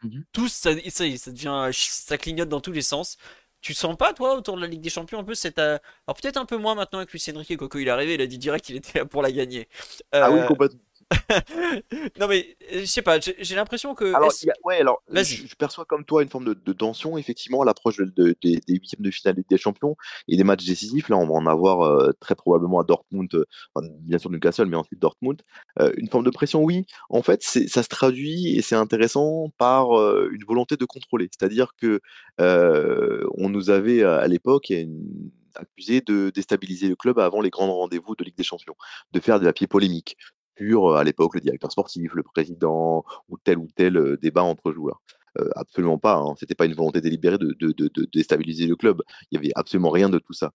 Mhm. tous ça, ça, devient, ça clignote dans tous les sens. Tu sens pas, toi, autour de la Ligue des Champions, un peu cette. euh, Alors peut-être un peu moins maintenant avec Luis Enrique, quoi, quand il est arrivé, il a dit direct qu'il était là pour la gagner. Ah oui complètement. non mais euh, je sais pas, j'ai l'impression que. Alors, y a- ouais, alors, je, je perçois comme toi une forme de, de tension, effectivement, à l'approche de- de- des, huitièmes de finale Ligue des Champions et des matchs décisifs. Là, on va en avoir euh, très probablement à Dortmund, euh, enfin, bien sûr Newcastle, mais ensuite Dortmund. Euh, une forme de pression, oui. En fait, ça se traduit, et c'est intéressant, par une volonté de contrôler. C'est-à-dire que on nous avait, à l'époque, accusé de déstabiliser le club avant les grands rendez-vous de Ligue des Champions, de faire des papiers polémiques sur, euh, à l'époque, le directeur sportif, le président, ou tel ou tel euh, débat entre joueurs. Euh, absolument pas, hein. c'était pas une volonté délibérée de, déstabiliser le club. Il y avait absolument rien de tout ça.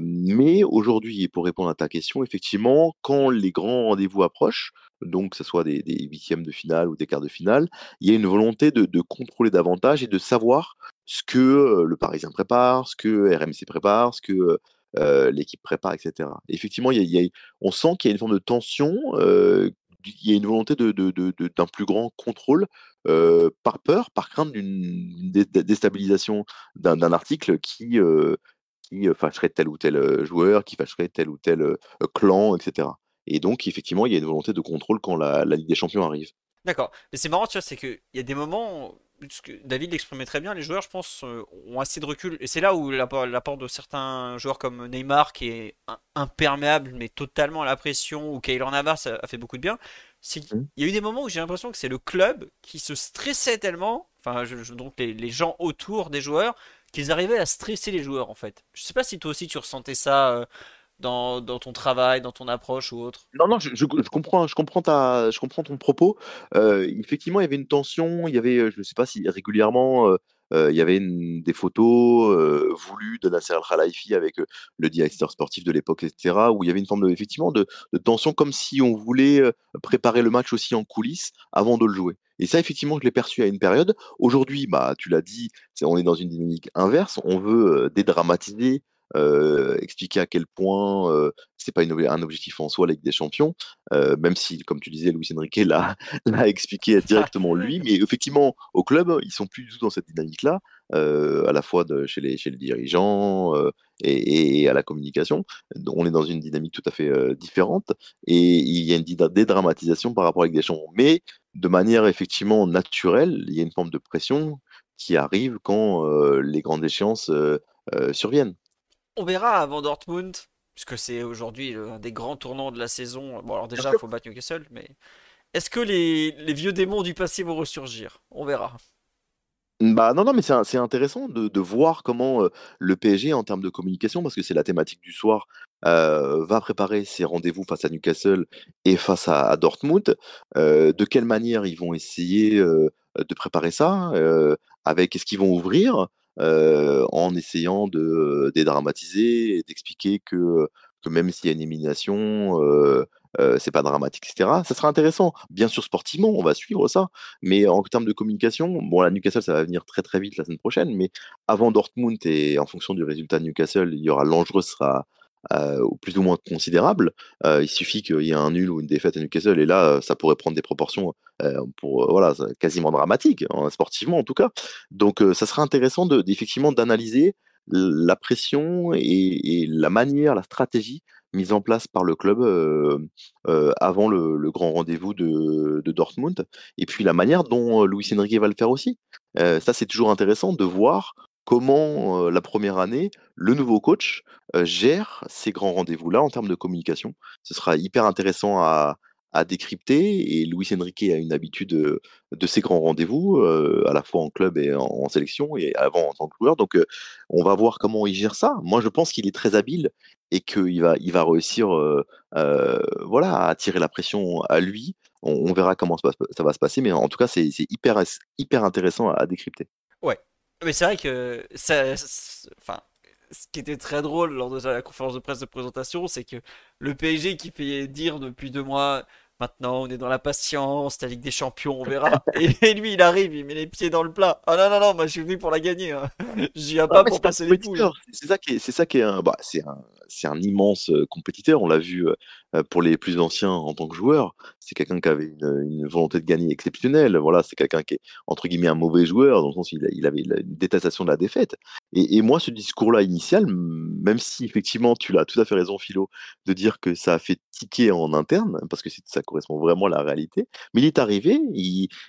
Mais aujourd'hui, pour répondre à ta question, effectivement, quand les grands rendez-vous approchent, donc que ce soit des, huitièmes de finale ou des quarts de finale, il y a une volonté de, contrôler davantage et de savoir ce que le Parisien prépare, ce que RMC prépare, ce que l'équipe prépare, etc. Et effectivement, y y a- on sent qu'il y a une forme de tension, il y a une volonté de, de- de- de- d'un plus grand contrôle par peur, par crainte d'une dé- dé- déstabilisation d'un, d'un article qui, qui fâcherait tel ou tel joueur, qui fâcherait tel ou tel clan, etc. Et donc, effectivement, il y a une volonté de contrôle quand la Ligue des Champions arrive. D'accord. Mais c'est marrant, tu vois, c'est qu'il y a des moments, ce que David l'exprimait très bien, les joueurs, je pense, euh, ont assez de recul. Et c'est là où l'apport de certains joueurs comme Neymar, qui est imperméable, mais totalement à la pression, ou Keylor Navas a, a fait beaucoup de bien, qu'il Mhm. y a eu des moments où j'ai l'impression que c'est le club qui se stressait tellement, enfin, je- je- donc les, les gens autour des joueurs, qu'ils arrivaient à stresser les joueurs, en fait. Je sais pas si toi aussi tu ressentais ça euh, dans, ton travail, dans ton approche ou autre? Non, non, je, comprends, je comprends ta, je comprends ton propos. Euh, effectivement, il y avait une tension. Il y avait, euh, je ne sais pas si régulièrement, euh, il y avait des photos voulues de Nasser Al-Khelaifi avec le directeur sportif de l'époque, etc., où il y avait une forme de, effectivement de, tension, comme si on voulait préparer le match aussi en coulisses avant de le jouer. Et ça, effectivement, je l'ai perçu à une période. Aujourd'hui, bah, tu l'as dit, on est dans une dynamique inverse. On veut dédramatiser, expliquer à quel point euh, c'est pas une, un objectif en soi la Ligue des Champions, même si, comme tu disais, Luis Enrique l'a expliqué directement lui, mais effectivement, au club, ils sont plus du tout dans cette dynamique-là, à la fois de, chez, les, chez les dirigeants et, à la communication. On est dans une dynamique tout à fait différente, et il y a une dédramatisation par rapport à la Ligue des Champions, mais de manière effectivement naturelle, il y a une forme de pression qui arrive quand les grandes échéances surviennent on verra avant Dortmund, puisque c'est aujourd'hui un des grands tournants de la saison. Bon, alors déjà, il faut battre Newcastle, mais est-ce que les, vieux démons du passé vont ressurgir? On verra. Bah non, non, mais c'est intéressant de, voir comment euh, le PSG, en termes de communication, parce que c'est la thématique du soir, euh, va préparer ses rendez-vous face à Newcastle et face à, Dortmund. Euh, de quelle manière ils vont essayer de préparer ça Avec est-ce qu'ils vont ouvrir? En essayant de dédramatiser et d'expliquer que, même s'il y a une élimination, c'est pas dramatique, etc. Ça sera intéressant. Bien sûr, sportivement, on va suivre ça, mais en termes de communication, bon, la Newcastle, ça va venir très très vite la semaine prochaine, mais avant Dortmund et en fonction du résultat de Newcastle, il y aura l'enjeu sera euh, plus ou moins considérable. Euh, il suffit qu'il y ait un nul ou une défaite à Newcastle et là, ça pourrait prendre des proportions euh, voilà quasiment dramatiques, hein, sportivement en tout cas. Donc, ça sera intéressant de, effectivement d'analyser la pression et, la manière, la stratégie mise en place par le club avant le, grand rendez-vous de, de, Dortmund, et puis la manière dont Luis Enrique va le faire aussi. ça, c'est toujours intéressant de voir comment la première année, le nouveau coach gère ces grands rendez-vous-là en termes de communication. Ce sera hyper intéressant à, décrypter et Luis Enrique a une habitude de, ces grands rendez-vous, à la fois en club et en, sélection et avant en tant que joueur. Donc on va voir comment il gère ça. Moi je pense qu'il est très habile et qu'il va, il réussir voilà, à attirer la pression à lui. On, verra comment ça, va se passer, mais en tout cas c'est hyper intéressant à décrypter. Mais c'est vrai que ça, enfin, ce qui était très drôle lors de la conférence de presse de présentation, c'est que le PSG qui fait dire depuis deux mois Maintenant, on est dans la patience, la Ligue des Champions, on verra. Et, lui, il arrive, il met les pieds dans le plat. Ah non, non, non, moi je suis venu pour la gagner. Hein. Je viens pas pour passer les couilles. C'est ça qui est, c'est ça qui est un, bah, c'est un, c'est un immense compétiteur. On l'a vu pour les plus anciens en tant que joueur. C'est quelqu'un qui avait une, volonté de gagner exceptionnelle. Voilà, c'est quelqu'un qui est entre guillemets un mauvais joueur, dans le sens où il, avait une détestation de la défaite. Et, et moi, ce discours-là initial, même si effectivement tu l'as tout à fait raison, Philo, de dire que ça a fait tiquer en interne, parce que ça correspond vraiment à la réalité. Mais il est arrivé,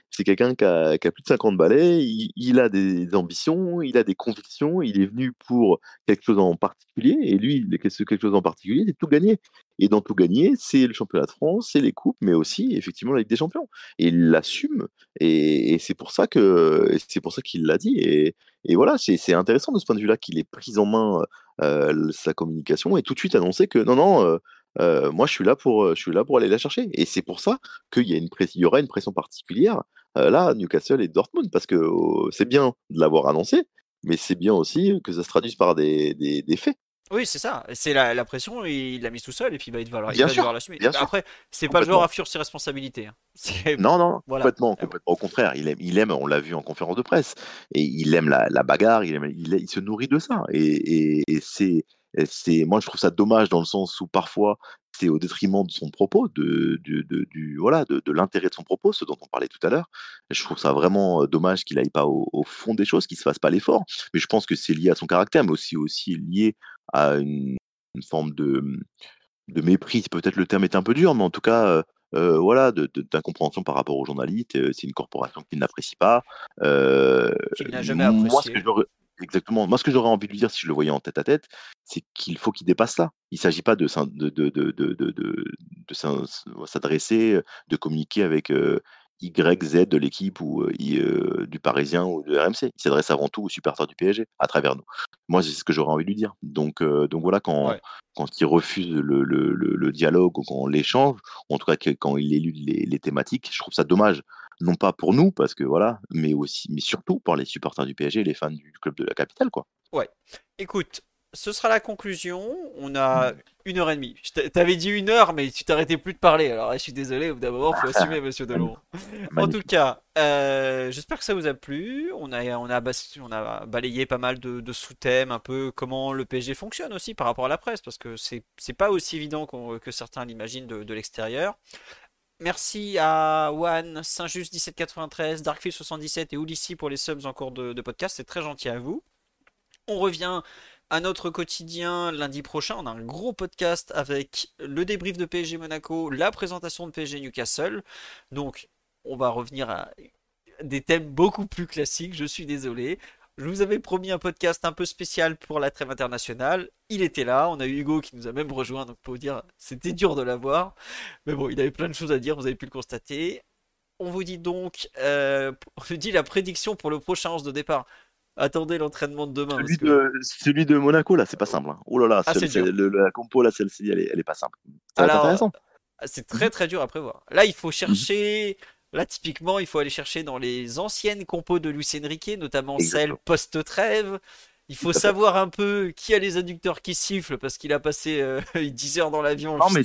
c'est quelqu'un qui a, plus de 50 balais, il, a des ambitions, il a des convictions, il est venu pour quelque chose en particulier, et lui, quelque chose en particulier, c'est tout gagner. Et dans tout gagner, c'est le championnat de France, c'est les coupes, mais aussi effectivement la Ligue des Champions. Et il l'assume, et, c'est pour ça que c'est pour ça qu'il l'a dit. Et, voilà, c'est intéressant de ce point de vue-là qu'il ait pris en main euh, sa communication et tout de suite annoncé que non, non. Euh, euh, moi, je suis là pour, je suis là pour aller la chercher. Et c'est pour ça qu'il y, a une y aura une pression particulière là, Newcastle et Dortmund, parce que oh, c'est bien de l'avoir annoncé, mais c'est bien aussi que ça se traduise par des, des faits. Oui, c'est ça. C'est la, pression, il l'a mise tout seul et puis bah, il va, il va devoir l'assumer. Après, c'est pas le genre à fuir ses responsabilités. Hein. Non, non, complètement, complètement. Au contraire, il aime, il aime on l'a vu en conférence de presse, et il aime la, bagarre, il, aime, il, se nourrit de ça. Et, et, c'est, c'est, moi, je trouve ça dommage dans le sens où parfois c'est au détriment de son propos, de, de, de du, voilà, de, de l'intérêt de son propos, ce dont on parlait tout à l'heure. Je trouve ça vraiment dommage qu'il n'aille pas au, au, fond des choses, qu'il ne se fasse pas l'effort. Mais je pense que c'est lié à son caractère, mais aussi, aussi lié à une, forme de, de mépris. Peut-être le terme est un peu dur, mais en tout cas, euh, voilà, d'incompréhension par rapport aux journalistes. c'est une corporation qu'il n'apprécie pas. Euh, qu'il n'a jamais apprécié. Exactement. Moi, ce que j'aurais envie de lui dire si je le voyais en tête à tête, c'est qu'il faut qu'il dépasse ça. Il ne s'agit pas de, de, de, de, s'adresser, communiquer avec YZ de l'équipe ou du Parisien ou de RMC. Il s'adresse avant tout aux supporters du PSG à travers nous. Moi, c'est ce que j'aurais envie de lui dire. Donc, donc voilà, quand, quand il refuse le, le, le, dialogue ou quand l'échange, en tout cas quand il élude les, les, thématiques, je trouve ça dommage non pas pour nous, parce que voilà, mais aussi, mais surtout pour les supporters du PSG et les fans du club de la capitale, quoi. Ouais. Écoute, ce sera la conclusion. On a une heure et demie. Je t'a- T'avais dit une heure, mais tu t'arrêtais plus de parler. Alors, je suis désolé, au bout d'un moment, faut assumer, monsieur Delon. En tout cas, euh, j'espère que ça vous a plu. On a, on a, on a balayé pas mal de, de sous-thèmes, un peu comment le PSG fonctionne aussi par rapport à la presse, parce que c'est pas aussi évident que certains l'imaginent de, de l'extérieur. Merci à Juan, Saint-Just 1793, Darkfield77 et Ulissi pour les subs en cours de, de podcast. C'est très gentil à vous. On revient à notre quotidien lundi prochain. On a un gros podcast avec le débrief de PSG Monaco, la présentation de PSG Newcastle. Donc, on va revenir à des thèmes beaucoup plus classiques. Je suis désolé. Je vous avais promis un podcast un peu spécial pour la trêve internationale. Il était là. On a eu Hugo qui nous a même rejoint. Donc, pour vous dire, c'était dur de l'avoir. Mais bon, il avait plein de choses à dire. Vous avez pu le constater. On vous dit donc, euh, on vous dit la prédiction pour le prochain 11 de départ. Attendez l'entraînement de demain. Celui parce que- de, celui de Monaco, là, c'est pas simple. hein. Oh là là, Ah, celle- celle- le- la compo, là, celle-ci, elle est, elle est pas simple. Ça Alors, intéressant. Ah, C'est très très dur à prévoir. Là, il faut chercher. Là, typiquement, il faut aller chercher dans les anciennes compos de Luis Enrique, notamment Exactement. post-trêve. Il faut savoir un peu qui a les adducteurs qui sifflent parce qu'il a passé euh, 10 heures dans l'avion. Non, mais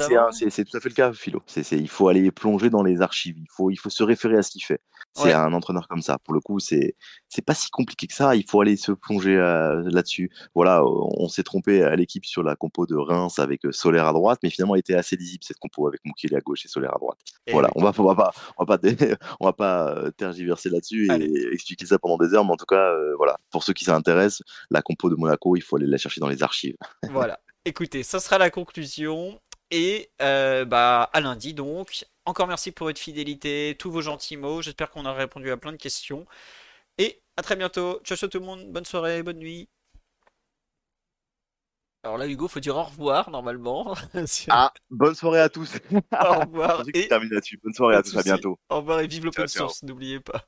c'est tout à fait le cas, Philo. Il faut aller plonger dans les archives. Il faut, il faut se référer à ce qu'il fait. C'est Ouais. un entraîneur comme ça. Pour le coup, c'est c'est pas si compliqué que ça. Il faut aller se plonger euh, là-dessus. Voilà, euh, on s'est trompé à l'équipe sur la compo de Reims avec euh, Solaire à droite, mais finalement, elle était assez lisible cette compo avec Moukile à gauche et Solaire à droite. Voilà, oui. on va, on va pas, on va pas, dé- on va pas euh, tergiverser là-dessus et Allez. expliquer ça pendant des heures. Mais en tout cas, euh, voilà, pour ceux qui s'intéressent, la compo de Monaco, il faut aller la chercher dans les archives. Voilà. Écoutez, ça sera la conclusion. Et euh, bah, à lundi donc. Encore merci pour votre fidélité, tous vos gentils mots. J'espère qu'on a répondu à plein de questions. Et à très bientôt. Ciao, ciao tout le monde. Bonne soirée, bonne nuit. Alors là, Hugo, faut dire au revoir normalement. Ah, bonne soirée à tous. au revoir. Et. Bonne soirée Pas à tous. À bientôt. au revoir et vive l'open source, n'oubliez pas.